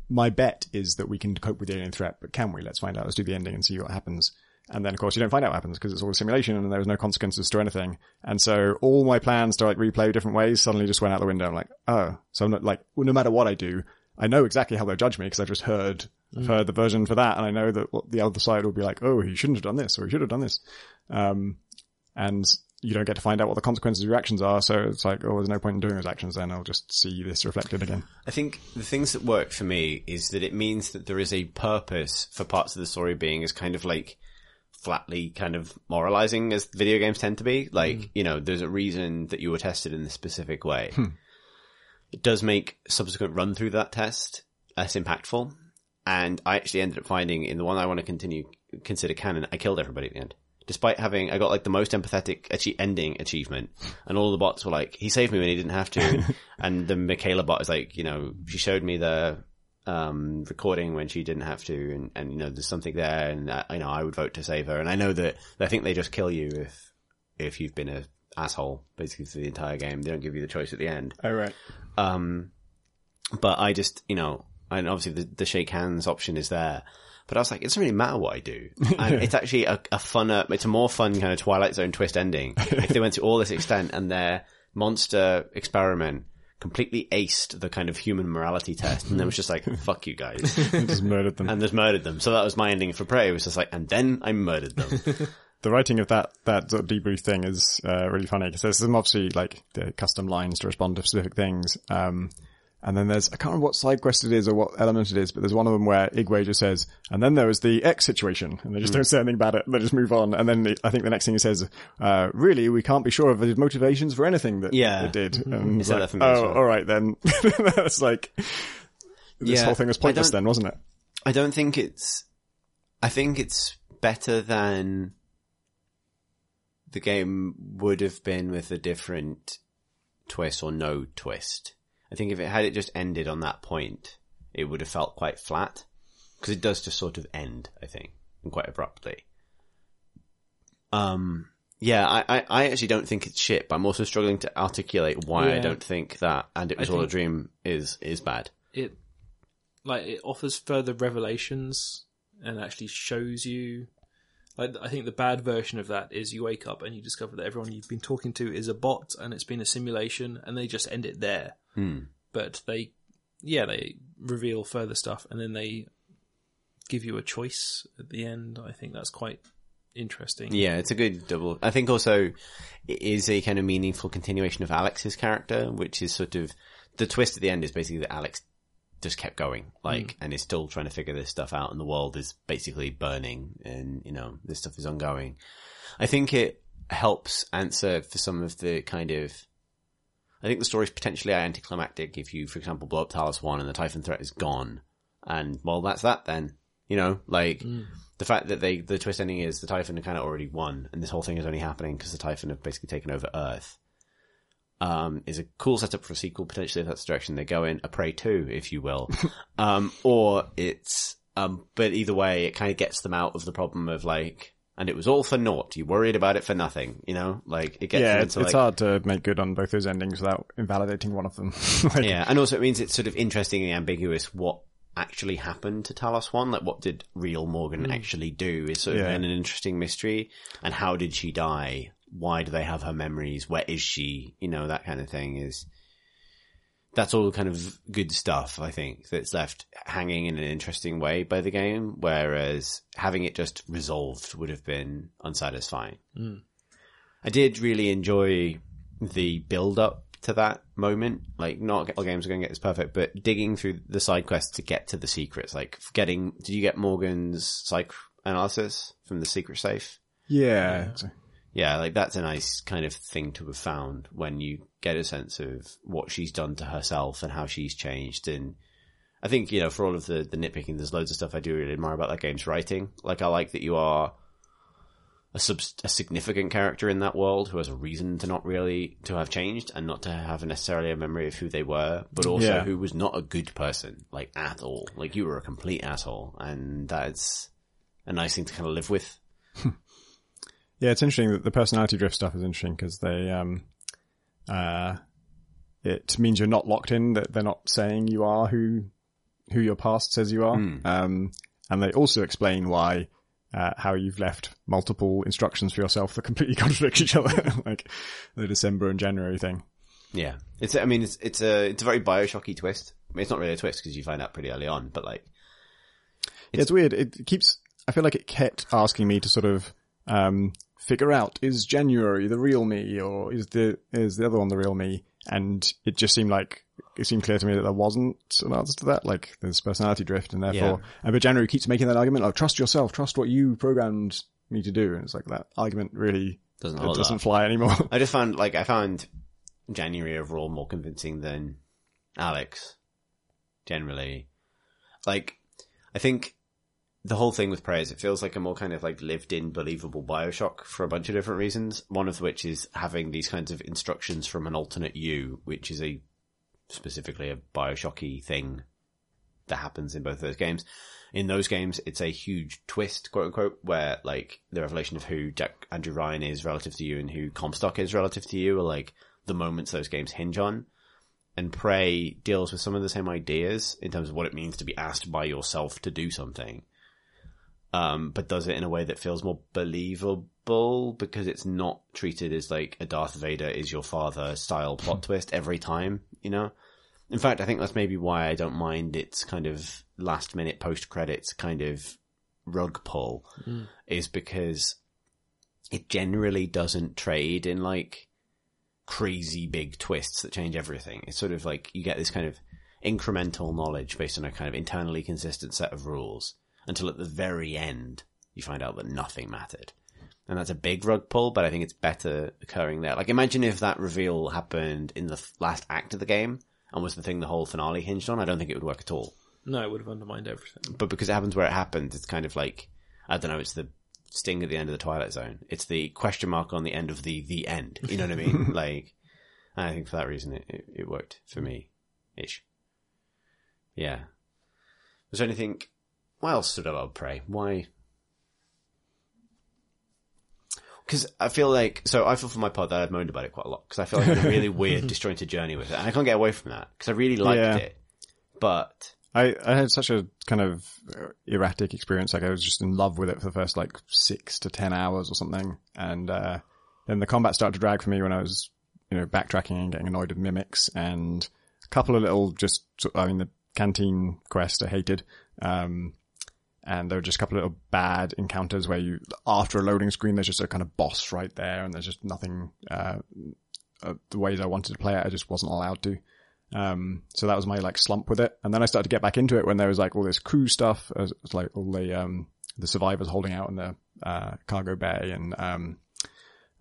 my bet is that we can cope with the alien threat, but can we? Let's find out. Let's do the ending and see what happens. And then, of course, you don't find out what happens because it's all a simulation and there was no consequences to anything. And so all my plans to like replay different ways suddenly just went out the window. I'm like, oh, so I'm not like, well, no matter what I do, I know exactly how they'll judge me because I just heard, I've heard the version for that. And I know that what the other side will be like, oh, he shouldn't have done this or he should have done this. Um, and you don't get to find out what the consequences of your actions are. So it's like, oh, there's no point in doing those actions. Then I'll just see this reflected again. I think the things that work for me is that it means that there is a purpose for parts of the story being as kind of like flatly kind of moralizing as video games tend to be. Like, hmm. you know, there's a reason that you were tested in this specific way. Hmm. It does make subsequent run through that test less impactful. And I actually ended up finding in the one I want to continue consider canon, I killed everybody at the end. Despite having, I got like the most empathetic achie- ending achievement, and all the bots were like, "He saved me when he didn't have to," and the Mikhaila bot is like, you know, she showed me the um, recording when she didn't have to, and, and you know, there's something there, and uh, you know, I would vote to save her, and I know that I think they just kill you if if you've been a asshole basically for the entire game. They don't give you the choice at the end. Oh right. Um, but I just, you know, and obviously the, the shake hands option is there. But I was like, it doesn't really matter what I do. And it's actually a, a funner, it's a more fun kind of Twilight Zone twist ending. if they went to all this extent and their monster experiment completely aced the kind of human morality test and then was just like, fuck you guys. And just murdered them. and just murdered them. So that was my ending for Prey. It was just like, and then I murdered them. the writing of that that sort of debrief thing is uh, really funny because there's some obviously like the custom lines to respond to specific things. Um, and then there's I can't remember what side quest it is or what element it is, but there's one of them where Igwe just says, and then there was the X situation, and they just don't say anything about it. They just move on, and then I think the next thing he says, uh, really, we can't be sure of his motivations for anything that Yeah. it did. And it's said like, that for me oh, well. all right then. That's like this Yeah, whole thing was pointless then, wasn't it? I don't think it's. I think it's better than the game would have been with a different twist or no twist. I think if it had it just ended on that point, it would have felt quite flat because it does just sort of end. I think and quite abruptly. Um. Yeah, I, I, I actually don't think it's shit, but I'm also struggling to articulate why I don't think that and it was all a dream is is bad. it like it offers further revelations and actually shows you like I think the bad version of that is you wake up and you discover that everyone you've been talking to is a bot and it's been a simulation and they just end it there. Hmm. But they yeah, they reveal further stuff and then they give you a choice at the end. I think that's quite interesting. Yeah, it's a good double. I think also it is a kind of meaningful continuation of Alex's character, which is sort of the twist at the end is basically that Alex just kept going, like, and is still trying to figure this stuff out, and the world is basically burning, and you know this stuff is ongoing. I think it helps answer for some of the kind of. I think the story's potentially anticlimactic if you, for example, blow up Talos One and the Typhon threat is gone, and well, that's that then. You know, like the fact that they the twist ending is the Typhon had kind of already won, and this whole thing is only happening because the Typhon have basically taken over Earth. Um, is a cool setup for a sequel potentially if that's the direction they go in, a Prey two, if you will. um, or it's um, but either way, it kind of gets them out of the problem of like, and it was all for naught. You worried about it for nothing, you know? Like it gets Yeah, it's, into it's hard to make good on both those endings without invalidating one of them. Like, Yeah, and also it means it's sort of interestingly ambiguous what actually happened to Talos One. Like, what did real Morgan hmm. actually do? Is sort of Yeah. an interesting mystery. And how did she die? Why do they have her memories? Where is she? You know, that kind of thing is. That's all kind of good stuff, I think, that's left hanging in an interesting way by the game, whereas having it just resolved would have been unsatisfying. Hmm. I did really enjoy the build up to that moment. Like, not all games are going to get this perfect, but digging through the side quests to get to the secrets. Like, getting, did you get Morgan's psych analysis from the secret safe? yeah. it's- Yeah, like that's a nice kind of thing to have found when you get a sense of what she's done to herself and how she's changed. And I think, you know, for all of the, the nitpicking, there's loads of stuff I do really admire about that game's writing. Like, I like that you are a, sub- a significant character in that world who has a reason to not really to have changed and not to have necessarily a memory of who they were, but also Yeah. who was not a good person, like at all. Like you were a complete asshole, and that's a nice thing to kind of live with. Yeah, it's interesting that the personality drift stuff is interesting because they, um, uh, it means you're not locked in, that they're not saying you are who, who your past says you are. Um, and they also explain why, uh, how you've left multiple instructions for yourself that completely contradict each other, like the December and January thing. Yeah, it's. I mean, it's it's a it's a very Bioshocky twist. I mean, it's not really a twist because you find out pretty early on, but like, Yeah, it's weird. It keeps, I feel like it kept asking me to sort of, um, figure out is January the real me or is the is the other one the real me? And it just seemed like it seemed clear to me that there wasn't an answer to that. Like there's personality drift, and therefore, and but January keeps making that argument. Oh, trust yourself, trust what you programmed me to do. And it's like that argument really Doesn't it doesn't up. fly anymore. I just found like I found January overall more convincing than Alex. Generally, like I think the whole thing with Prey is it feels like a more kind of like lived-in, believable Bioshock for a bunch of different reasons. One of which is having these kinds of instructions from an alternate you, which is a specifically a Bioshocky thing that happens in both those games. In those games, it's a huge twist, quote unquote, where like the revelation of who Jack Andrew Ryan is relative to you and who Comstock is relative to you are like the moments those games hinge on. And Prey deals with some of the same ideas in terms of what it means to be asked by yourself to do something. Um, but does it in a way that feels more believable because it's not treated as like a Darth Vader is your father style plot twist every time, you know? In fact, I think that's maybe why I don't mind its kind of last minute post credits kind of rug pull is because it generally doesn't trade in like crazy big twists that change everything. It's sort of like you get this kind of incremental knowledge based on a kind of internally consistent set of rules until at the very end you find out that nothing mattered. And that's a big rug pull, but I think it's better occurring there. Like imagine if that reveal happened in the last act of the game and was the thing the whole finale hinged on. I don't think it would work at all. No, it would have undermined everything. But because it happens where it happens, it's kind of like, I don't know, it's the sting at the end of the Twilight Zone. It's the question mark on the end of the, the end. You know what I mean? like, I think for that reason it, it, it worked for me. Ish. Yeah. Was there anything, why else stood out Prey? Why? Because I feel like, so I feel for my part that I've moaned about it quite a lot, because I feel like it's a really weird, disjointed journey with it, and I can't get away from that, because I really liked Yeah. it. But, I, I had such a kind of erratic experience. Like I was just in love with it for the first like six to ten hours or something, and uh, then the combat started to drag for me when I was, you know, backtracking and getting annoyed with mimics, and a couple of little just, I mean, the canteen quest I hated, um, and there were just a couple of little bad encounters where you, after a loading screen, there's just a kind of boss right there, and there's just nothing. Uh, uh, the ways I wanted to play it, I just wasn't allowed to. Um, so that was my like slump with it. And then I started to get back into it when there was like all this crew stuff, as, like all the, um, the survivors holding out in the, uh, cargo bay and, um,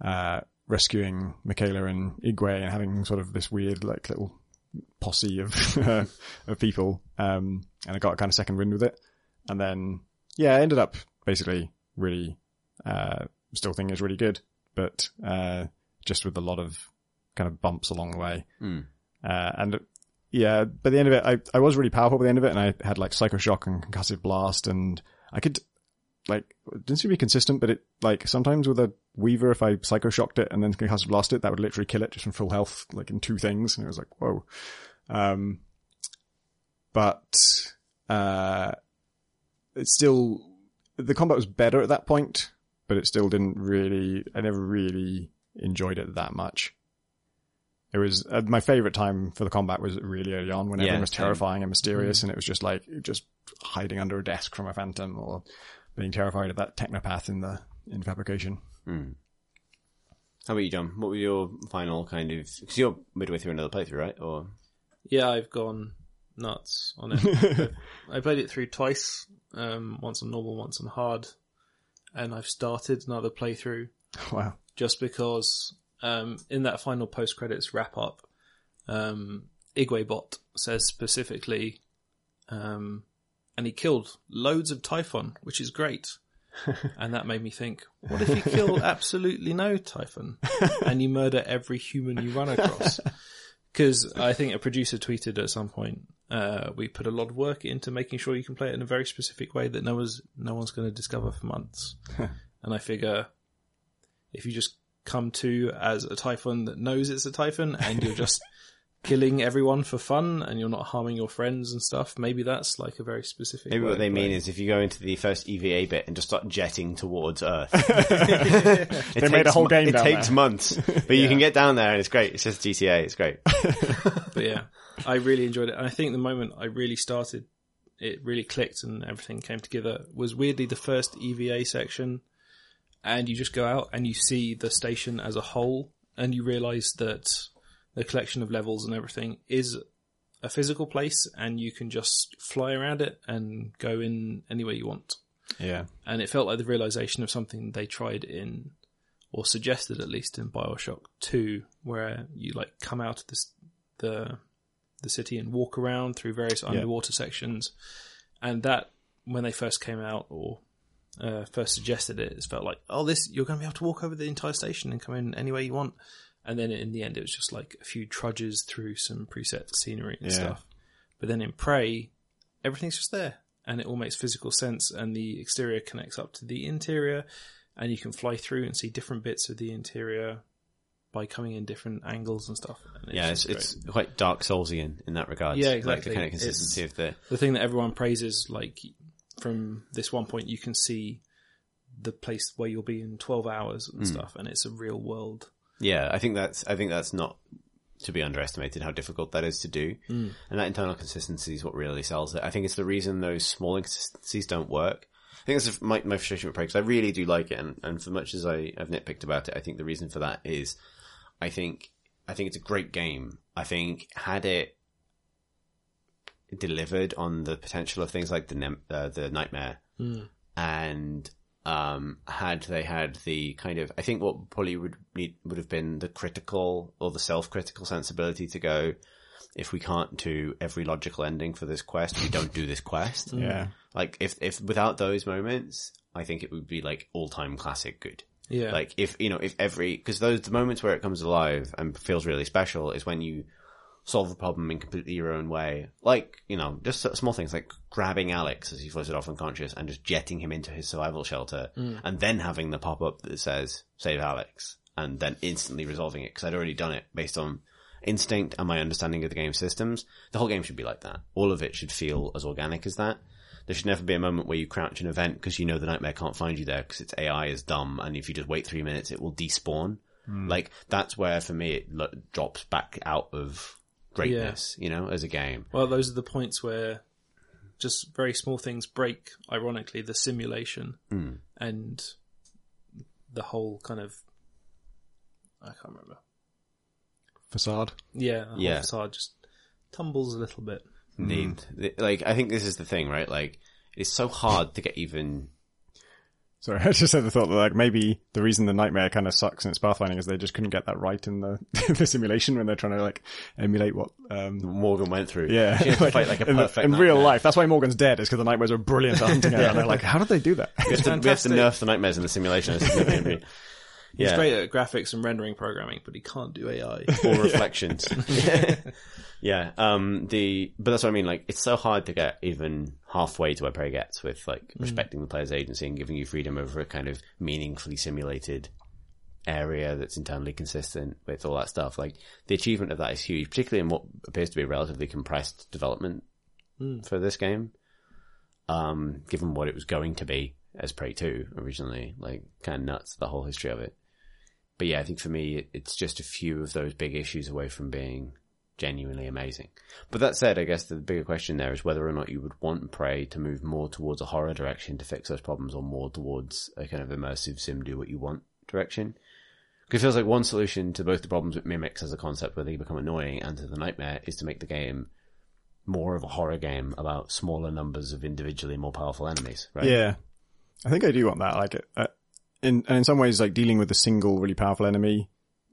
uh, rescuing Mikhaila and Igwe and having sort of this weird like little posse of, of people. Um, and I got a kind of second wind with it. And then, yeah, I ended up basically really, uh, still think it's really good, but, uh, just with a lot of kind of bumps along the way. hmm. Uh, and yeah, by the end of it, I, I was really powerful by the end of it, and I had like Psycho Shock and Concussive Blast, and I could, like, it didn't seem to be consistent, but it, like, sometimes with a Weaver, if I Psycho Shocked it and then Concussive Blast it, that would literally kill it just from full health, like in two things, and it was like, whoa. Um, but, uh, it's still, the combat was better at that point, but it still didn't really, I never really enjoyed it that much. It was uh, my favorite time for the combat was really early on when Yeah, everything was terrifying and mysterious, and it was just like just hiding under a desk from a phantom or being terrified of that technopath in the in fabrication. Hmm. How about you, John? What were your final kind of? Because you're midway through another playthrough, right? Or Yeah, I've gone nuts on it. I played it through twice, um, once on normal, once on hard, and I've started another playthrough wow. just because um, in that final post credits wrap up, um, Igwebot says specifically, um, and he killed loads of Typhon, which is great. and that made me think, what if you kill absolutely no Typhon and you murder every human you run across? Because I think a producer tweeted at some point, uh, we put a lot of work into making sure you can play it in a very specific way that no one's no one's going to discover for months. and I figure if you just come to as a typhon that knows it's a typhon and you're just killing everyone for fun and you're not harming your friends and stuff, maybe that's like a very specific. maybe what they mean is if you go into the first EVA bit and just start jetting towards Earth. It They made a whole game It down takes there. months, but you can get down there and it's great. It's just GTA. It's great. but yeah, I really enjoyed it. And I think the moment I really started, it really clicked and everything came together was weirdly the first EVA section. and you just go out and you see the station as a whole, and you realise that the collection of levels and everything is a physical place, and you can just fly around it and go in anywhere you want. Yeah. And it felt like the realization of something they tried in, or suggested at least in Bioshock Two, where you like come out of this, the the city and walk around through various underwater sections, and that when they first came out or uh, first suggested it, it felt like, oh, this you're going to be able to walk over the entire station and come in anywhere you want. And then in the end, it was just like a few trudges through some preset scenery and Yeah. stuff. But then in Prey, everything's just there, and it all makes physical sense. And the exterior connects up to the interior, and you can fly through and see different bits of the interior by coming in different angles and stuff. And Yeah, it's, it's quite Dark Soulsian in that regard. Yeah, Like exactly. the kind of consistency of the. the thing that everyone praises, like from this one point, you can see the place where you'll be in 12 hours and hmm. stuff, and it's a real world. Yeah, I think that's I think that's not to be underestimated how difficult that is to do, and that internal consistency is what really sells it. I think it's the reason those small inconsistencies don't work. I think that's my, my frustration with Prey because I really do like it, and, and for much as I, I've nitpicked about it, I think the reason for that is I think I think it's a great game. I think had it delivered on the potential of things like the uh, the nightmare and um, had they had the kind of I think what probably would need would have been the critical or the self critical sensibility to go if we can't do every logical ending for this quest, we don't do this quest. Yeah. Like if if without those moments, I think it would be like all time classic good. Yeah. Like if you know if every because those the moments where it comes alive and feels really special is when you solve a problem in completely your own way. Like you know just small things like grabbing Alex as he floated off unconscious and just jetting him into his survival shelter, mm. and then having the pop up that says "Save Alex" and then instantly resolving it because I'd already done it based on instinct and my understanding of the game systems. The whole game should be like that. All of it should feel as organic as that. There should never be a moment where you crouch an event because you know the nightmare can't find you there because its AI is dumb, and if you just wait three minutes, it will despawn. Mm. Like that's where for me it lo- drops back out of greatness, you know, as a game. Well, those are the points where just very small things break, ironically, the simulation hmm. and the whole kind of. I can't remember. Facade. Yeah, the whole Yeah. facade just tumbles a little bit. Indeed. Hmm. The- Like I think this is the thing, right? Like it's so hard to get even. Sorry, I just had the thought that like maybe the reason the nightmare kind of sucks in its pathfinding is they just couldn't get that right in the the simulation when they're trying to like emulate what um Morgan went through. yeah she had to fight like a in, the- in real life. That's why Morgan's dead is because the nightmares are brilliant at hunting her. And they're like, how did they do that? We have, to, we have to nerf the nightmares in the simulation. It's significantly- He's great at graphics and rendering programming, but he can't do AI. or reflections. yeah, um, the but that's what I mean. Like, it's so hard to get even halfway to where Prey gets with like respecting the player's agency and giving you freedom over a kind of meaningfully simulated area that's internally consistent with all that stuff. Like, the achievement of that is huge, particularly in what appears to be a relatively compressed development for this game. Um, given what it was going to be as Prey 2 originally, like, kind of nuts, the whole history of it. But yeah, I think for me, it's just a few of those big issues away from being genuinely amazing. But that said, I guess the bigger question there is whether or not you would want Prey to move more towards a horror direction to fix those problems or more towards a kind of immersive sim do what you want direction. Because it feels like one solution to both the problems with mimics as a concept where they become annoying and to the nightmare is to make the game more of a horror game about smaller numbers of individually more powerful enemies, right? Yeah, I think I do want that. Like, uh, in and in some ways, like dealing with a single really powerful enemy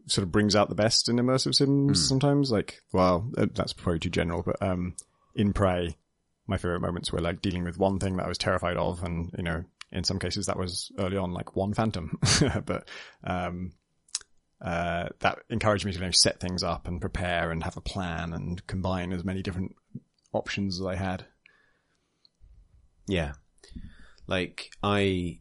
sort of brings out the best in immersive sims. Sometimes, like, well, uh, that's probably too general, but um, in Prey, my favorite moments were like dealing with one thing that I was terrified of, and you know, in some cases that was early on like one phantom, but um, uh, that encouraged me to you know, set things up and prepare and have a plan and combine as many different options as I had. Yeah. Like I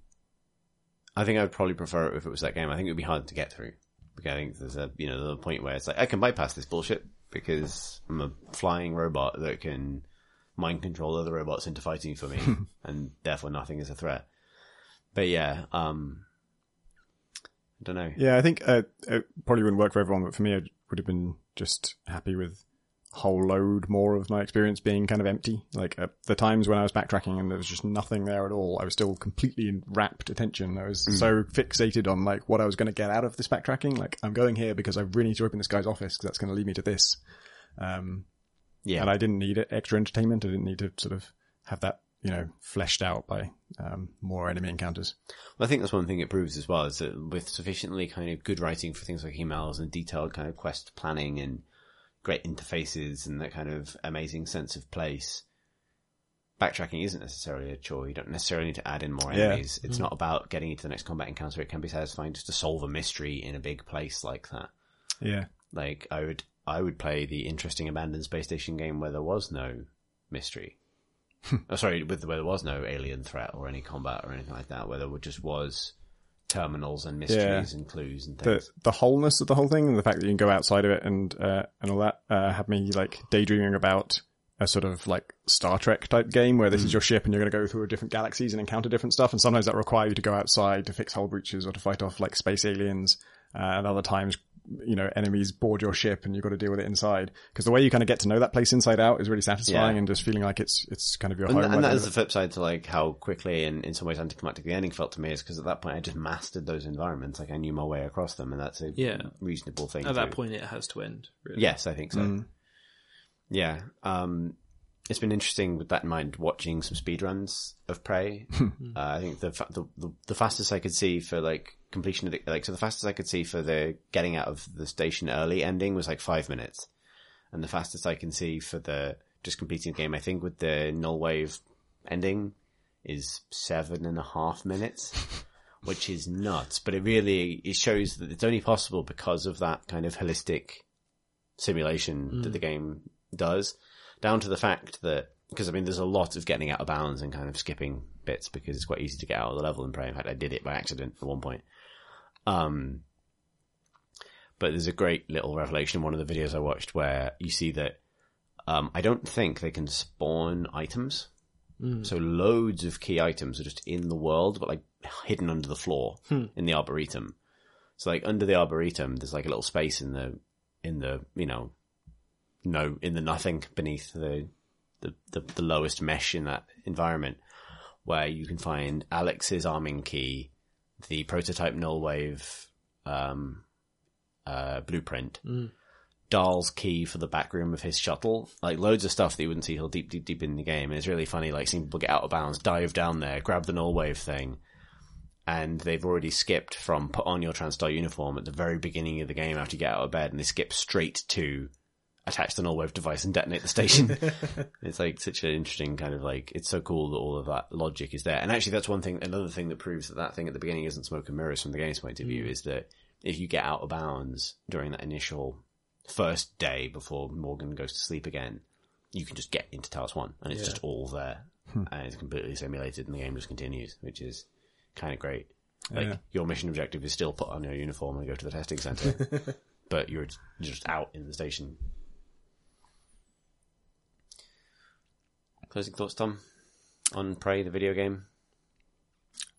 I think I would probably prefer it if it was that game. I think it would be hard to get through. Because I think there's a you know, a point where it's like I can bypass this bullshit because I'm a flying robot that can mind control other robots into fighting for me and therefore nothing is a threat. But yeah, um I don't know. Yeah, I think uh, it probably wouldn't work for everyone, but for me, I would have been just happy with whole load more of my experience being kind of empty. Like at the times when I was backtracking and there was just nothing there at all, I was still completely in rapt attention. I was so fixated on like what I was going to get out of this backtracking. Like I'm going here because I really need to open this guy's office because that's going to lead me to this. Um, Yeah. and I didn't need extra entertainment. I didn't need to sort of have that, you know, fleshed out by um, more enemy encounters. Well, I think that's one thing it proves as well is that with sufficiently kind of good writing for things like emails and detailed kind of quest planning and great interfaces and that kind of amazing sense of place, backtracking isn't necessarily a chore. You don't necessarily need to add in more Yeah. enemies. It's mm-hmm. not about getting into the next combat encounter. It can be satisfying just to solve a mystery in a big place like that. Yeah. Like I would, I would play the interesting abandoned space station game where there was no mystery. oh, sorry, with where there was no alien threat or any combat or anything like that, where there just was terminals and mysteries and clues and the things. the wholeness of the whole thing and the fact that you can go outside of it and uh, and all that uh, had me like daydreaming about a sort of like Star Trek type game where this is your ship and you're going to go through different galaxies and encounter different stuff and sometimes that requires you to go outside to fix hull breaches or to fight off like space aliens uh, and other times you know enemies board your ship and you've got to deal with it inside because the way you kind of get to know that place inside out is really satisfying Yeah. and just feeling like it's it's kind of your And, home and right that there. is the flip side to like how quickly and in some ways anticlimactic the ending felt to me is because at that point I just mastered those environments, like I knew my way across them, and that's a Yeah. reasonable thing. At that point, it has to end. Really. Yes, I think so. Mm. Yeah. Um, it's been interesting with that in mind, watching some speedruns of Prey. uh, I think the, fa- the, the, the fastest I could see for like completion of the, like, so the fastest I could see for the getting out of the station early ending was like five minutes. And the fastest I can see for the just completing the game, I think with the null wave ending is seven and a half minutes. Which is nuts, but it really, it shows that it's only possible because of that kind of holistic simulation that the game does, down to the fact that because I mean, there's a lot of getting out of bounds and kind of skipping bits because it's quite easy to get out of the level in Prey. In fact, I did it by accident at one point. Um, but there's a great little revelation in one of the videos I watched where you see that um, I don't think they can spawn items. So loads of key items are just in the world, but like hidden under the floor in the arboretum. So like under the arboretum, there's like a little space in the in the you know no in the nothing beneath the the, the, the lowest mesh in that environment where you can find Alex's arming key, the prototype null wave um, uh, blueprint, Dahl's key for the back room of his shuttle, like loads of stuff that you wouldn't see till deep, deep, deep in the game. And it's really funny, like seeing people get out of bounds, dive down there, grab the null wave thing, and they've already skipped from put on your TranStar uniform at the very beginning of the game after you get out of bed, and they skip straight to attach the null wave device and detonate the station. it's like such an interesting kind of like, it's so cool that all of that logic is there. And actually that's one thing, another thing that proves that that thing at the beginning isn't smoke and mirrors from the game's point of view hmm. is that if you get out of bounds during that initial first day before Morgan goes to sleep again, you can just get into Talos 1 and it's Yeah. just all there. Hmm. And it's completely simulated and the game just continues, which is kind of great. Like Yeah. your mission objective is still put on your uniform and go to the testing center, but you're just out in the station. Closing thoughts, Tom, on Prey, the video game.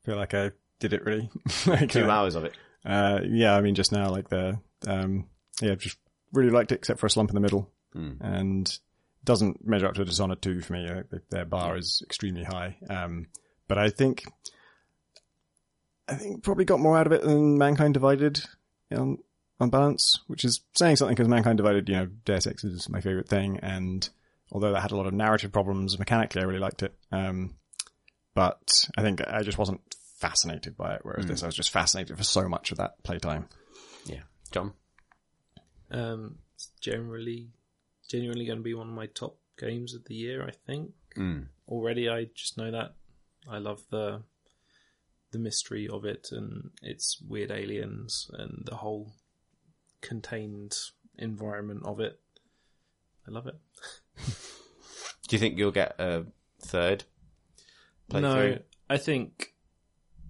feel like I did it really. like, Two uh, hours of it. Uh, yeah, I mean, just now, like the, um, yeah, I've just really liked it except for a slump in the middle, Mm. and doesn't measure up to Dishonored 2 for me. Their bar is extremely high. Um, but I think, I think probably got more out of it than Mankind Divided on, on balance, which is saying something because Mankind Divided, you know, Deus Ex is my favorite thing, and although that had a lot of narrative problems, mechanically I really liked it. Um, but I think I just wasn't fascinated by it, whereas this I was just fascinated for so much of that playtime. Yeah, John. Um, it's generally, genuinely going to be one of my top games of the year. I think Mm. already. I just know that I love the the mystery of it and its weird aliens and the whole contained environment of it. I love it. Do you think you'll get a third? No, I think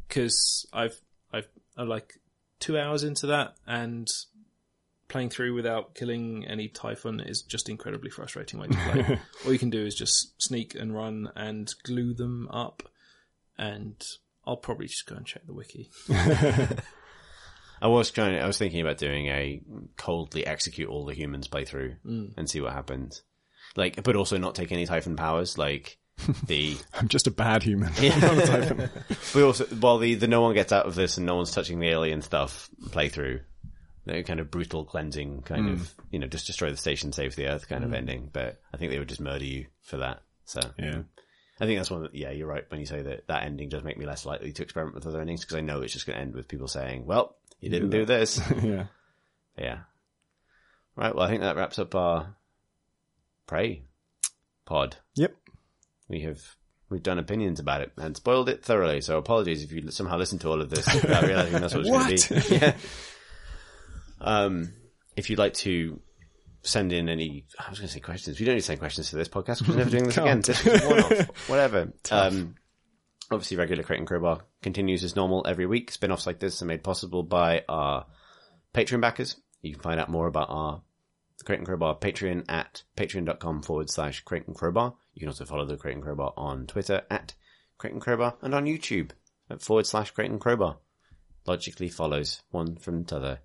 because I've I've I'm like two hours into that and playing through without killing any Typhon is just incredibly frustrating way to play. All you can do is just sneak and run and glue them up, and I'll probably just go and check the wiki. I was trying. I was thinking about doing a coldly execute all the humans playthrough mm. and see what happens. Like, but also not take any Typhon powers. Like the I'm just a bad human. I'm not a Typhon. we also while the the no one gets out of this and no one's touching the alien stuff playthrough. The kind of brutal cleansing, kind of mm. you know, just destroy the station, save the earth, kind of mm. ending. But I think they would just murder you for that. So yeah. I think that's one. The, yeah, you're right when you say that that ending does make me less likely to experiment with other endings because I know it's just going to end with people saying, "Well, you didn't do this." Yeah. yeah. Right. Well, I think that wraps up our prey pod. Yep. We have we've done opinions about it and spoiled it thoroughly. So apologies if you somehow listened to all of this without realizing that's what it's going to be. Yeah. Um, if you'd like to send in any, I was going to say questions. We don't need to send questions to this podcast because we're never doing this again. Was one-off. Whatever. Um, obviously, regular Crate and Crowbar continues as normal every week. Spin-offs like this are made possible by our Patreon backers. You can find out more about our Crate and Crowbar Patreon at patreon.com forward slash Crate and Crowbar. You can also follow the Crate and Crowbar on Twitter at Crate and Crowbar and on YouTube at forward slash Crate and Crowbar. Logically follows one from the other.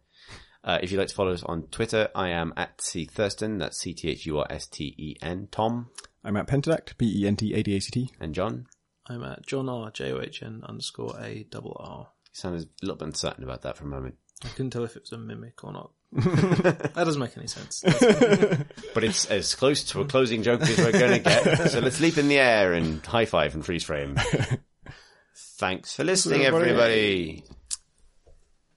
Uh, if you'd like to follow us on Twitter, I am at C Thursten. That's C T H U R S T E N. Tom I'm at Pentadact, P E N T A D A C T. and John. I'm at John R J O H N underscore A double R. You sounded a little bit uncertain about that for a moment. I couldn't tell if it was a mimic or not. that doesn't make any sense. But it's as close to a closing joke as we're going to get. So let's leap in the air and high five and freeze frame. Thanks for listening, everybody.